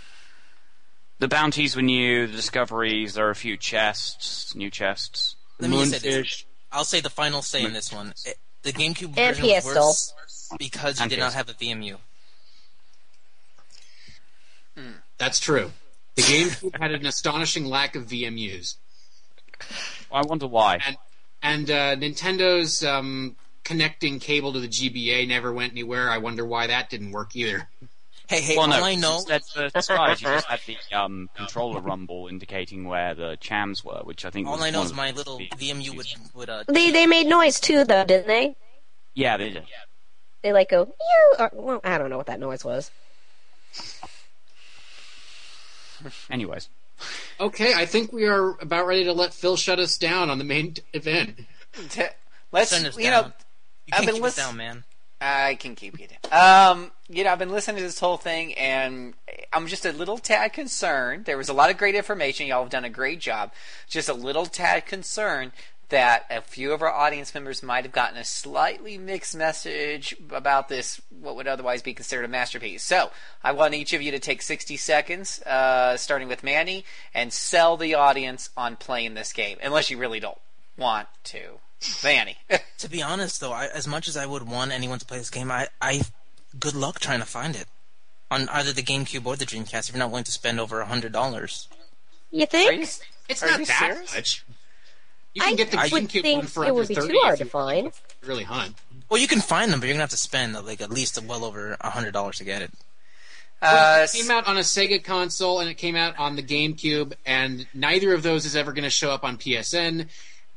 The bounties were new. The discoveries. There are a few chests, new chests. Let me just say this. I'll say the final say in this one. It- the GameCube And version was worse because you And did not have a VMU. Hmm. That's true. The GameCube had an astonishing lack of VMUs. I wonder why. And and uh, Nintendo's um, connecting cable to the GBA never went anywhere. I wonder why that didn't work either. Hey, hey, well, all no, I know. instead for the skies, you just had the um, controller rumble indicating where the chams were, which I think. All was I know is my little VMU would would uh. They they made noise too, though, didn't they? Yeah, they did. They like go, you. Or, well, I don't know what that noise was. Anyways, Okay, I think we are about ready to let Phil shut us down on the main event. Let's, Send us you down. know, You I've can't been keep listen- down, man. I can keep you down. Um, you know, I've been listening to this whole thing, and I'm just a little tad concerned. There was a lot of great information. Y'all have done a great job. Just a little tad concerned that a few of our audience members might have gotten a slightly mixed message about this, what would otherwise be considered a masterpiece. So, I want each of you to take 60 seconds, uh, starting with Manny, and sell the audience on playing this game, unless you really don't want to. Manny. To be honest, though, I, as much as I would want anyone to play this game, I, I, good luck trying to find it on either the GameCube or the Dreamcast. If you're not willing to spend over a hundred dollars, You think? you- It's not that serious? much. You can I get the would GameCube think one for it under would be 30 too hard to you find. really hunt. well, you can find them, but you're gonna have to spend like at least well over a hundred dollars to get it. Uh, it came out on a Sega console and it came out on the GameCube, and neither of those is ever going to show up on PSN.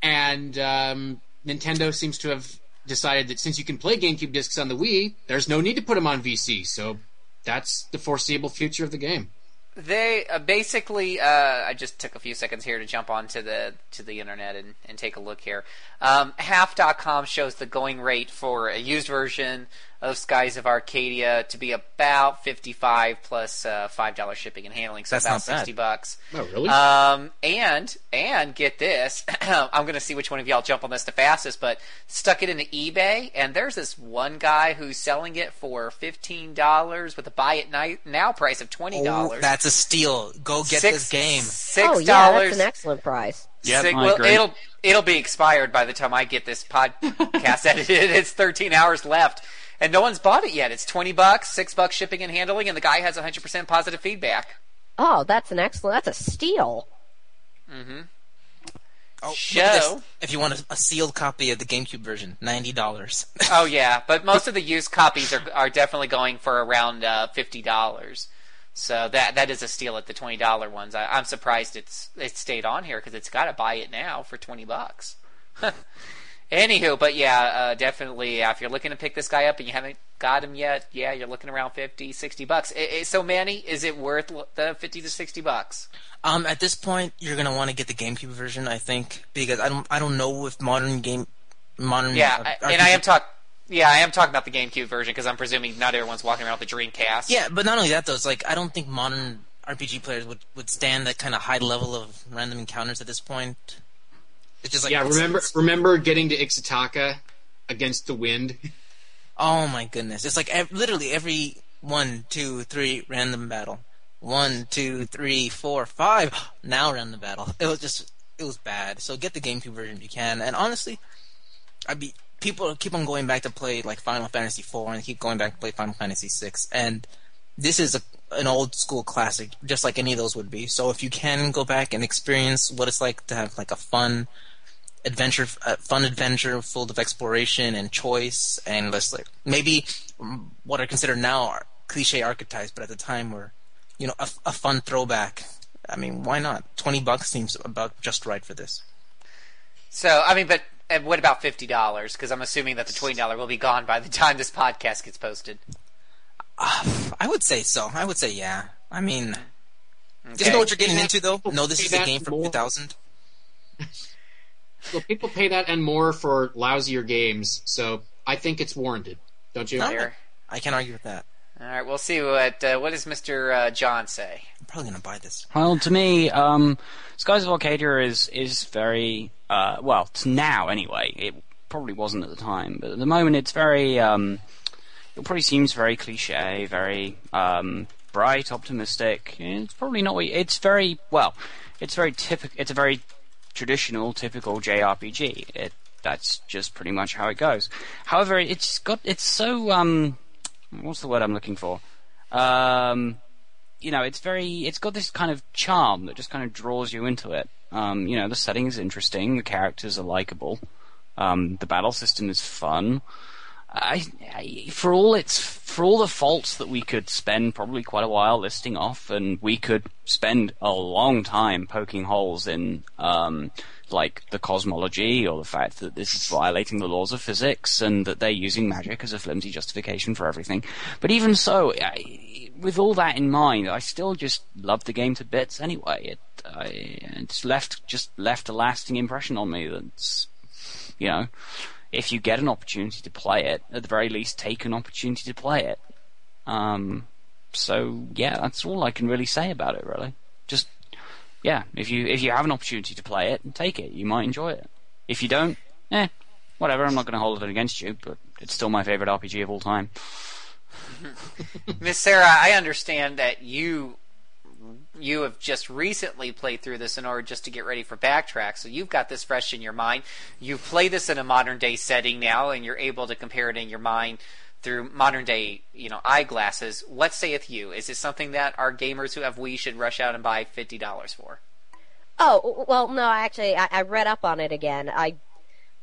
And um, Nintendo seems to have decided that since you can play GameCube discs on the Wii, there's no need to put them on VC. So that's the foreseeable future of the game. They uh, basically. Uh, I just took a few seconds here to jump onto the to the internet and, and take a look here. Um, Half.com shows the going rate for a used version of Skies of Arcadia to be about fifty five plus uh, five dollars shipping and handling, so That's about not bad. sixty bucks. Oh, really? Um, and and get this, I'm going to see which one of y'all jump on this the fastest. But stuck it into eBay, and there's this one guy who's selling it for fifteen dollars with a buy it ni- now price of twenty dollars. that's a steal. Go get Six- this game. Six oh yeah, dollars. that's an excellent price. Yep, Six- well, agree. it'll it'll be expired by the time I get this podcast edited. It's 13 hours left, and no one's bought it yet. It's 20 bucks, six bucks shipping and handling, and the guy has 100% positive feedback. Oh, that's an excellent. That's a steal. Oh, look Show. at this. If you want a, a sealed copy of the GameCube version, ninety dollars. Oh yeah, but most of the used copies are are definitely going for around uh, fifty dollars. So that that is a steal at the twenty dollar ones. I, I'm surprised it's it stayed on here because it's got to buy it now for twenty bucks. Anywho, but yeah, uh, definitely. Uh, if you're looking to pick this guy up and you haven't got him yet, yeah, you're looking around 50, 60 bucks. I- I- so, Manny, is it worth the fifty to sixty bucks? Um, at this point, you're gonna want to get the GameCube version, I think, because I don't, I don't know if modern game, modern. Yeah, uh, I, and I am RPG talk. Yeah, I am talking about the GameCube version because I'm presuming not everyone's walking around with the Dreamcast. Yeah, but not only that though, it's like I don't think modern RPG players would, would stand that kind of high level of random encounters at this point. It's just like yeah, remember remember getting to Ixa'taka against the wind? Oh my goodness! It's like ev- literally every one, two, three random battle. One, two, three, four, five. Now random battle. It was just it was bad. So get the GameCube version if you can. And honestly, I be people keep on going back to play like Final Fantasy IV and keep going back to play Final Fantasy VI. And this is a an old school classic, just like any of those would be. So if you can go back and experience what it's like to have like a fun adventure, uh, fun adventure full of exploration and choice, and let's like maybe what are considered now are cliche archetypes, but at the time were, you know, a, a fun throwback. I mean, why not? Twenty bucks seems about just right for this. So, I mean, but uh, what about fifty dollars? Because I'm assuming that the twenty dollar will be gone by the time this podcast gets posted. I would say so. I would say yeah. I mean, just Okay. know what you're getting into, though. No, this is a game from 2000. Well, people pay that and more for lousier games, so I think it's warranted. Don't you? No. There. I can't argue with that. All right, we'll see what uh, what does Mister uh, John say. I'm probably gonna buy this. Well, to me, um, Skies of Arcadia is is very uh, well. It's now anyway. It probably wasn't at the time, but at the moment, it's very. Um, it probably seems very cliche, very um, bright, optimistic. It's probably not. It's very well. It's very typical. It's a very traditional, typical JRPG. It that's just pretty much how it goes. However, it's got it's so um, what's the word I'm looking for? Um, you know, it's very, it's got this kind of charm that just kind of draws you into it. Um, you know, the setting is interesting, the characters are likable. Um, the battle system is fun. I, I, for all its for all the faults that we could spend probably quite a while listing off, and we could spend a long time poking holes in, um, like the cosmology or the fact that this is violating the laws of physics and that they're using magic as a flimsy justification for everything. But even so, I, with all that in mind, I still just love the game to bits anyway. It, it's left just left a lasting impression on me. That's you know if you get an opportunity to play it, at the very least, take an opportunity to play it. Um, so yeah, that's all I can really say about it. Really, just yeah, if you if you have an opportunity to play it, take it. You might enjoy it. If you don't, eh, whatever. I'm not going to hold it against you, but it's still my favorite RPG of all time. Miss Sarah, I understand that you you have just recently played through this in order just to get ready for backtrack, so you've got this fresh in your mind. You play this in a modern day setting now, and you're able to compare it in your mind through modern day, you know, eyeglasses. What saith you? Is it something that our gamers who have Wii should rush out and buy fifty dollars for? Oh well, no, actually, I, I read up on it again. I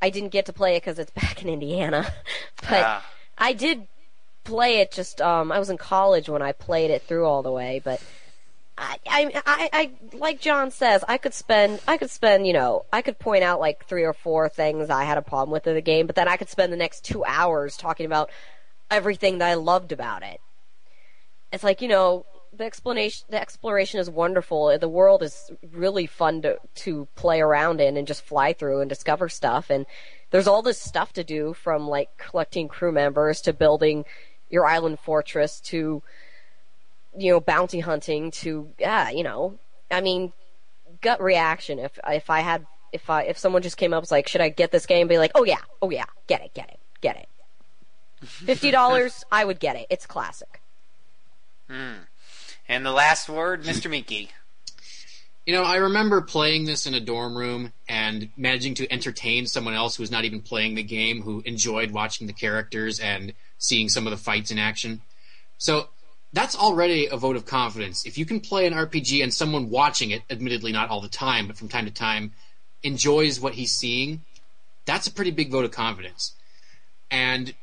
I didn't get to play it because it's back in Indiana, but Ah. I did play it. Just um, I was in college when I played it through all the way, but. I, I, I, like John says, I could spend, I could spend, you know, I could point out like three or four things I had a problem with in the game, but then I could spend the next two hours talking about everything that I loved about it. It's like, you know, the explanation, the exploration is wonderful. The world is really fun to, to play around in and just fly through and discover stuff. And there's all this stuff to do from like collecting crew members to building your island fortress to, you know, bounty hunting to, yeah, you know, I mean, gut reaction. If, if I had, if I, if someone just came up and was like, should I get this game? Be like, oh yeah, oh yeah, get it, get it, get it. Fifty dollars, I would get it. It's classic. Hmm. And the last word, Mr. Minky. You know, I remember playing this in a dorm room and managing to entertain someone else who was not even playing the game, who enjoyed watching the characters and seeing some of the fights in action. So that's already a vote of confidence. If you can play an RPG and someone watching it, admittedly not all the time, but from time to time, enjoys what he's seeing, that's a pretty big vote of confidence. And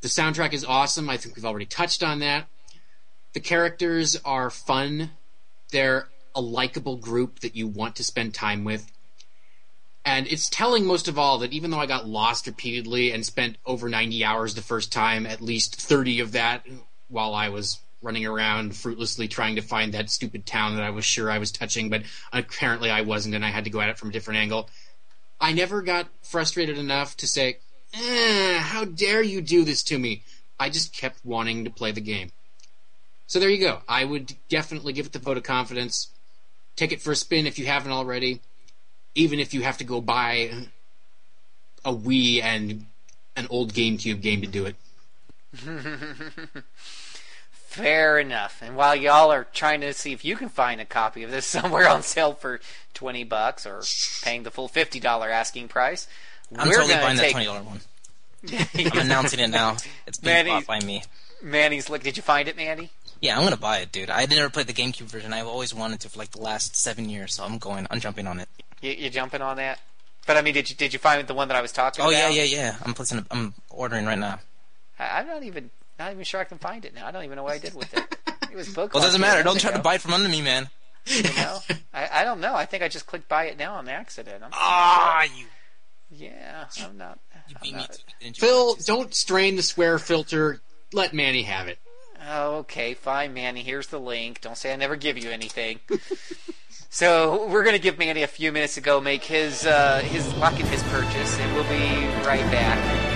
the soundtrack is awesome. I think we've already touched on that. The characters are fun. They're a likable group that you want to spend time with. And it's telling most of all that even though I got lost repeatedly and spent over 90 hours the first time, at least 30 of that while I was running around fruitlessly trying to find that stupid town that I was sure I was touching, but apparently I wasn't and I had to go at it from a different angle. I never got frustrated enough to say, eh, how dare you do this to me? I just kept wanting to play the game. So there you go. I would definitely give it the vote of confidence. Take it for a spin if you haven't already. Even if you have to go buy a Wii and an old GameCube game to do it. Fair enough. And while y'all are trying to see if you can find a copy of this somewhere on sale for twenty bucks or paying the full fifty dollar asking price, I'm we're totally buying that take twenty dollar one. I'm announcing it now. It's being Manny- bought by me. Manny's look. Did you find it, Manny? Yeah, I'm gonna buy it, dude. I never played the GameCube version. I've always wanted to for like the last seven years, so I'm going. I'm jumping on it. You, you jumping on that? But I mean, did you did you find the one that I was talking Oh about? Oh yeah, yeah, yeah. I'm placing. I'm ordering right now. I, I'm not even not even sure I can find it now. I don't even know what I did with it. It was bookmarked. Well, it doesn't matter. Don't try to ago, buy it from under me, man. You know, I, I don't know. I think I just clicked buy it now on accident. I'm Ah, you. yeah, I'm not. You I'm beat me not- to it. Phil, don't strain the swear filter. Let Manny have it. Oh, okay, fine, Manny. Here's the link. Don't say I never give you anything. so we're gonna give Manny a few minutes to go make his uh, his lock in his purchase, and we'll be right back.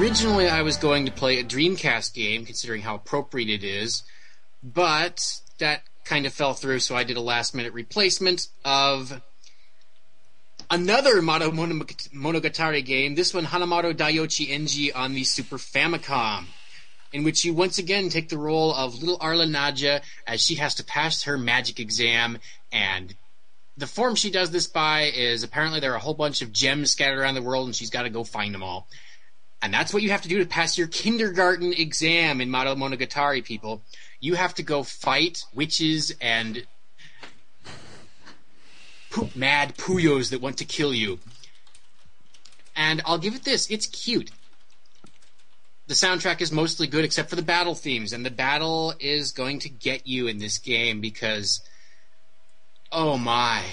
Originally, I was going to play a Dreamcast game, considering how appropriate it is, but that kind of fell through, so I did a last minute replacement of another Madou Monogatari game, this one Hanamaru Daiyouchienji on the Super Famicom, in which you once again take the role of little Arla Nadja as she has to pass her magic exam, and the form she does this by is apparently there are a whole bunch of gems scattered around the world, and she's got to go find them all. And that's what you have to do to pass your kindergarten exam in Madou Monogatari, people. You have to go fight witches and poop mad puyos that want to kill you. And I'll give it this, it's cute. The soundtrack is mostly good except for the battle themes, and the battle is going to get you in this game because oh my.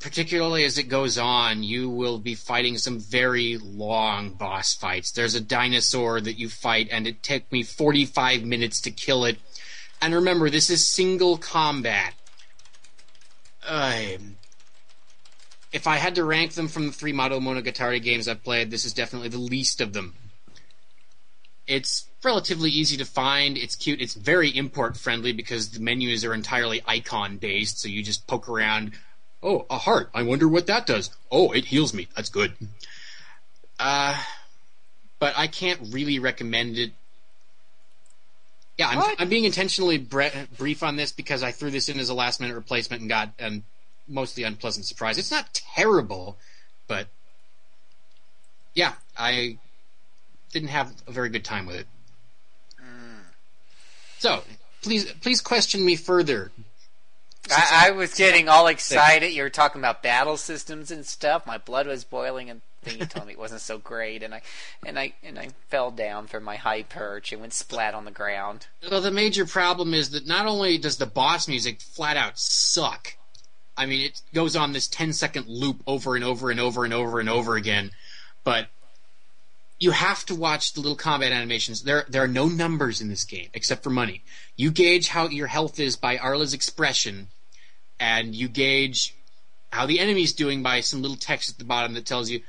Particularly as it goes on, you will be fighting some very long boss fights. There's a dinosaur that you fight, and it took me 45 minutes to kill it. And remember, this is single combat. Um, if I had to rank them from the three Madou Monogatari games I've played, this is definitely the least of them. It's relatively easy to find. It's cute. It's very import friendly because the menus are entirely icon based. So you just poke around. Oh, a heart. I wonder what that does. Oh, it heals me. That's good. Uh, but I can't really recommend it. Yeah, I'm, I'm being intentionally bre- brief on this because I threw this in as a last minute replacement and got a mostly unpleasant surprise. It's not terrible, but yeah, I didn't have a very good time with it. So please, please question me further. I, I was getting all excited. You were talking about battle systems and stuff. My blood was boiling, and then you told me it wasn't so great, and I and I and I fell down from my high perch and went splat on the ground. Well, the major problem is that not only does the boss music flat out suck, I mean, it goes on this 10 second loop over and over and over and over and over again, but you have to watch the little combat animations. There, there are no numbers in this game except for money. You gauge how your health is by Arla's expression, and you gauge how the enemy's doing by some little text at the bottom that tells you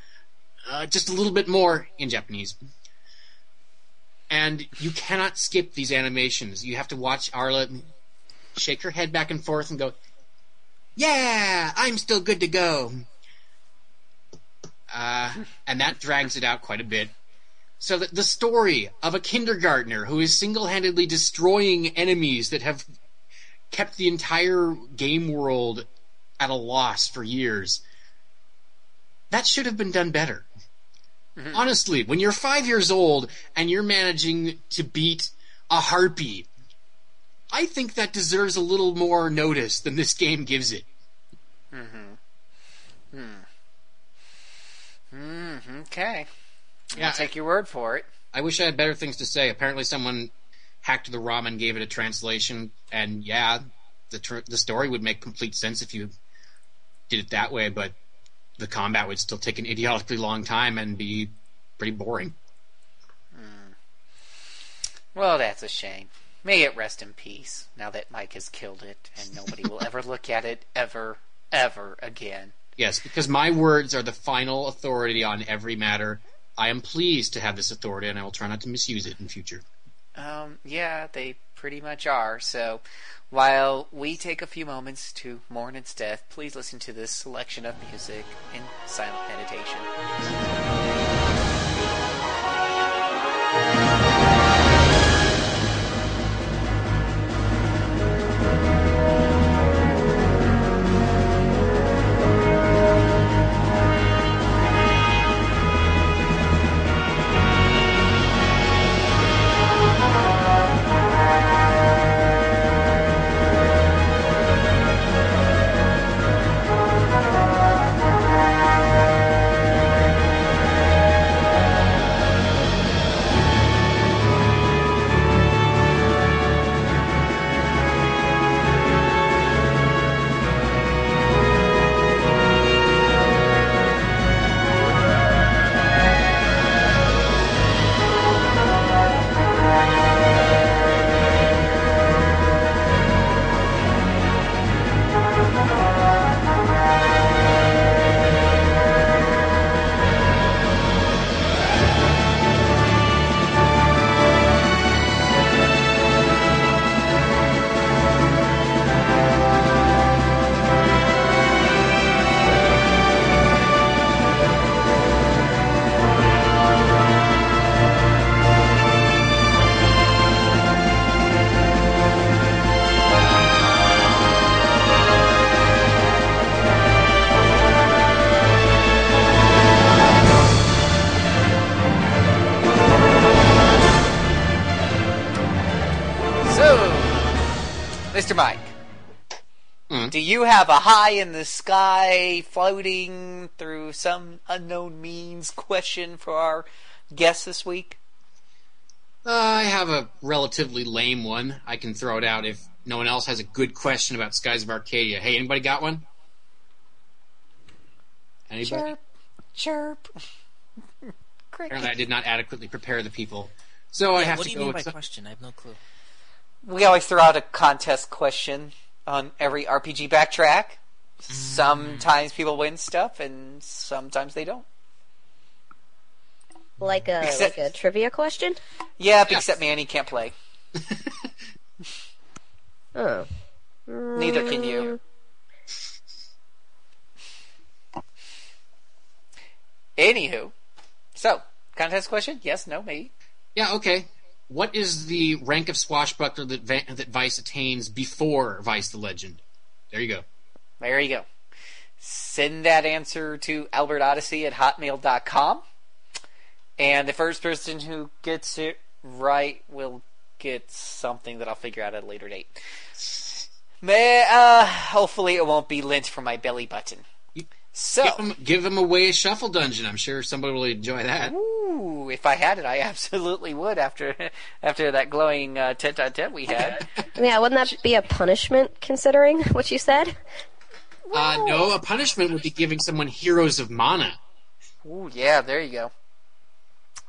uh, just a little bit more in Japanese. And you cannot skip these animations. You have to watch Arla shake her head back and forth and go, "Yeah, I'm still good to go." Uh, and that drags it out quite a bit. So that the story of a kindergartner who is single-handedly destroying enemies that have kept the entire game world at a loss for years. That should have been done better. Honestly, when you're five years old and you're managing to beat a harpy, I think that deserves a little more notice than this game gives it. Mm-hmm. Hmm. Mm-hmm. okay. Yeah, I'll take your word for it. I wish I had better things to say. Apparently, someone hacked the ROM and gave it a translation, and yeah, the tr- the story would make complete sense if you did it that way, but the combat would still take an idiotically long time and be pretty boring. Hmm. Well, that's a shame. May it rest in peace now that Mike has killed it and nobody will ever look at it ever, ever again. Yes, because my words are the final authority on every matter. I am pleased to have this authority, and I will try not to misuse it in future. Um, yeah, they pretty much are. So, while we take a few moments to mourn its death, please listen to this selection of music in silent meditation. You have a high in the sky floating through some unknown means question for our guest this week? Uh, I have a relatively lame one. I can throw it out if no one else has a good question about Skies of Arcadia. Hey, anybody got one? Anybody? Chirp. chirp. Apparently, I did not adequately prepare the people. So I Yeah, have what do you mean by some- question? I have no clue. We always throw out a contest question on every RPG backtrack. Mm. Sometimes people win stuff, and sometimes they don't. Like a Except- like a trivia question. Yep, except Manny can't play. Oh. Neither can you. Anywho, so contest question? Yes, no, maybe. Yeah, okay. What is the rank of swashbuckler that Va- that Vyse attains before Vyse the Legend? There you go. There you go. Send that answer to albertodyssey at hotmail.com. And the first person who gets it right will get something that I'll figure out at a later date. May, uh, hopefully it won't be lint from my belly button. So, Give him, give him away a shuffle dungeon. I'm sure somebody will enjoy that. ooh, if I had it, I absolutely would after after that glowing uh, tete-a-tete we had. Yeah, wouldn't that be a punishment considering what you said? Uh, no, a punishment would be giving someone heroes of mana. Ooh, yeah, there you go.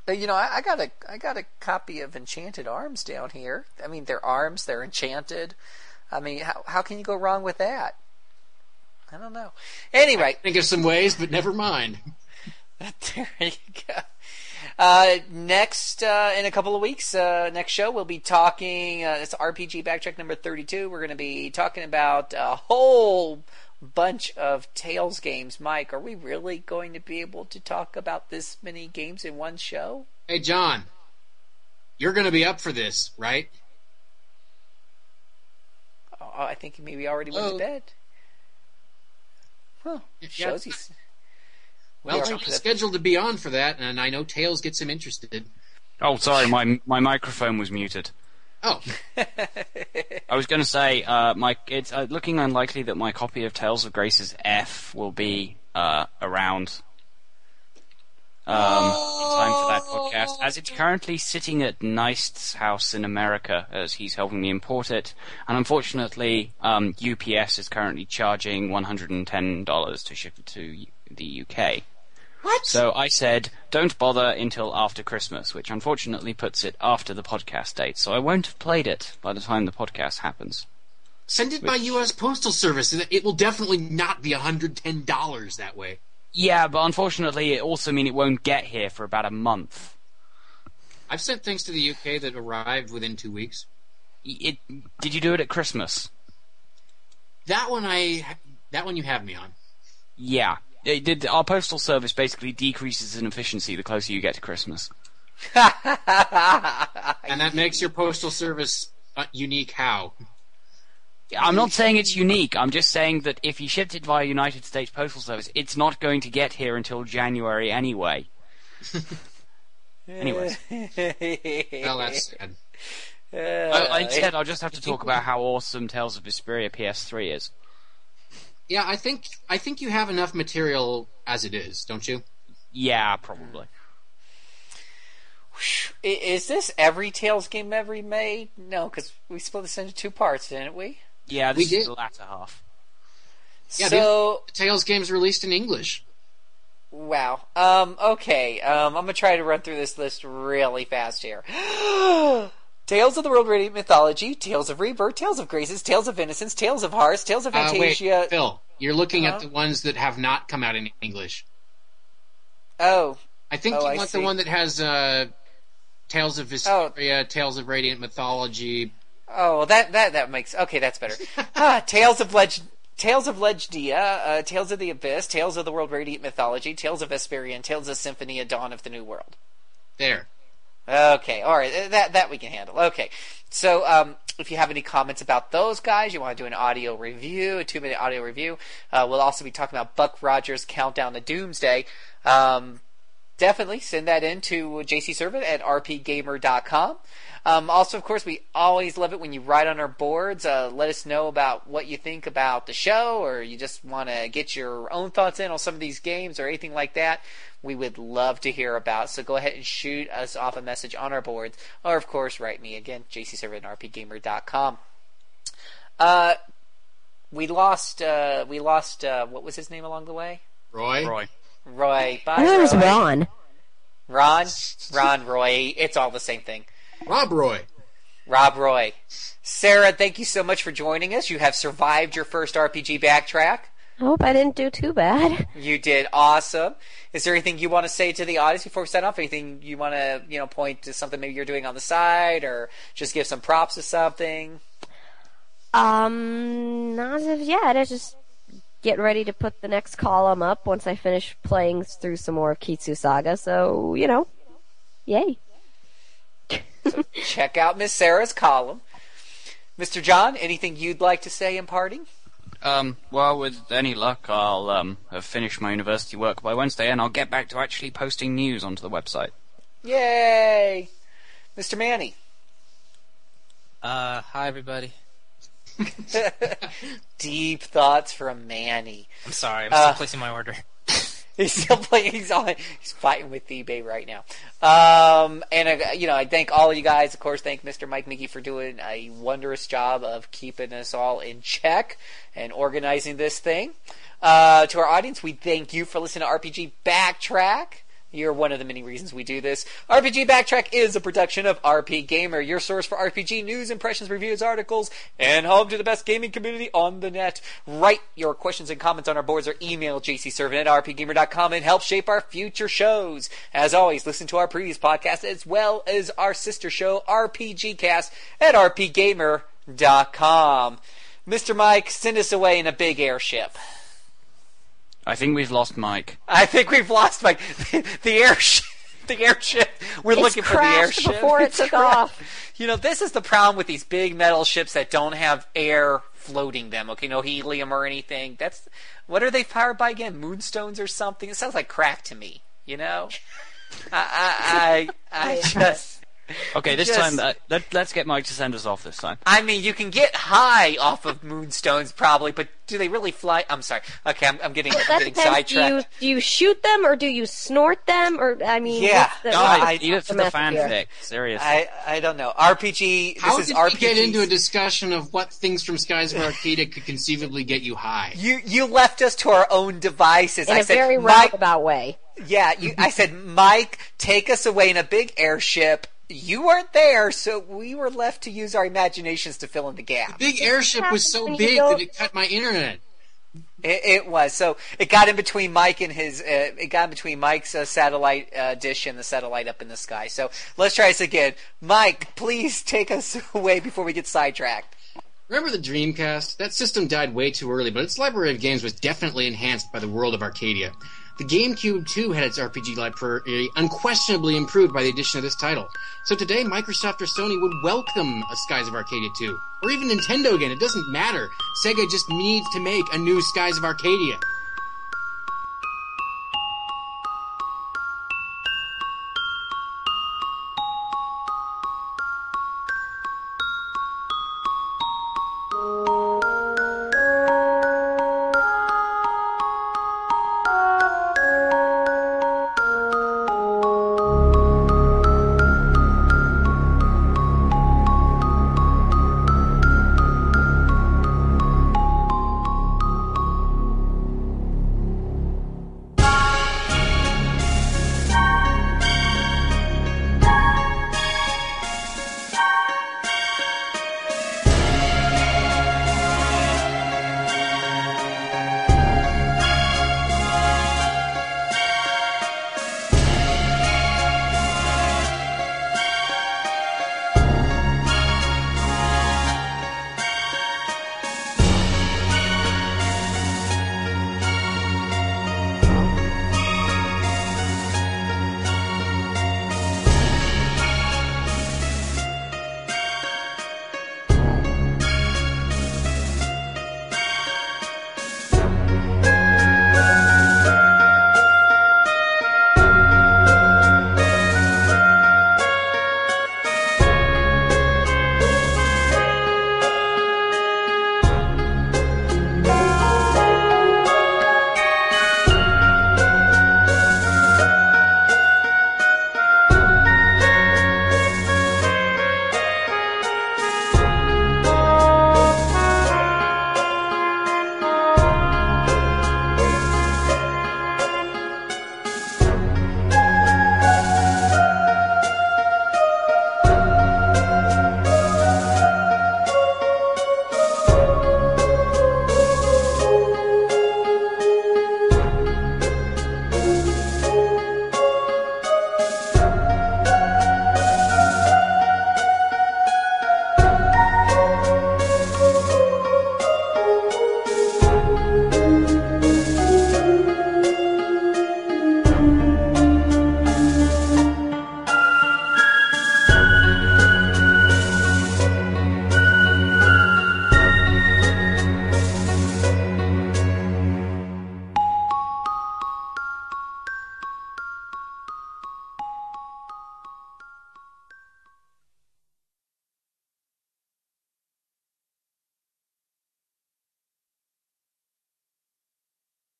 Uh, You know, I, I got a I got a copy of Enchanted Arms down here. I mean, they're arms, they're enchanted. I mean, how how can you go wrong with that? I don't know. Anyway, Think of some ways, but never mind. there you go. Uh, next, uh, in a couple of weeks, uh, next show, we'll be talking. Uh, it's RPG Backtrack number 32. We're going to be talking about a whole bunch of Tales games. Mike, are we really going to be able to talk about this many games in one show? Hey, John, you're going to be up for this, right? Oh, I think he maybe already went Oh. to bed. Huh. Yeah. Shows he's. Well, Yeah, John's scheduled to be on for that, and I know Tales gets him interested. Oh, sorry, my my microphone was muted. Oh, I was going to say, uh, my it's uh, looking unlikely that my copy of Tales of Graces F will be uh, around um, in time for that podcast, as it's currently sitting at Neist's house in America, as he's helping me import it. And unfortunately, um, UPS is currently charging one hundred and ten dollars to ship it to the UK. what? So I said, don't bother until after Christmas, which unfortunately puts it after the podcast date. So I won't have played it by the time the podcast happens. Send it by U.S. Postal Service. and It will definitely not be $110 that way. Yeah, but unfortunately, it also means it won't get here for about a month. I've sent things to the UK that arrived within two weeks. It, did you do it at Christmas? That one I, that one you have me on. Yeah. It did, our postal service basically decreases in efficiency the closer you get to Christmas. And that makes your postal service uh, unique how? I'm not saying it's unique. I'm just saying that if you shipped it via United States Postal Service, it's not going to get here until January anyway. Anyways, Well, that's sad. Uh, I, I- instead I'll just have to talk about how awesome Tales of Vesperia PS3 is. Yeah, I think I think you have enough material as it is, don't you? Yeah, probably. Is this every Tales game ever made? No, because we split this into two parts, didn't we? Yeah, We this is did. the latter half. Yeah, so, Tales games released in English. wow. Um, okay. Um, I'm gonna try to run through this list really fast here. Tales of the World Radiant Mythology, Tales of Rebirth, Tales of Graces, Tales of Innocence, Tales of Hearts, Tales of Uh, wait, Phil, you're looking Uh-huh. at the ones that have not come out in English. oh, I think Oh, you want the one that has uh, Tales of Vesperia, Tales of Radiant Mythology. Oh, well, that that that makes okay. That's better. ah, Tales of Legend, Tales of Legendia, uh, Tales of the Abyss, Tales of the World Radiant Mythology, Tales of Vesperian, Tales of Symphonia, Dawn of the New World. There. Okay, all right, uh, that that we can handle. Okay, so um, if you have any comments about those guys, you want to do an audio review, a two-minute audio review. Uh, we'll also be talking about Buck Rogers' Countdown to Doomsday. Um, definitely send that in to jcservant at rpgamer.com. Um, also, of course, we always love it when you write on our boards. Uh, let us know about what you think about the show, or you just want to get your own thoughts in on some of these games or anything like that. We would love to hear about. So go ahead and shoot us off a message on our boards, or of course, write me again, jcservant at rpgamer.com. Uh, we lost. Uh, we lost. Uh, what was his name along the way? Roy. Roy. Roy. Bye, I thought it was Ron. Ron. Ron. Roy. It's all the same thing. Rob Roy. Rob Roy. Sarah, thank you so much for joining us. You have survived your first RPG backtrack. I hope I didn't do too bad. You did awesome. Is there anything you want to say to the audience before we sign off? Anything you want to, you know, point to something maybe you're doing on the side, or just give some props to something? Um, not as of yet. I just get ready to put the next column up once I finish playing through some more of Kitsu Saga. So you know, yay. So check out Miss Sarah's column. Mr. John, anything you'd like to say in parting? Um, well, with any luck, I'll um, have finished my university work by Wednesday, and I'll get back to actually posting news onto the website. Yay! Mr. Manny. Uh, hi everybody. Deep thoughts from Manny. I'm sorry, I'm Uh, still placing my order. He's still playing. He's on. He's fighting with eBay right now. Um, and uh, you know, I thank all of you guys. Of course, thank Mr. Mike Mickey for doing a wondrous job of keeping us all in check and organizing this thing. Uh, to our audience, we thank you for listening to RPG Backtrack. You're one of the many reasons we do this. RPG Backtrack is a production of RPGamer, your source for RPG news, impressions, reviews, articles, and home to the best gaming community on the net. Write your questions and comments on our boards or email jcservant at rpgamer.com and help shape our future shows. As always, listen to our previous podcast as well as our sister show, RPG Cast, at rpgamer.com. Mr. Mike, send us away in a big airship. I think we've lost Mike. I think we've lost Mike. the airship. The airship. We're It's looking for the crashed airship before it It's took crashed. off. You know, this is the problem with these big metal ships that don't have air floating them. Okay, no helium or anything. That's what are they powered by again? Moonstones or something? It sounds like crack to me. You know. I I I, I just. Okay, this Just- time uh, let, let's get Mike to send us off this time. I mean, you can get high off of moonstones probably, but do they really fly? I'm sorry. Okay, I'm, I'm getting, I'm That getting depends. Do you, sidetracked. do you shoot them or do you snort them? Or I mean, Yeah. what's the, No, what's I- the Eat it for the method here? fanfic. Seriously. I I don't know. RPG. How this did is we RPG. get into a discussion of what things from Skies of Arcadia could conceivably get you high? You you left us to our own devices. in I a said, very Mike, roundabout way. yeah. You, I said, Mike, take us away in a big airship. You weren't there, so we were left to use our imaginations to fill in the gap. The big airship was so big that it cut my internet. It, it was so it got in between Mike and his. Uh, it got in between Mike's uh, satellite uh, dish and the satellite up in the sky. So let's try this again. Mike, please take us away before we get sidetracked. Remember the Dreamcast? That system died way too early, but its library of games was definitely enhanced by the world of Arcadia. The GameCube too had its RPG library unquestionably improved by the addition of this title. So today, Microsoft or Sony would welcome a Skies of Arcadia 2. Or even Nintendo again, it doesn't matter. Sega just needs to make a new Skies of Arcadia.